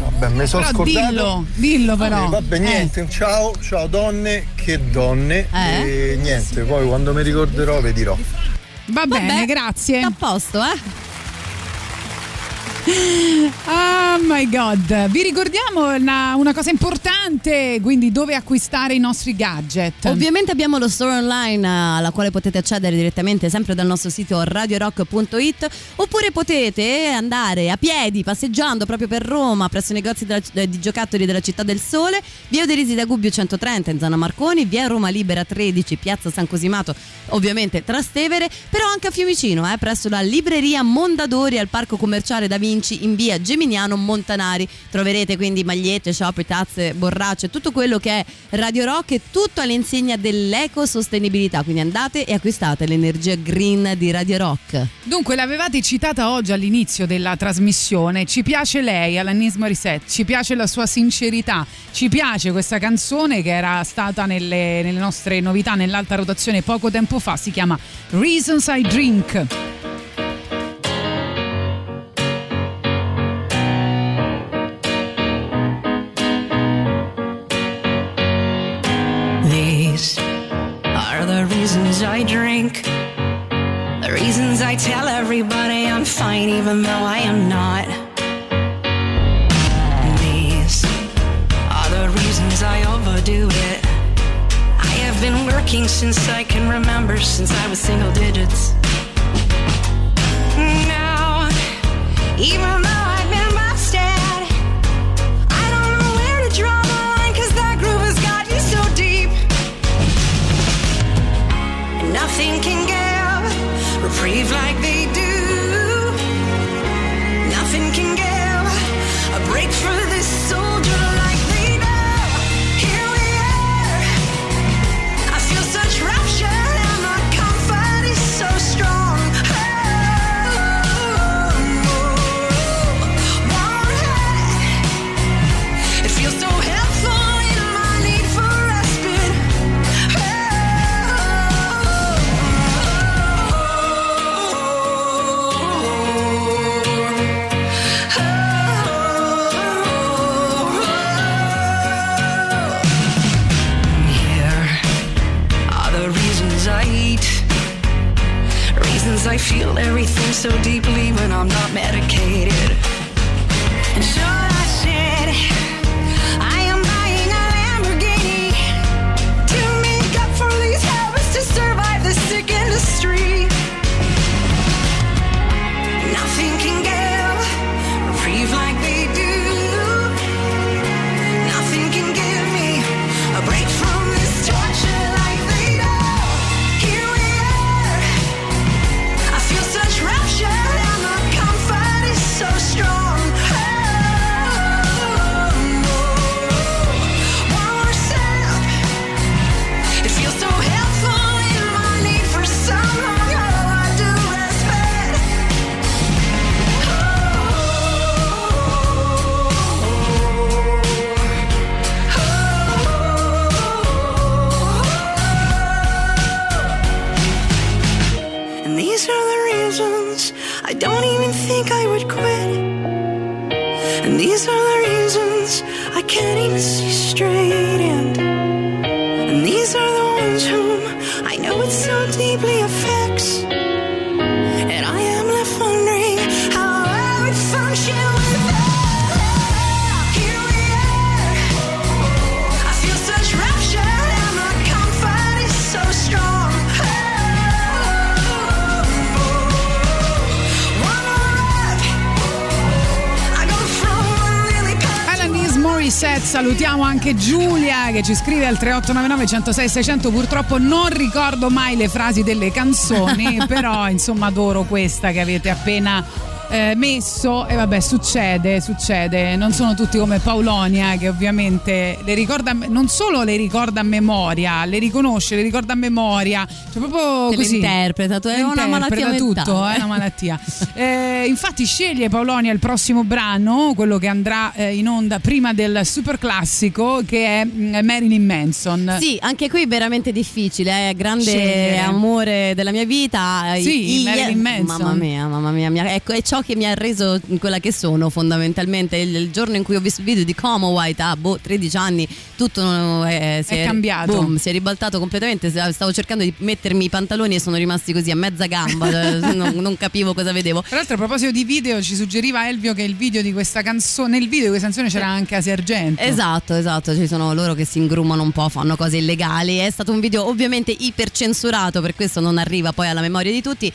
Vabbè, mi sono Però scordato. dillo, dillo però. Ok, vabbè, Eh. niente. Ciao, ciao donne, che donne. Eh? E niente, poi quando mi ricorderò vi dirò. Va bene, Vabbè, grazie. A posto, eh? Oh my god, vi ricordiamo una, una cosa importante, quindi dove acquistare i nostri gadget. Ovviamente abbiamo lo store online eh, alla quale potete accedere direttamente sempre dal nostro sito radiorock.it oppure potete andare a piedi passeggiando proprio per Roma presso i negozi della- di giocattoli della Città del Sole, via Derisi da Gubbio 130 in zona Marconi, via Roma Libera 13, piazza San Cosimato, ovviamente Trastevere, però anche a Fiumicino, eh, presso la libreria Mondadori al parco commerciale Da Vinci in via Geminiano Montanari. Troverete quindi magliette, scioperi, tazze, borracce, tutto quello che è Radio Rock e tutto all'insegna dell'ecosostenibilità. Quindi andate e acquistate l'energia green di Radio Rock. Dunque, l'avevate citata oggi all'inizio della trasmissione. Ci piace lei, Alanis Morissette, ci piace la sua sincerità, ci piace questa canzone che era stata nelle, nelle nostre novità nell'alta rotazione poco tempo fa. Si chiama Reasons I Drink. I drink. The reasons I tell everybody I'm fine even though I am not. These are the reasons I overdo it. I have been working since I can remember, since I was single digits. Now, even though feel everything so deeply when I'm not medicated. Think I would quit. And these are the reasons I can't even see straight. Morissette, salutiamo anche Giulia che ci scrive al 3899 106 600. Purtroppo non ricordo mai le frasi delle canzoni, però insomma adoro questa che avete appena eh, messo e vabbè succede, succede. Non sono tutti come Paolonia che ovviamente le ricorda, non solo le ricorda a memoria, le riconosce, le ricorda a memoria, cioè proprio Te così. interpreta, è una malattia tutto, è una malattia. Eh, infatti sceglie Paolonia il prossimo brano, quello che andrà eh, in onda prima del super classico che è mm, Marilyn Manson. Sì, anche qui veramente difficile, eh, grande Scegliere. amore della mia vita. Sì, I- Marilyn Manson. Mamma mia, mamma mia, mia. Ecco, e c'ho ciò che mi ha reso quella che sono fondamentalmente. Il, il giorno in cui ho visto il video di Como White a boh, 13 anni, tutto eh, si È cambiato. boom, si è ribaltato completamente. Stavo cercando di mettermi i pantaloni e sono rimasti così a mezza gamba, cioè, non, non capivo cosa vedevo. Tra l'altro, a proposito di video, ci suggeriva Elvio che il video di questa canzone, nel video di questa canzone c'era anche Asia Argento. Esatto, esatto, ci sono loro che si ingrumano un po', fanno cose illegali. È stato un video ovviamente ipercensurato, per questo non arriva poi alla memoria di tutti.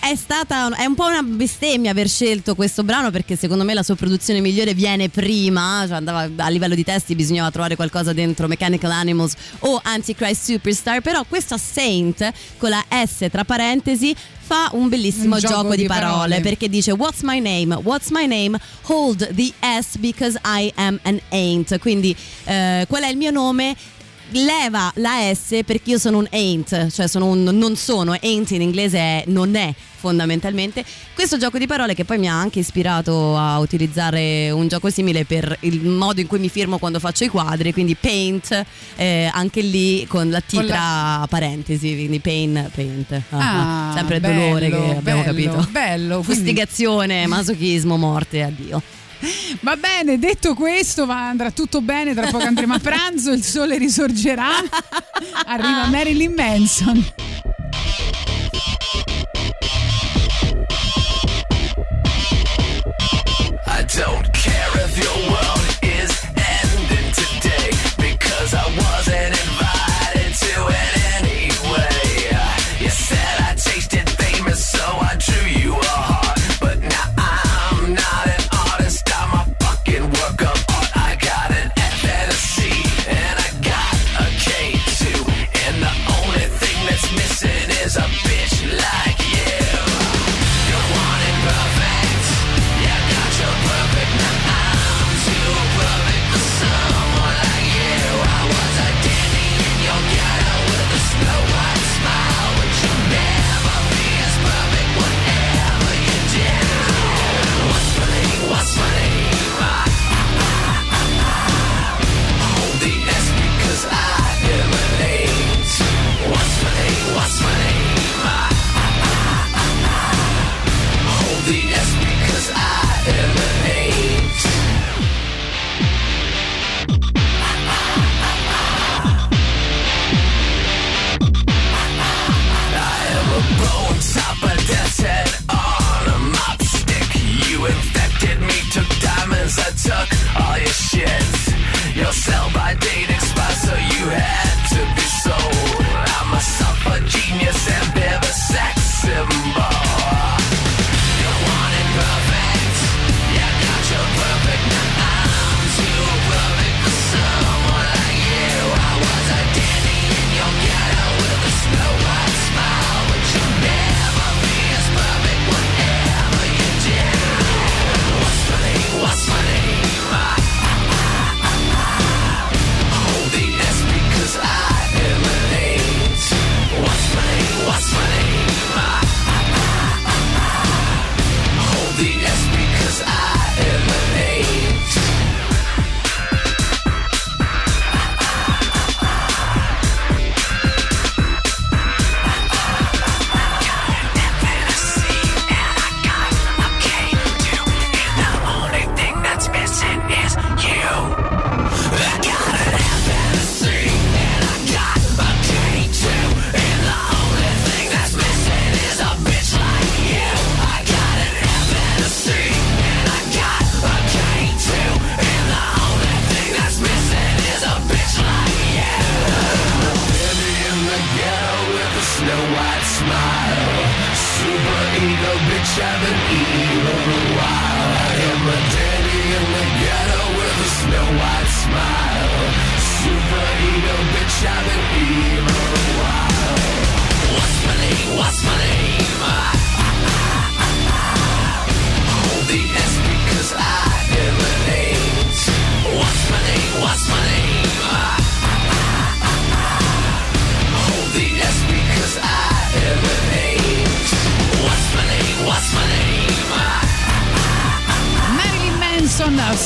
È stata è un po' una bestemmia aver scelto questo brano perché secondo me la sua produzione migliore viene prima, cioè andava a livello di testi bisognava trovare qualcosa dentro Mechanical Animals o Antichrist Superstar, però questa Saint con la S tra parentesi fa un bellissimo Un gioco, gioco di, di parole, parole. perché dice What's my name? What's my name? Hold the S because I am an ain't. Quindi eh, qual è il mio nome? Leva la S perché io sono un ain't, cioè sono un non sono, ain't in inglese è non è fondamentalmente. Questo gioco di parole che poi mi ha anche ispirato a utilizzare un gioco simile per il modo in cui mi firmo quando faccio i quadri, quindi paint, eh, anche lì con la T Con la- tra parentesi, quindi pain, paint. Ah, Sempre il bello, dolore che abbiamo bello, capito. Bello, quindi- Fustigazione, masochismo, morte, addio. Va bene, detto questo, va, andrà tutto bene. Tra poco andremo a pranzo, il sole risorgerà. Arriva Marilyn Manson. Diamonds, I took all your shit. Your sell by date expired, so you had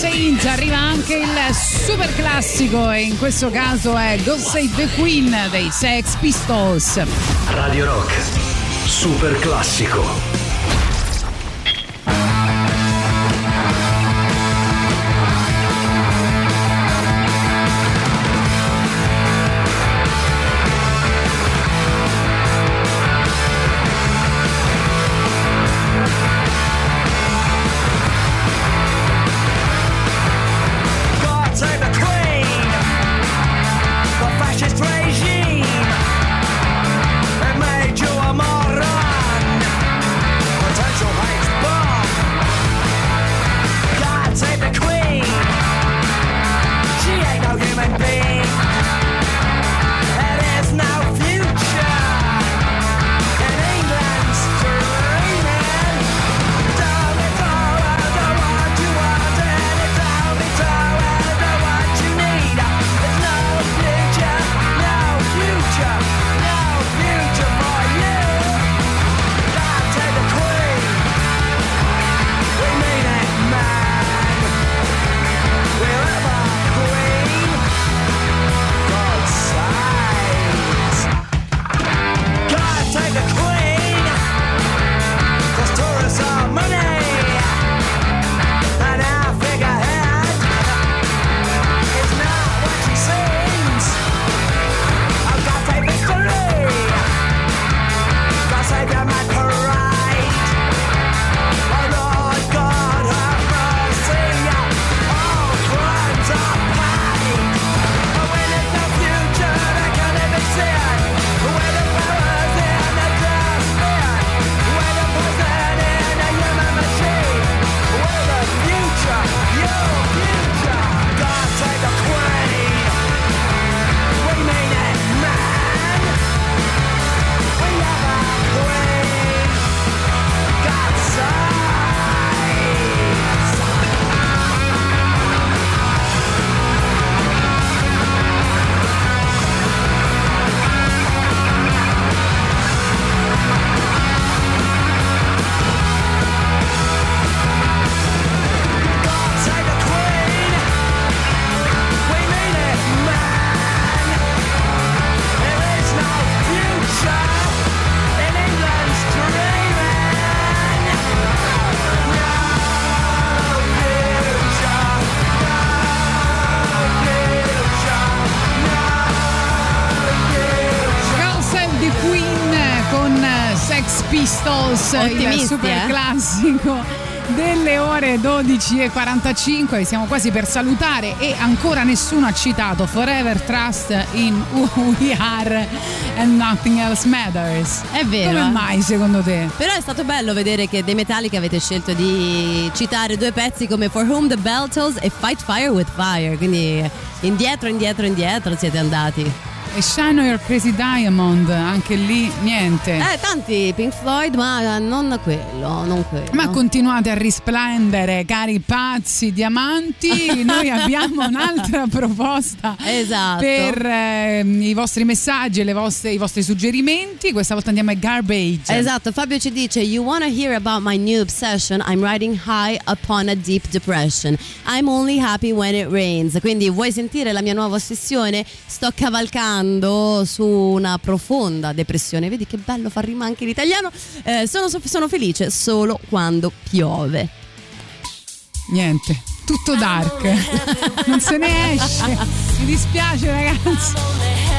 Saint, arriva anche il super classico e in questo caso è God Save the Queen dei Sex Pistols. Radio Rock. Super classico. Classico delle ore 12.45 siamo quasi per salutare e ancora nessuno ha citato Forever Trust in Who We Are and Nothing Else Matters È vero. come mai secondo te? Però è stato bello vedere che dei Metallica avete scelto di citare due pezzi come For Whom the Bell Tolls e Fight Fire with Fire. Quindi indietro, indietro, indietro siete andati. E Shine Your Crazy Diamond anche lì niente Eh, tanti Pink Floyd, ma non quello, non quello. Ma continuate a risplendere, cari pazzi diamanti. Noi abbiamo un'altra proposta Esatto. per eh, i vostri messaggi e vostre- i vostri suggerimenti. Questa volta andiamo ai garbage. Esatto, Fabio ci dice You wanna hear about my new obsession? I'm riding high upon a deep depression. I'm only happy when it rains. Quindi vuoi sentire la mia nuova ossessione? Sto cavalcando su una profonda depressione. Vedi che bello far rima anche in italiano. Eh, sono, sono felice solo quando piove. Niente, tutto dark. non se ne esce. Mi dispiace, ragazzi.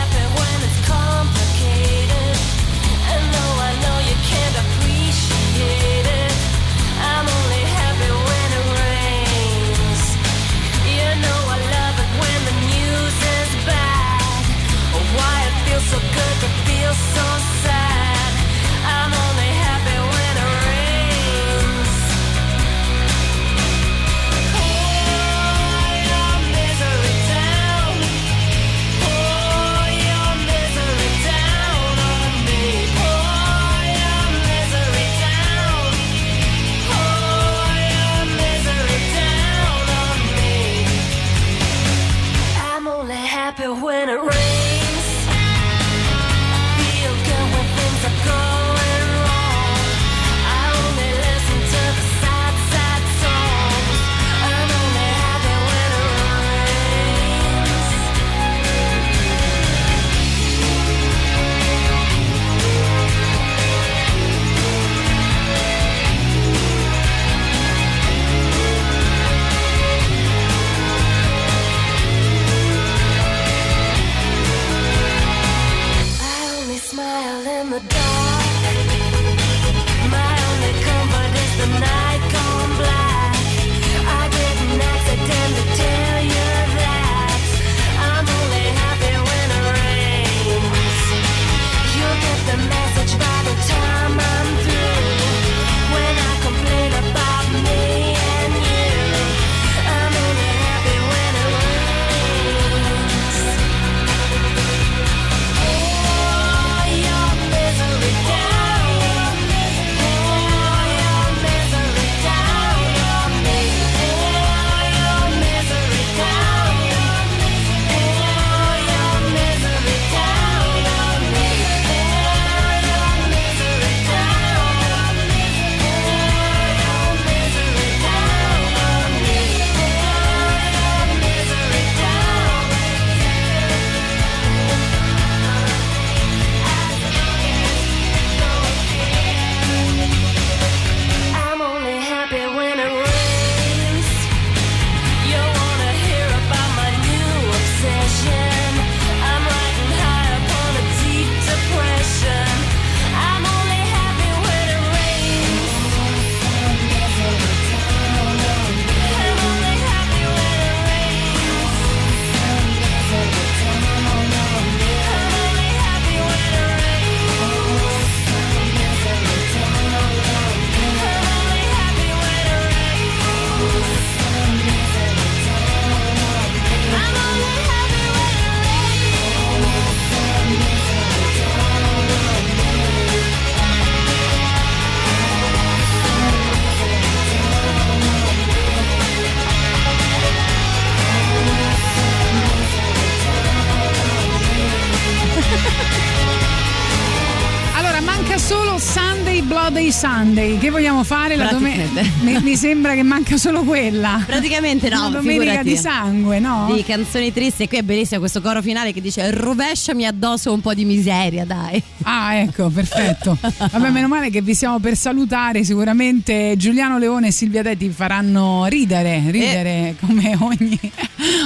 Che vogliamo fare? La dome- mi, mi, sembra che manca solo quella. Praticamente no. Una domenica figurati. di sangue, no? Di canzoni tristi. E qui è bellissimo questo coro finale che dice rovesciami addosso un po' di miseria, dai. Ah, ecco, perfetto. Vabbè, meno male che vi siamo per salutare. Sicuramente Giuliano Leone e Silvia Detti faranno ridere, ridere eh. come ogni,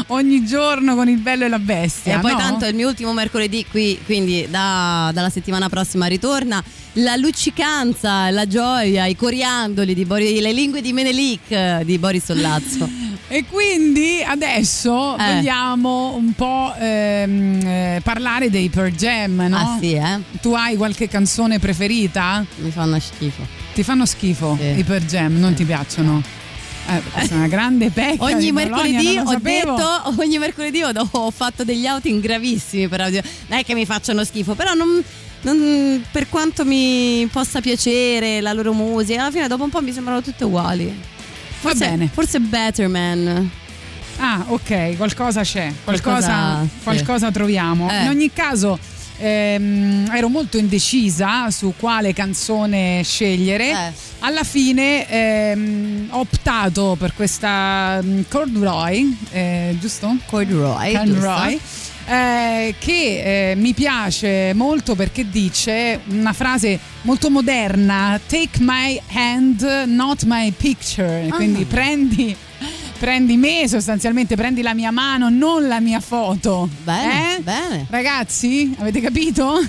ogni, giorno con il bello e la bestia. E poi no? tanto è il mio ultimo mercoledì qui, quindi da, dalla settimana prossima ritorna la luccicanza, la gioia, i coriandoli di Borile 5 di Menelik di Boris Sollazzo. E quindi adesso eh. vogliamo un po' ehm, eh, parlare dei Per Jam, no? Ah sì, eh? Tu hai qualche canzone preferita? Mi fanno schifo. Ti fanno schifo sì. i Per Jam, non sì. ti piacciono? Eh, questa è una grande pecca. Ogni mercoledì ho detto, ogni mercoledì ho, fatto degli outing gravissimi per audio. Non è che mi facciano schifo, però non non- per quanto mi possa piacere la loro musica, alla fine dopo un po' mi sembrano tutte uguali. Forse, bene. Forse Better Man. Ah, ok, qualcosa c'è, qualcosa, Qualcosa, qualcosa troviamo. Eh. In ogni caso, ehm, ero molto indecisa su quale canzone scegliere. Eh. Alla fine ehm, ho optato per questa mm, Corduroy, eh, giusto? Corduroy, Corduroy. giusto. Eh, che eh, mi piace molto perché dice una frase molto moderna: Take my hand, not my picture. Ah. Quindi prendi, prendi me, sostanzialmente prendi la mia mano, non la mia foto. Bene, Eh? bene. Ragazzi, avete capito?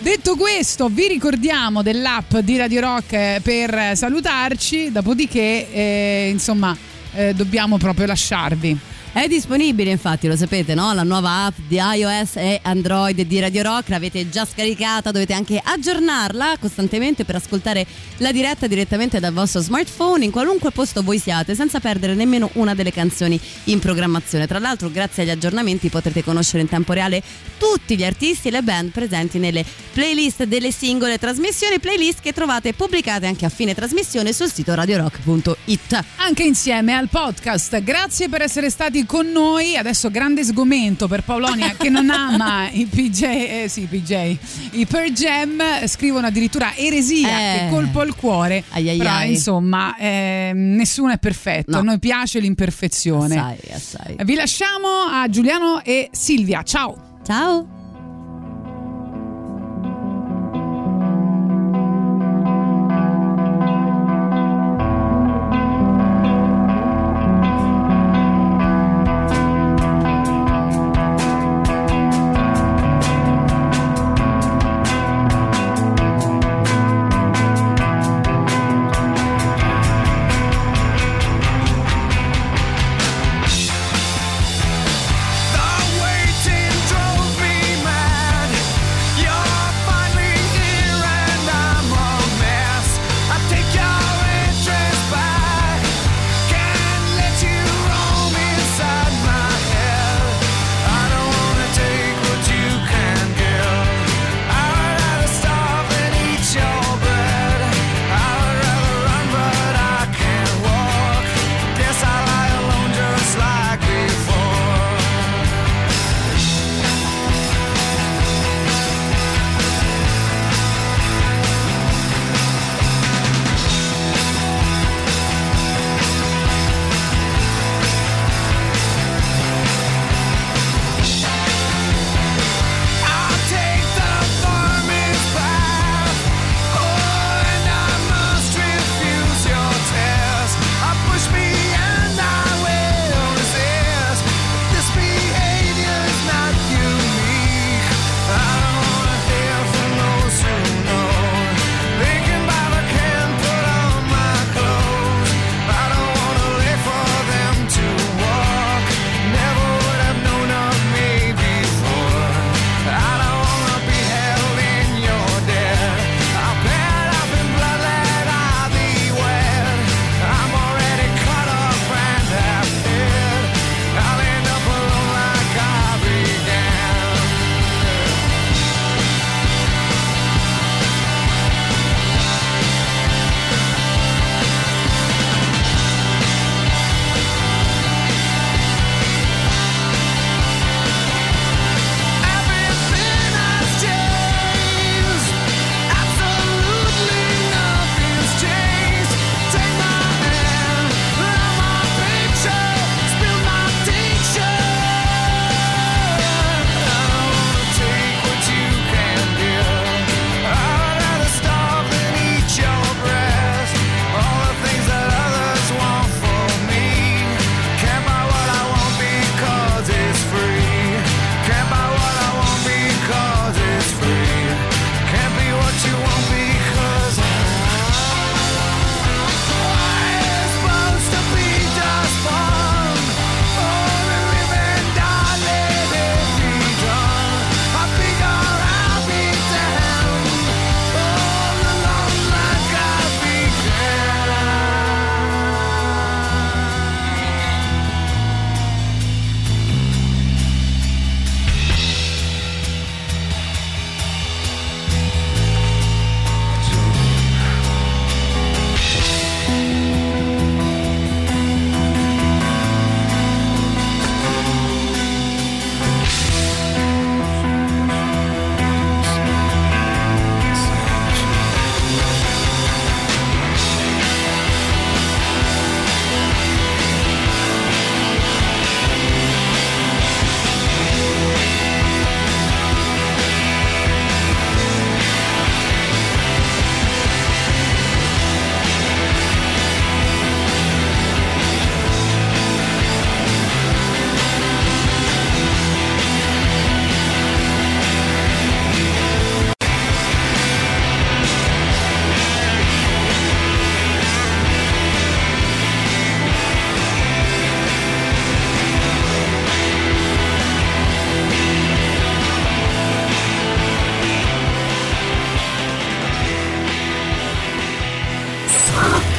Detto questo, vi ricordiamo dell'app di Radio Rock eh, per salutarci, dopodiché, eh, insomma, eh, dobbiamo proprio lasciarvi. È disponibile infatti, lo sapete, no? La nuova app di iOS e Android di Radio Rock, l'avete già scaricata, dovete anche aggiornarla costantemente per ascoltare la diretta direttamente dal vostro smartphone in qualunque posto voi siate, senza perdere nemmeno una delle canzoni in programmazione. Tra l'altro, grazie agli aggiornamenti potrete conoscere in tempo reale tutti gli artisti e le band presenti nelle playlist delle singole trasmissioni, playlist che trovate pubblicate anche a fine trasmissione sul sito radiorock.it. Anche insieme al podcast. Grazie per essere stati con noi. Adesso grande sgomento per Paolonia che non ama i PJ, eh, sì, PJ, i Per Jam. Scrivono addirittura eresia, Eh. che colpo al cuore. Ai ai Però ai. insomma, eh, nessuno è perfetto. No. A noi piace l'imperfezione. Assai, assai. Vi lasciamo a Giuliano e Silvia. Ciao. Ciao.